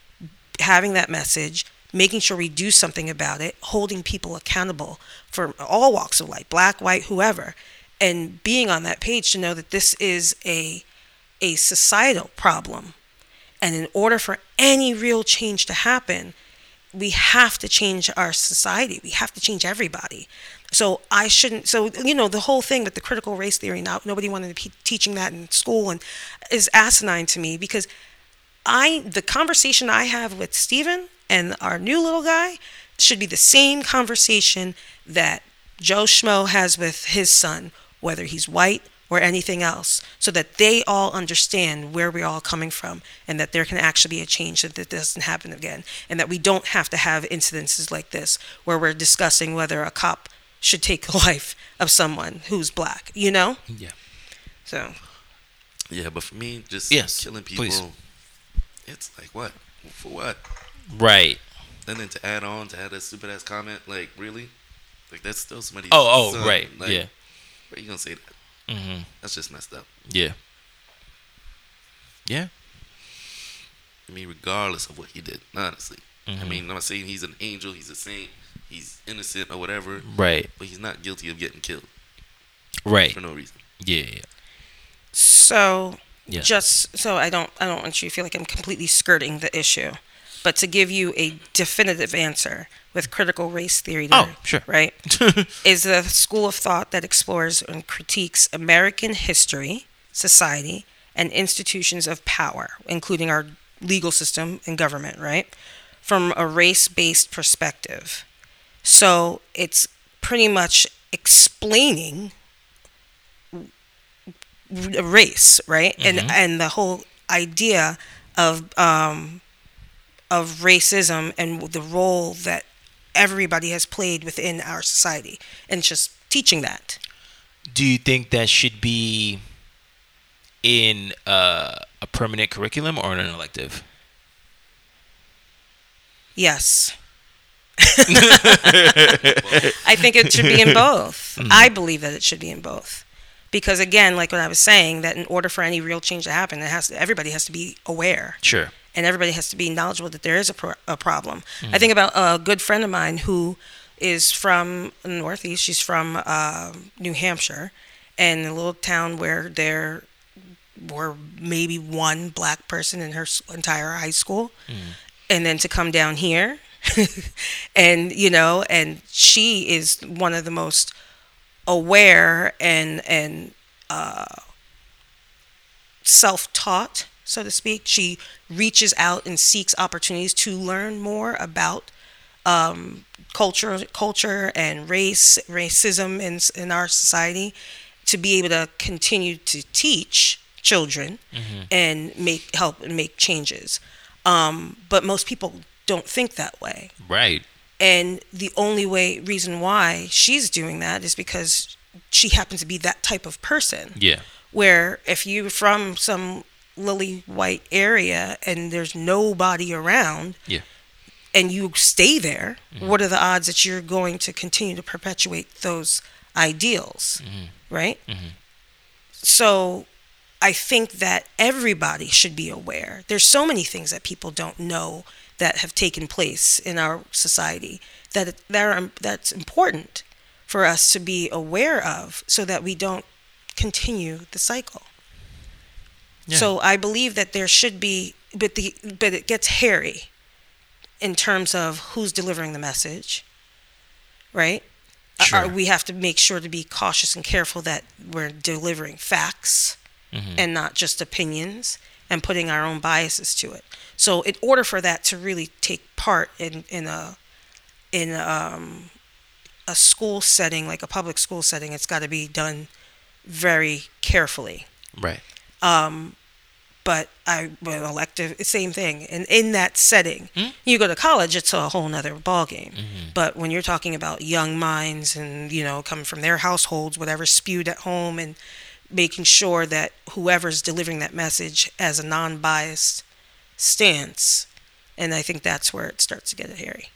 having that message, making sure we do something about it, holding people accountable for all walks of life, black, white, whoever, and being on that page to know that this is a a societal problem and in order for any real change to happen, we have to change our society. We have to change everybody. So I shouldn't. So you know the whole thing with the critical race theory. Now nobody wanted to be teaching that in school, and is asinine to me because I the conversation I have with Stephen and our new little guy should be the same conversation that Joe Schmo has with his son, whether he's white or anything else, so that they all understand where we're all coming from and that there can actually be a change so that this doesn't happen again and that we don't have to have incidences like this where we're discussing whether a cop should take the life of someone who's black, you know? Yeah. So Yeah, but for me, just Yes, killing people, please. It's like what? For what? Right. And then to add on to add a stupid ass comment, like really, like that's still somebody's. Oh, oh, son. right. Like, yeah. Where you gonna say that? Mm-hmm. That's just messed up. Yeah. Yeah. I mean, regardless of what he did, honestly. I Mhm. mean, I'm not saying he's an angel, he's a saint, he's innocent or whatever, Right. but he's not guilty of getting killed Right. for no reason. Yeah. So, Yeah. just so I don't, I don't want you to feel like I'm completely skirting the issue, but to give you a definitive answer with critical race theory, Oh, sure. right, is the school of thought that explores and critiques American history, society, and institutions of power, including our legal system and government, right, from a race-based perspective. So it's pretty much explaining race, right? And and the whole idea of um, of racism and the role that everybody has played within our society, and just teaching that. Do you think that should be in uh, a permanent curriculum or in an elective? Yes. I think it should be in both. I believe that it should be in both. Because again, like what I was saying, that in order for any real change to happen, it has to, everybody has to be aware. Sure. and everybody has to be knowledgeable that there is a, pro- a problem. I think about a good friend of mine who is from the Northeast. She's from uh, New Hampshire, and a little town where there were maybe one black person in her entire high school, and then to come down here, and you know, and she is one of the most aware and and self-taught, so to speak. She reaches out and seeks opportunities to learn more about um, culture, culture and race, racism in in our society, to be able to continue to teach children and make help and make changes. Um, but most people don't think that way. Right. And the only way reason why she's doing that is because she happens to be that type of person. Yeah. Where if you're from some lily white area and there's nobody around Yeah. and you stay there, mm-hmm. what are the odds that you're going to continue to perpetuate those ideals? Mm-hmm. Right? Mm-hmm. So I think that everybody should be aware. There's so many things that people don't know that have taken place in our society that that are, that's important for us to be aware of so that we don't continue the cycle. Yeah. So I believe that there should be but the but it gets hairy in terms of who's delivering the message. Right? Uh, Sure. we have to make sure to be cautious and careful that we're delivering facts Mm-hmm. and not just opinions and putting our own biases to it. So in order for that to really take part in in a in um, a school setting like a public school setting, it's got to be done very carefully. Right. Um, But I well, elective same thing. And in that setting, Hmm? you go to college, it's a whole nother ballgame. Mm-hmm. But when you're talking about young minds and you know coming from their households, whatever spewed at home, and making sure that whoever's delivering that message as a non-biased stance, and I think that's where it starts to get hairy.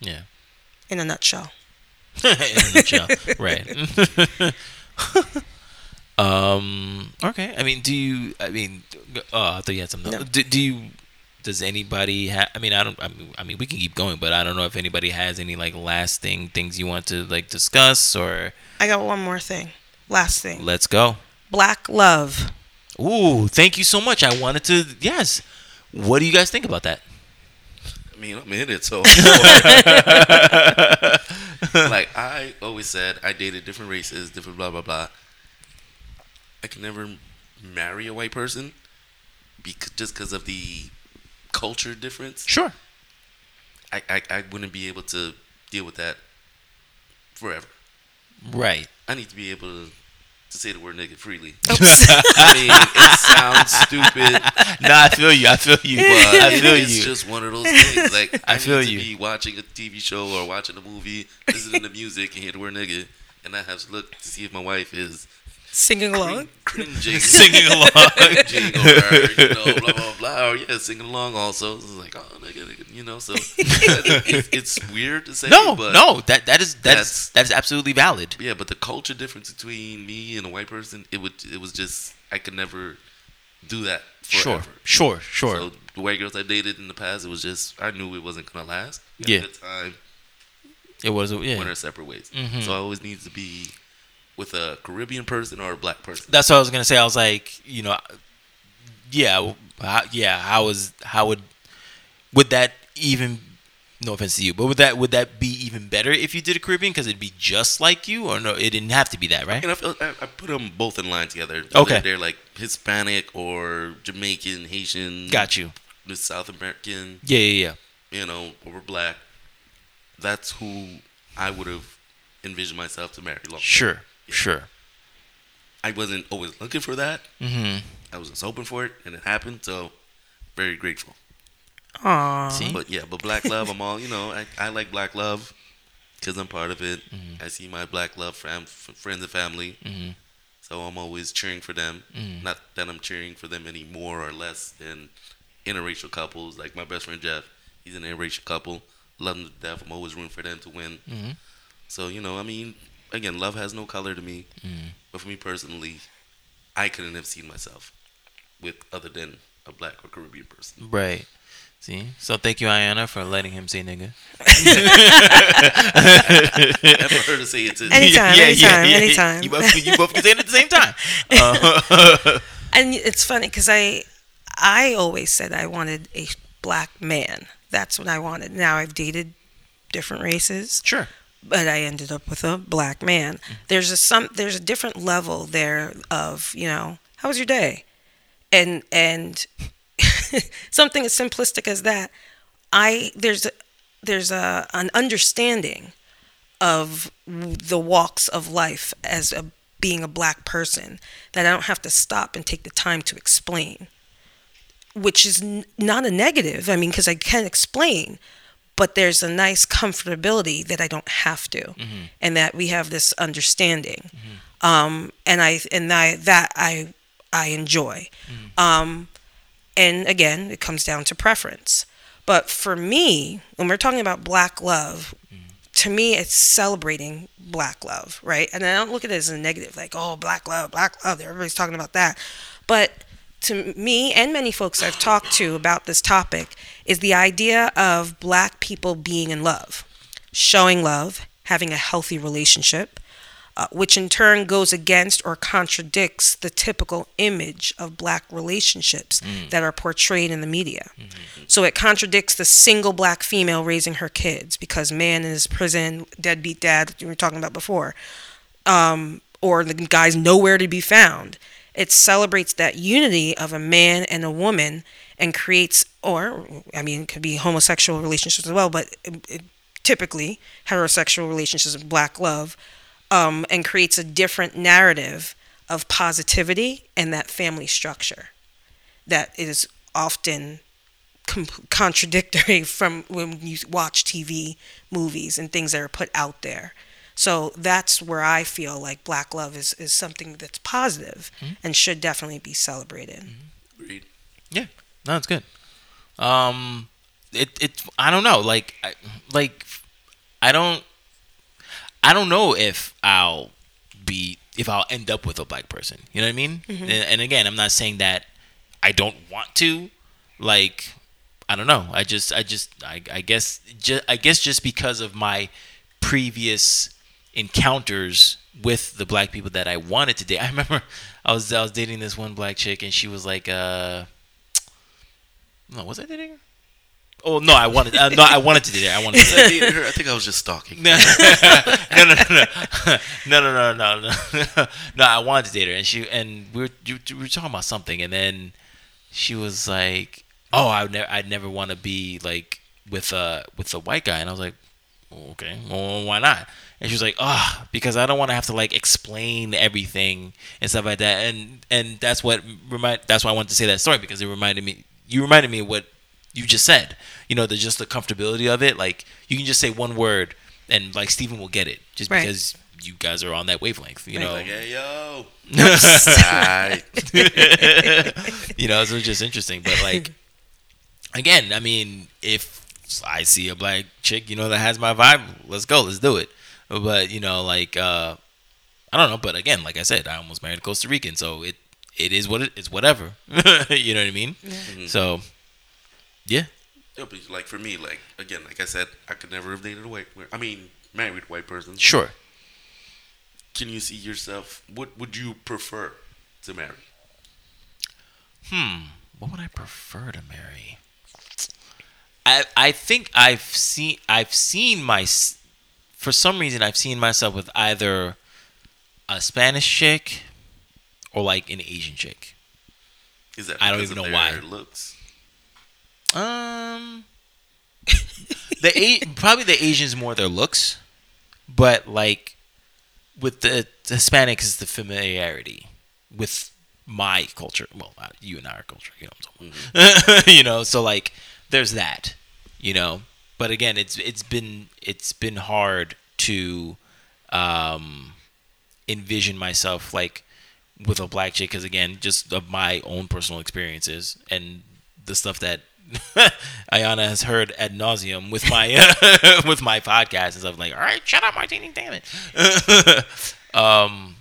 Yeah. In a nutshell. in a nutshell. right. um. Okay. I mean, do you? I mean, uh, I thought you had something. No. Do, do you? Does anybody have? I mean, I don't. I mean, I mean, we can keep going, but I don't know if anybody has any like lasting things you want to like discuss or. I got one more thing. Last thing. Let's go. Black love. Ooh, thank you so much. I wanted to. Yes. What do you guys think about that? I mean, I'm in it, so. like I always said, I dated different races, different blah blah blah. I can never marry a white person, because just because of the culture difference. Sure. I, I I wouldn't be able to deal with that forever. Right. I need to be able to, to say the word nigga freely. I mean, it sounds stupid, no, I feel you. I feel you. but I feel you. it's you. just one of those things. Like I I, feel need you. to be watching a TV show or watching a movie, listening to music, and hear the word nigga, and I have to look to see if my wife is Singing along. cringing, Singing along. cringing, or you know, blah blah blah, or yeah, singing along also. It's like, oh nigga, nigga, you know. So it's, it's weird to say, no, but no. That that is that That's- is that is absolutely valid. Yeah, but the culture difference between me and a white person, it would it was just I could never do that Sure. forever. Sure. Sure. So the white girls I dated in the past, it was just I knew it wasn't gonna last. We Yeah. a good time. it was. Yeah. Went our separate ways. Mhm. So I always need to be with a Caribbean person or a black person. That's what I was gonna say. I was like, you know, yeah, how, yeah. How was how would would that even? No offense to you, but would that would that be even better if you did a Caribbean because it'd be just like you, or no? It didn't have to be that, right? And I, feel, I, I put them both in line together. Okay. They're, like Hispanic or Jamaican, Haitian, Got you. the South American, Yeah, yeah, yeah. you know, or black. That's who I would have envisioned myself to marry. Long Sure, sure. I wasn't always looking for that. Mm-hmm. I was just hoping for it, and it happened. So, very grateful. Aww. See, But yeah, but black love, I'm all you know. I, I like black love because I'm part of it. Mm-hmm. I see my black love fam, f- friends and family, hmm so I'm always cheering for them. Mhm. Not that I'm cheering for them any more or less than interracial couples. Like my best friend Jeff, he's an interracial couple. Love them to death. I'm always rooting for them to win. hmm So you know, I mean, again, love has no color to me. hmm But for me personally, I couldn't have seen myself with other than a black or Caribbean person. Right. See, so thank you, Ayana, for letting him say nigga. Never heard her say it to Anytime, anytime, anytime. You both, you both can say it at the same time. Uh, And it's funny because I, I always said I wanted a black man. That's what I wanted. Now I've dated different races, sure. But I ended up with a black man. There's a some there's a different level there of you know how was your day, and and something as simplistic as that. I there's a, there's a an understanding of the walks of life as a being a black person that I don't have to stop and take the time to explain, which is n- not a negative. I mean, because I can explain, but there's a nice comfortability that I don't have to, and that we have this understanding, um, and I and I that I I enjoy. Um, and again, it comes down to preference. But for me, when we're talking about black love, to me, it's celebrating black love, right? And I don't look at it as a negative, like, oh, black love, black love. Everybody's talking about that. But to me and many folks I've talked to about this topic is the idea of black people being in love, showing love, having a healthy relationship, uh, which in turn goes against or contradicts the typical image of black relationships that are portrayed in the media. So it contradicts the single black female raising her kids because man in his prison, deadbeat dad that you were talking about before, um, or the guy's nowhere to be found. It celebrates that unity of a man and a woman and creates, or I mean, it could be homosexual relationships as well, but it, it, typically heterosexual relationships of black love, um, and creates a different narrative of positivity and that family structure that is often com- contradictory from when you watch TV movies and things that are put out there. So that's where I feel like black love is, is something that's positive mm-hmm. and should definitely be celebrated. Mm-hmm. Agreed. Yeah, no, it's good. Um, it it I don't know, like I, like I don't I don't know if I'll be if I'll end up with a black person. You know what I mean? Mm-hmm. And, and again, I'm not saying that I don't want to. Like I don't know. I just I just I, I guess just I guess just because of my previous encounters with the black people that I wanted to date. I remember I was I was dating this one black chick and she was like uh no, was I dating her? Oh no, I wanted uh, no, I wanted to date her. I wanted to I dated her. I think I was just stalking. no, no, no, no, no, no, no, no, no, no. I wanted to date her, and she and we were we were talking about something, and then she was like, "Oh, I would never, I'd never want to be like with a with a white guy," and I was like, "Okay, well, why not?" And she was like, "Ah, because I don't want to have to like explain everything and stuff like that," and and that's what remind that's why I wanted to say that story because it reminded me. You reminded me of what you just said. You know, the just the comfortability of it. Like you can just say one word, and like Stephen will get it just Right. because you guys are on that wavelength. You Right. know, Like, hey, yo. Alright. you know, so it's just interesting. But like, again, I mean, if I see a black chick, you know, that has my vibe, let's go, let's do it. But you know, like, uh, I don't know. But again, like I said, I almost married a Costa Rican, so it it is what it is. Whatever. you know what I mean? So, yeah. Yeah, but like for me, like again, like I said, I could never have dated a white. I mean, married a white person. Sure. Can you see yourself? What would you prefer to marry? Hmm. What would I prefer to marry? I I think I've seen I've seen my for some reason I've seen myself with either a Spanish chick or like an Asian chick. Is that I don't even know their why. Looks. Um, the A- probably the Asians more their looks, but like with the, the Hispanics is the familiarity with my culture. Well, uh, you and our culture, you know. What I'm talking about. you know, so like there's that, you know. But again, it's it's been it's been hard to um, envision myself like with a black chick because again, just of my own personal experiences and the stuff that Ayana has heard ad nauseum with my with my podcast and stuff. Like, all right, shut up, Martini, damn it. um,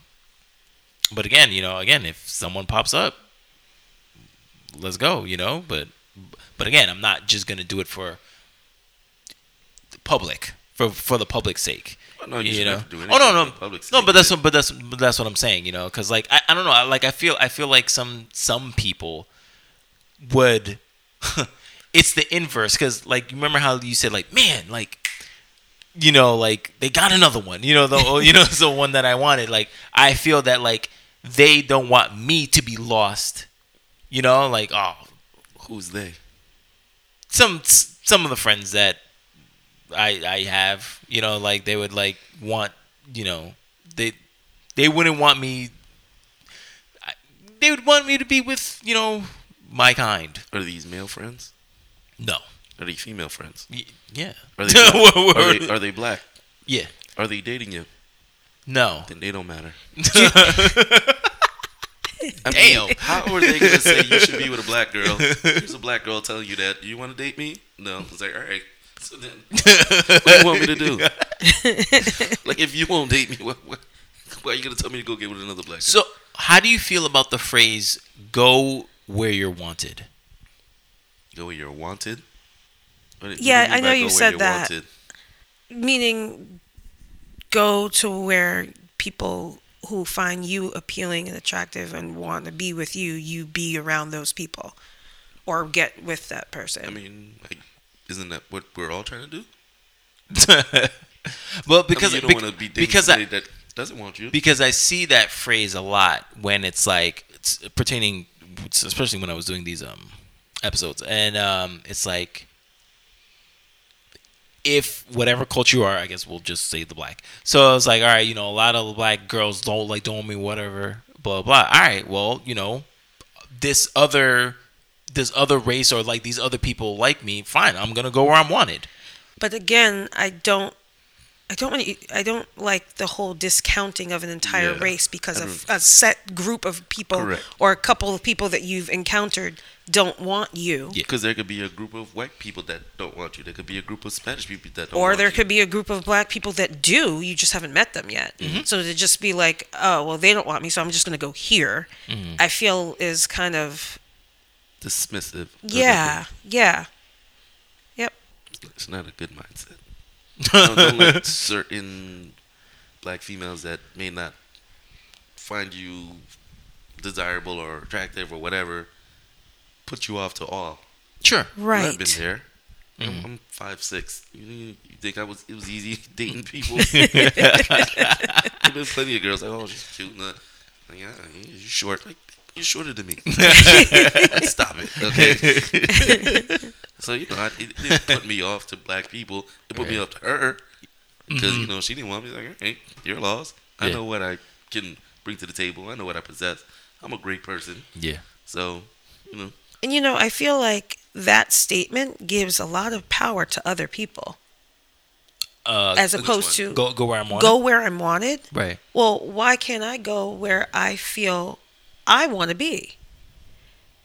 but again, you know, again, if someone pops up, let's go. You know, but but again, I'm not just gonna do it for public for for the public's sake. Oh, no, you you know. have to do oh no, for no, the public's no. But that's but- what, but that's but that's what I'm saying. You know, because like I, I don't know. I, like I feel I feel like some some people would. it's the inverse because like you remember how you said like man like you know like they got another one you know the you know the one that I wanted like I feel that like they don't want me to be lost you know like oh Who's they? some some of the friends that I I have, you know, like they would like want, you know, they They wouldn't want me. They would want me to be with you know my kind. Are these male friends? No. Are they female friends? Y- Yeah. Are they black? are, they, are they black? yeah. Are they dating you? No. Then they don't matter. I Damn. mean, how are they gonna say you should be with a black girl? Here's a black girl telling you that. You want to date me? No. It's like, all right. So then, what do you want me to do? like, if you won't date me, what, what, why are you gonna tell me to go get with another black girl? So, how do you feel about the phrase "go where you're wanted"? go where you're wanted. What do- what do Yeah, I know you said that. wanted? Meaning, go to where people who find you appealing and attractive and want to be with you, you be around those people, or get with that person. I mean, like, isn't that what we're all trying to do? well, Because because you don't want to be because somebody I, that doesn't want you. because I see that phrase a lot when it's like it's pertaining, especially when I was doing these um episodes, and um it's like if whatever culture you are, I guess we'll just say the black. So I was like, all right, you know, a lot of black girls don't like don't me whatever, blah blah. All right, well, you know, this other this other race or like these other people like me, fine, I'm gonna go where I'm wanted. But again, I don't. I don't want to, I don't like the whole discounting of an entire Yeah, race because of mm-hmm. a set group of people Correct. or a couple of people that you've encountered don't want you. Yeah. Because there could be a group of white people that don't want you. There could be a group of Spanish people that don't Or there you. could be a group of black people that do, you just haven't met them yet. Mm-hmm. So to just be like, oh, well, they don't want me, so I'm just going to go here, mm-hmm. I feel is kind of, dismissive. of yeah, yeah. Yep. It's not a good mindset. don't, don't let certain black females that may not find you desirable or attractive or whatever put you off to all. Sure. right. I've been Right. there. Mm-hmm. I'm, I'm five six. You, you think I was? It was easy dating people. There've been plenty of girls like, oh, she's cute. And that. Like, yeah, you're short. Like, you're shorter than me. Stop it, okay? so you know, I, it, it didn't put me off to black people. It put me off to her because you know she didn't want me. Like, hey, you're lost. I Yeah. know what I can bring to the table. I know what I possess. I'm a great person. Yeah. So, you know, And you know, I feel like that statement gives a lot of power to other people Uh, as opposed to go go where I'm wanted. go where I'm wanted. Right. Well, why can't I go where I feel I want to be?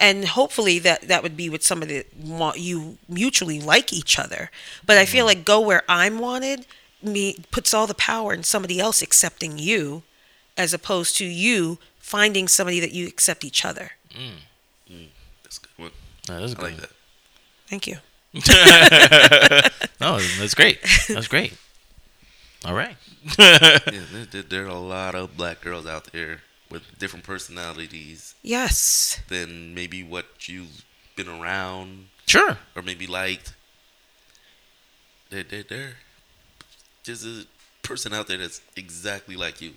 And hopefully that that would be with somebody that want you mutually like each other. But I feel mm-hmm. like go where I'm wanted me puts all the power in somebody else accepting you as opposed to you finding somebody that you accept each other. Mm. Mm. that's a good one. No, that's I like that. Thank you. No, that's great. That's great. All right. yeah, there, there, there are a lot of black girls out there with different personalities Yes. than maybe what you've been around Sure. or maybe liked. There, there, there. There's a person out there that's exactly like you,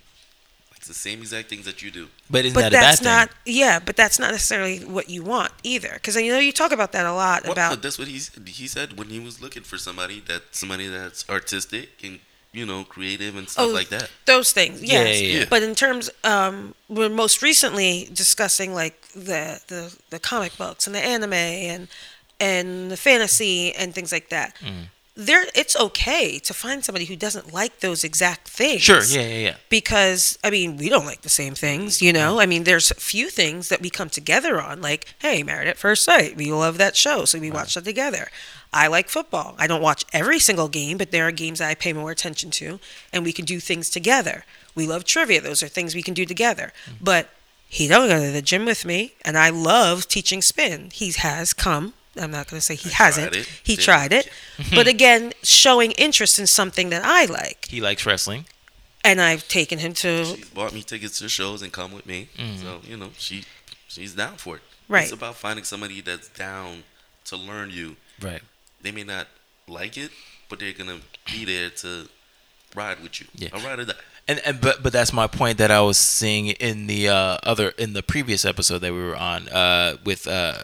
It's the same exact things that you do. But isn't But that a bad that's thing? not yeah, but that's not necessarily what you want either cuz you know you talk about that a lot Well, about that's what he's, he said when he was looking for somebody that somebody that's artistic and you know creative and stuff Oh, like that. those things Yeah, yes yeah, yeah. but in terms um we're most recently discussing like the the the comic books and the anime and and the fantasy and things like that Mm. there it's okay to find somebody who doesn't like those exact things Sure. Yeah. Yeah. Yeah. because I mean we don't like the same things, you know. I mean, there's a few things that we come together on, like hey, Married at First Sight, we love that show, so we watch that together. I like football. I don't watch every single game, but there are games that I pay more attention to, and we can do things together. We love trivia; those are things we can do together. Mm-hmm. But he don't go to the gym with me, and I love teaching spin. He has come. I'm not going to say he hasn't. it. He tried it, but again, showing interest in something that I like, He likes wrestling. and I've taken him to She's bought me tickets to shows and come with me. Mm. So you know she she's down for it. Right. It's about finding somebody that's down to learn you. Right. They may not like it, but they're gonna be there to ride with you. Yeah. A ride or die. And, and but but that's my point that I was seeing in the uh, other in the previous episode that we were on uh, with uh,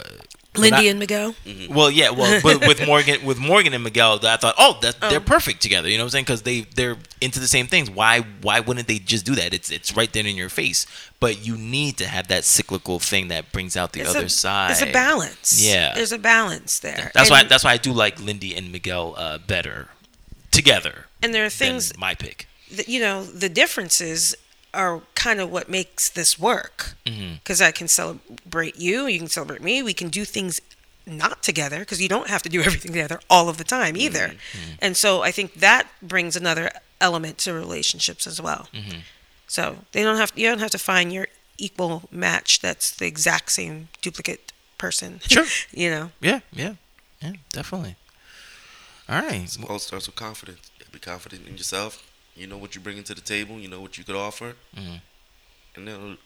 Lindy I- and Miguel. Well, yeah, well, but with Morgan, with Morgan and Miguel, I thought, oh, that they're Oh. perfect together. You know what I'm saying? Because they they're into the same things. Why why wouldn't they just do that? It's it's right there in your face. But you need to have that cyclical thing that brings out the It's other a, side. There's a balance. Yeah. There's a balance there. That's why that's why I do like Lindy and Miguel uh, better together. and there are Things things my pick. that, you know, the differences are kind of what makes this work. Mm-hmm. Because I can celebrate you, you can celebrate me. We can do things not together because you don't have to do everything together all of the time either. Mm-hmm. And so I think that brings another element to relationships as well. Mm-hmm. So they don't have you don't have to find your equal match that's the exact same duplicate person. Sure. you know. Yeah, yeah, yeah, definitely. All right. It all starts with confidence. Be confident in yourself. You know what you're bringing to the table. You know what you could offer. Mhm. And then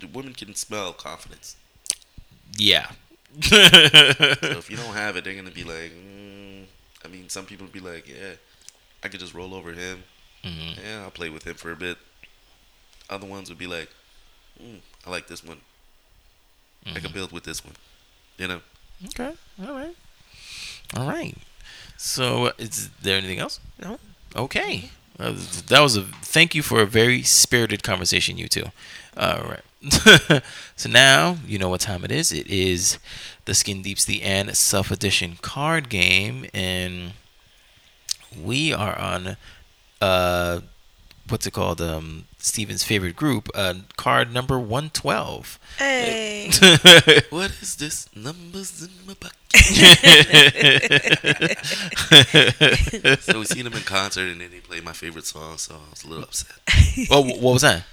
the women can smell confidence. Yeah. So if you don't have it, they're gonna be like, mm. I mean, some people be like, yeah, I could just roll over him. Mhm. Yeah, I'll play with him for a bit. Other ones would be like, mm, I like this one. I Mm-hmm. can build with this one. You know. Okay. All right. All right. So, is there anything else? No. Okay. Uh, that was a thank you for a very spirited conversation, you two. All right. so now you know what time it is. It is the Skin Deeps the And Self Edition card game, and we are on uh, what's it called? Um, Stephen's favorite group, uh, card number one twelve. Hey. What is this? Numbers in my pocket. so we seen them in concert, and then they played my favorite song, so I was a little upset. oh, wh- what was that?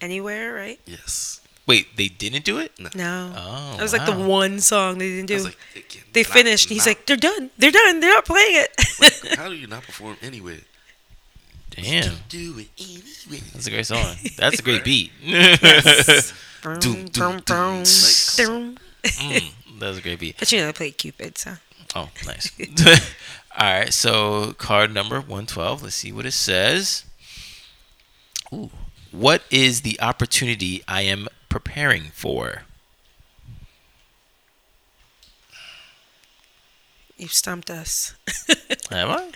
Anywhere, right? Yes. Wait, they didn't do it? No. Oh, It was like the one song they didn't I do. was like, they, can they not- finished. He's not- like, they're done. They're done. They're not playing it. how do you not perform anyway? Damn, Do it anyway. that's a great song. That's a great beat. Doom, doom, doom. Mm, that was a great beat. But you know, they played Cupid, so. Oh, nice. All right, so card number 112. Let's see what it says. Ooh. What is the opportunity I am preparing for? You've stumped us. Have I?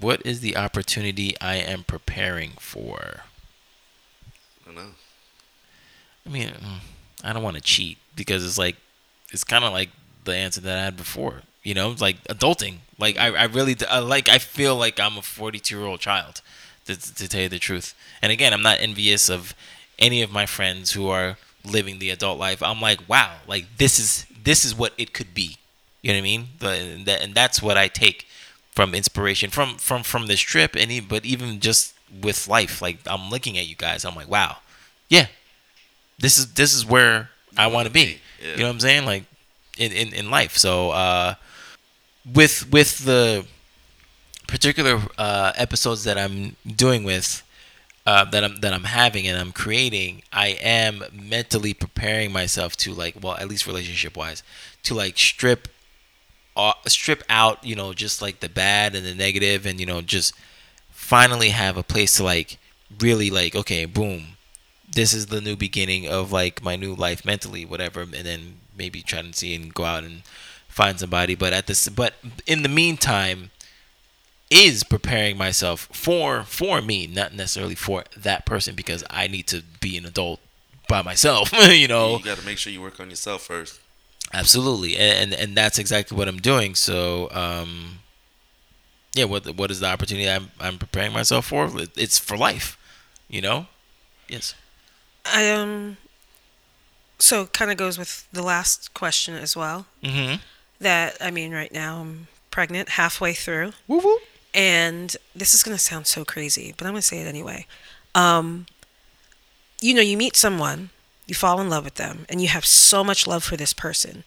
What is the opportunity I am preparing for? I don't know. I mean, mm, I don't want to cheat because it's like, it's kind of like the answer that I had before. You know, like adulting. Like I, I really, I like, I feel like I'm a 42 year old child, to, to tell you the truth. And again, I'm not envious of any of my friends who are living the adult life. I'm like, wow, like this is this is what it could be. You know what I mean? But and, that, and that's what I take from inspiration from from from this trip. And but even just with life, like I'm looking at you guys, I'm like, wow, yeah, this is this is where I want to be. Yeah. You know what I'm saying? Like in, in, in life. So uh, with with the particular uh, episodes that I'm doing with uh, that I'm that I'm having and I'm creating, I am mentally preparing myself to like, well, at least relationship wise, to like strip, Uh, strip out, you know, just like the bad and the negative, and you know, just finally have a place to like really like, okay, boom, this is the new beginning of like my new life mentally, whatever, and then maybe try to see and go out and find somebody. But at this, but in the meantime, is preparing myself for for me, not necessarily for that person, because I need to be an adult by myself. you know, You got to make sure you work on yourself first. Absolutely, and, and and that's exactly what I'm doing. So, um, yeah, what what is the opportunity I'm I'm preparing myself for? It's for life, you know. Yes. I um. So it kind of goes with the last question as well. Mm-hmm. That I mean, right now I'm pregnant, halfway through, Woo woo. and this is gonna sound so crazy, but I'm gonna say it anyway. Um, you know, you meet someone, you fall in love with them, and you have so much love for this person,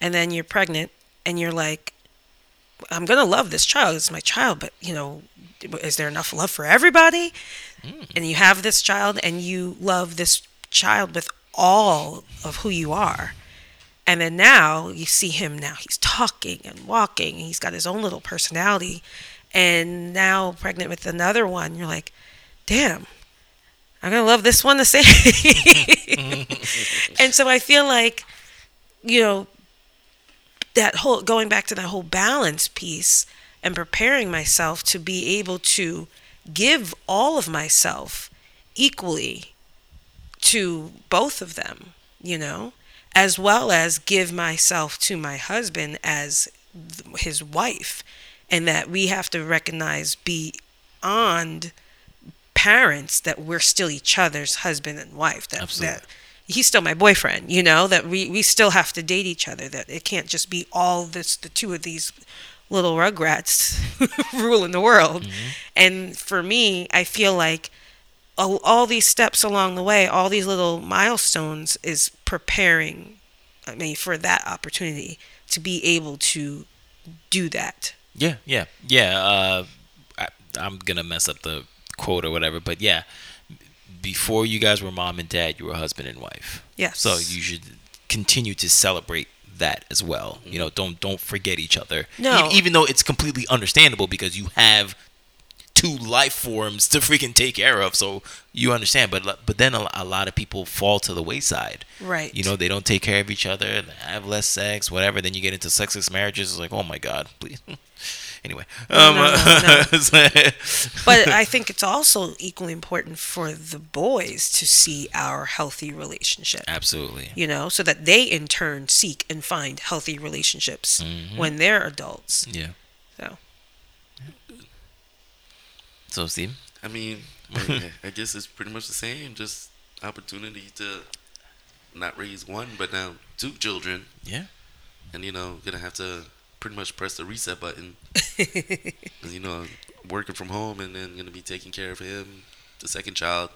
and then you're pregnant, and you're like, I'm gonna love this child. It's my child, but you know, is there enough love for everybody? Hmm. And you have this child, and you love this child with all of who you are. And then now you see him now he's talking and walking and he's got his own little personality. And now pregnant with another one, you're like, damn, I'm gonna love this one the same. and so I feel like you know, that whole going back to that whole balance piece and preparing myself to be able to give all of myself equally to both of them, you know, as well as give myself to my husband as his wife, and that we have to recognize beyond parents that we're still each other's husband and wife. That Absolutely. that he's still my boyfriend. You know that we we still have to date each other. That it can't just be all this the two of these little rugrats ruling the world. And for me, I feel like all, all these steps along the way, all these little milestones is preparing I mean for that opportunity to be able to do that. Yeah, yeah, yeah. Uh, I, I'm gonna mess up the quote or whatever, but yeah, before you guys were mom and dad, you were husband and wife. Yes. So you should continue to celebrate that as well. Mm-hmm. You know, don't don't forget each other. No. E- even though it's completely understandable because you have two life forms to freaking take care of, so you understand. But but then a, a lot of people fall to the wayside. Right. You know, they don't take care of each other, they have less sex, whatever. Then you get into sexless marriages. It's like, oh my god, please. anyway, um, no, no, it's like- but I think it's also equally important for the boys to see our healthy relationship. absolutely. You know, so that they in turn seek and find healthy relationships Mhm. when they're adults. Yeah. So So Steve, I mean, I I guess it's pretty much the same. Just opportunity to not raise one, but now two children, yeah, and you know, gonna have to pretty much press the reset button. 'Cause, you know, working from home, and then gonna be taking care of him, the second child,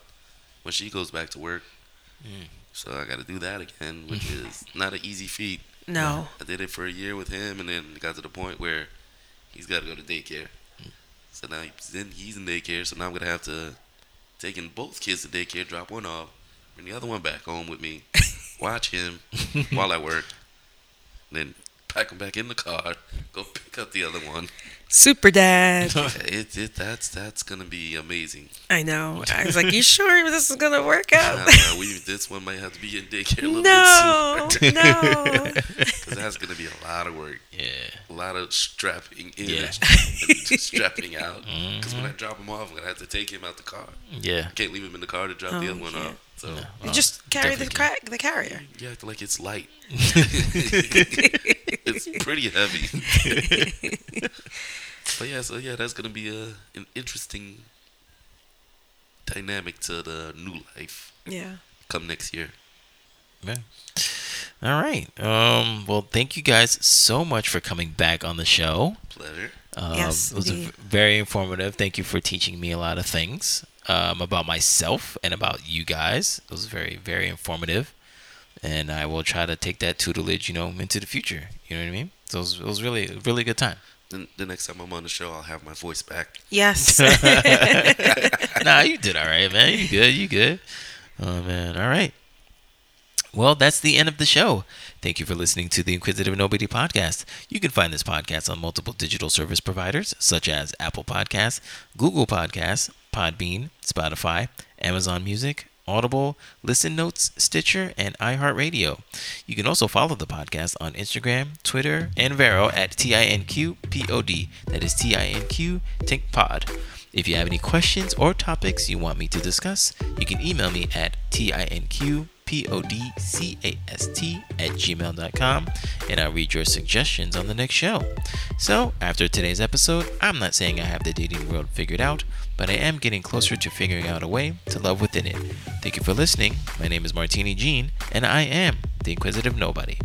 when she goes back to work. Mm. So I got to do that again, which is not an easy feat. no. I did it for a year with him, and then it got to the point where he's got to go to daycare. So now he's in, he's in daycare, so now I'm gonna have to take in both kids to daycare, drop one off, bring the other one back home with me, watch him while I work, then pack him back in the car, go pick up the other one. Super dad. It, it that's that's gonna be amazing. I know. I was like, you sure this is gonna work out? don't we this one might have to be in daycare a little no, bit no. sooner because that's gonna be a lot of work. yeah, a lot of strapping in Yeah. and strapping out. Because when mm-hmm. I drop him off, I'm gonna have to take him out the car. yeah. I can't leave him in the car to drop the Oh, other one yeah. off. So No. You just carry the definitely cra- the carrier. Yeah, like it's light. it's pretty heavy. but yeah, so yeah, that's gonna be a an interesting dynamic to the new life Yeah. come next year. Yeah. All right. Um. Well, thank you guys so much for coming back on the show. Pleasure. Um, Yes, it was indeed. v- very informative. Thank you for teaching me a lot of things um, about myself and about you guys. It was very, very informative, and I will try to take that tutelage, you know, into the future. You know what I mean? So it was, it was really, really good time. Then the next time I'm on the show, I'll have my voice back. Yes. nah, you did all right, man. You good? You good? Oh man, all right. Well, that's the end of the show. Thank you for listening to the Inquisitive Nobody podcast. You can find this podcast on multiple digital service providers such as Apple Podcasts, Google Podcasts, Podbean, Spotify, Amazon Music, Audible, Listen Notes, Stitcher, and iHeartRadio. You can also follow the podcast on Instagram, Twitter, and Vero at TINQPOD. That is TINQ TinkPod. If you have any questions or topics you want me to discuss, you can email me at TINQPODCAST at gmail.com and I'll read your suggestions on the next show. So, after today's episode, I'm not saying I have the dating world figured out, but I am getting closer to figuring out a way to love within it. Thank you for listening. My name is Martini Jean, and I am the Inquisitive Nobody.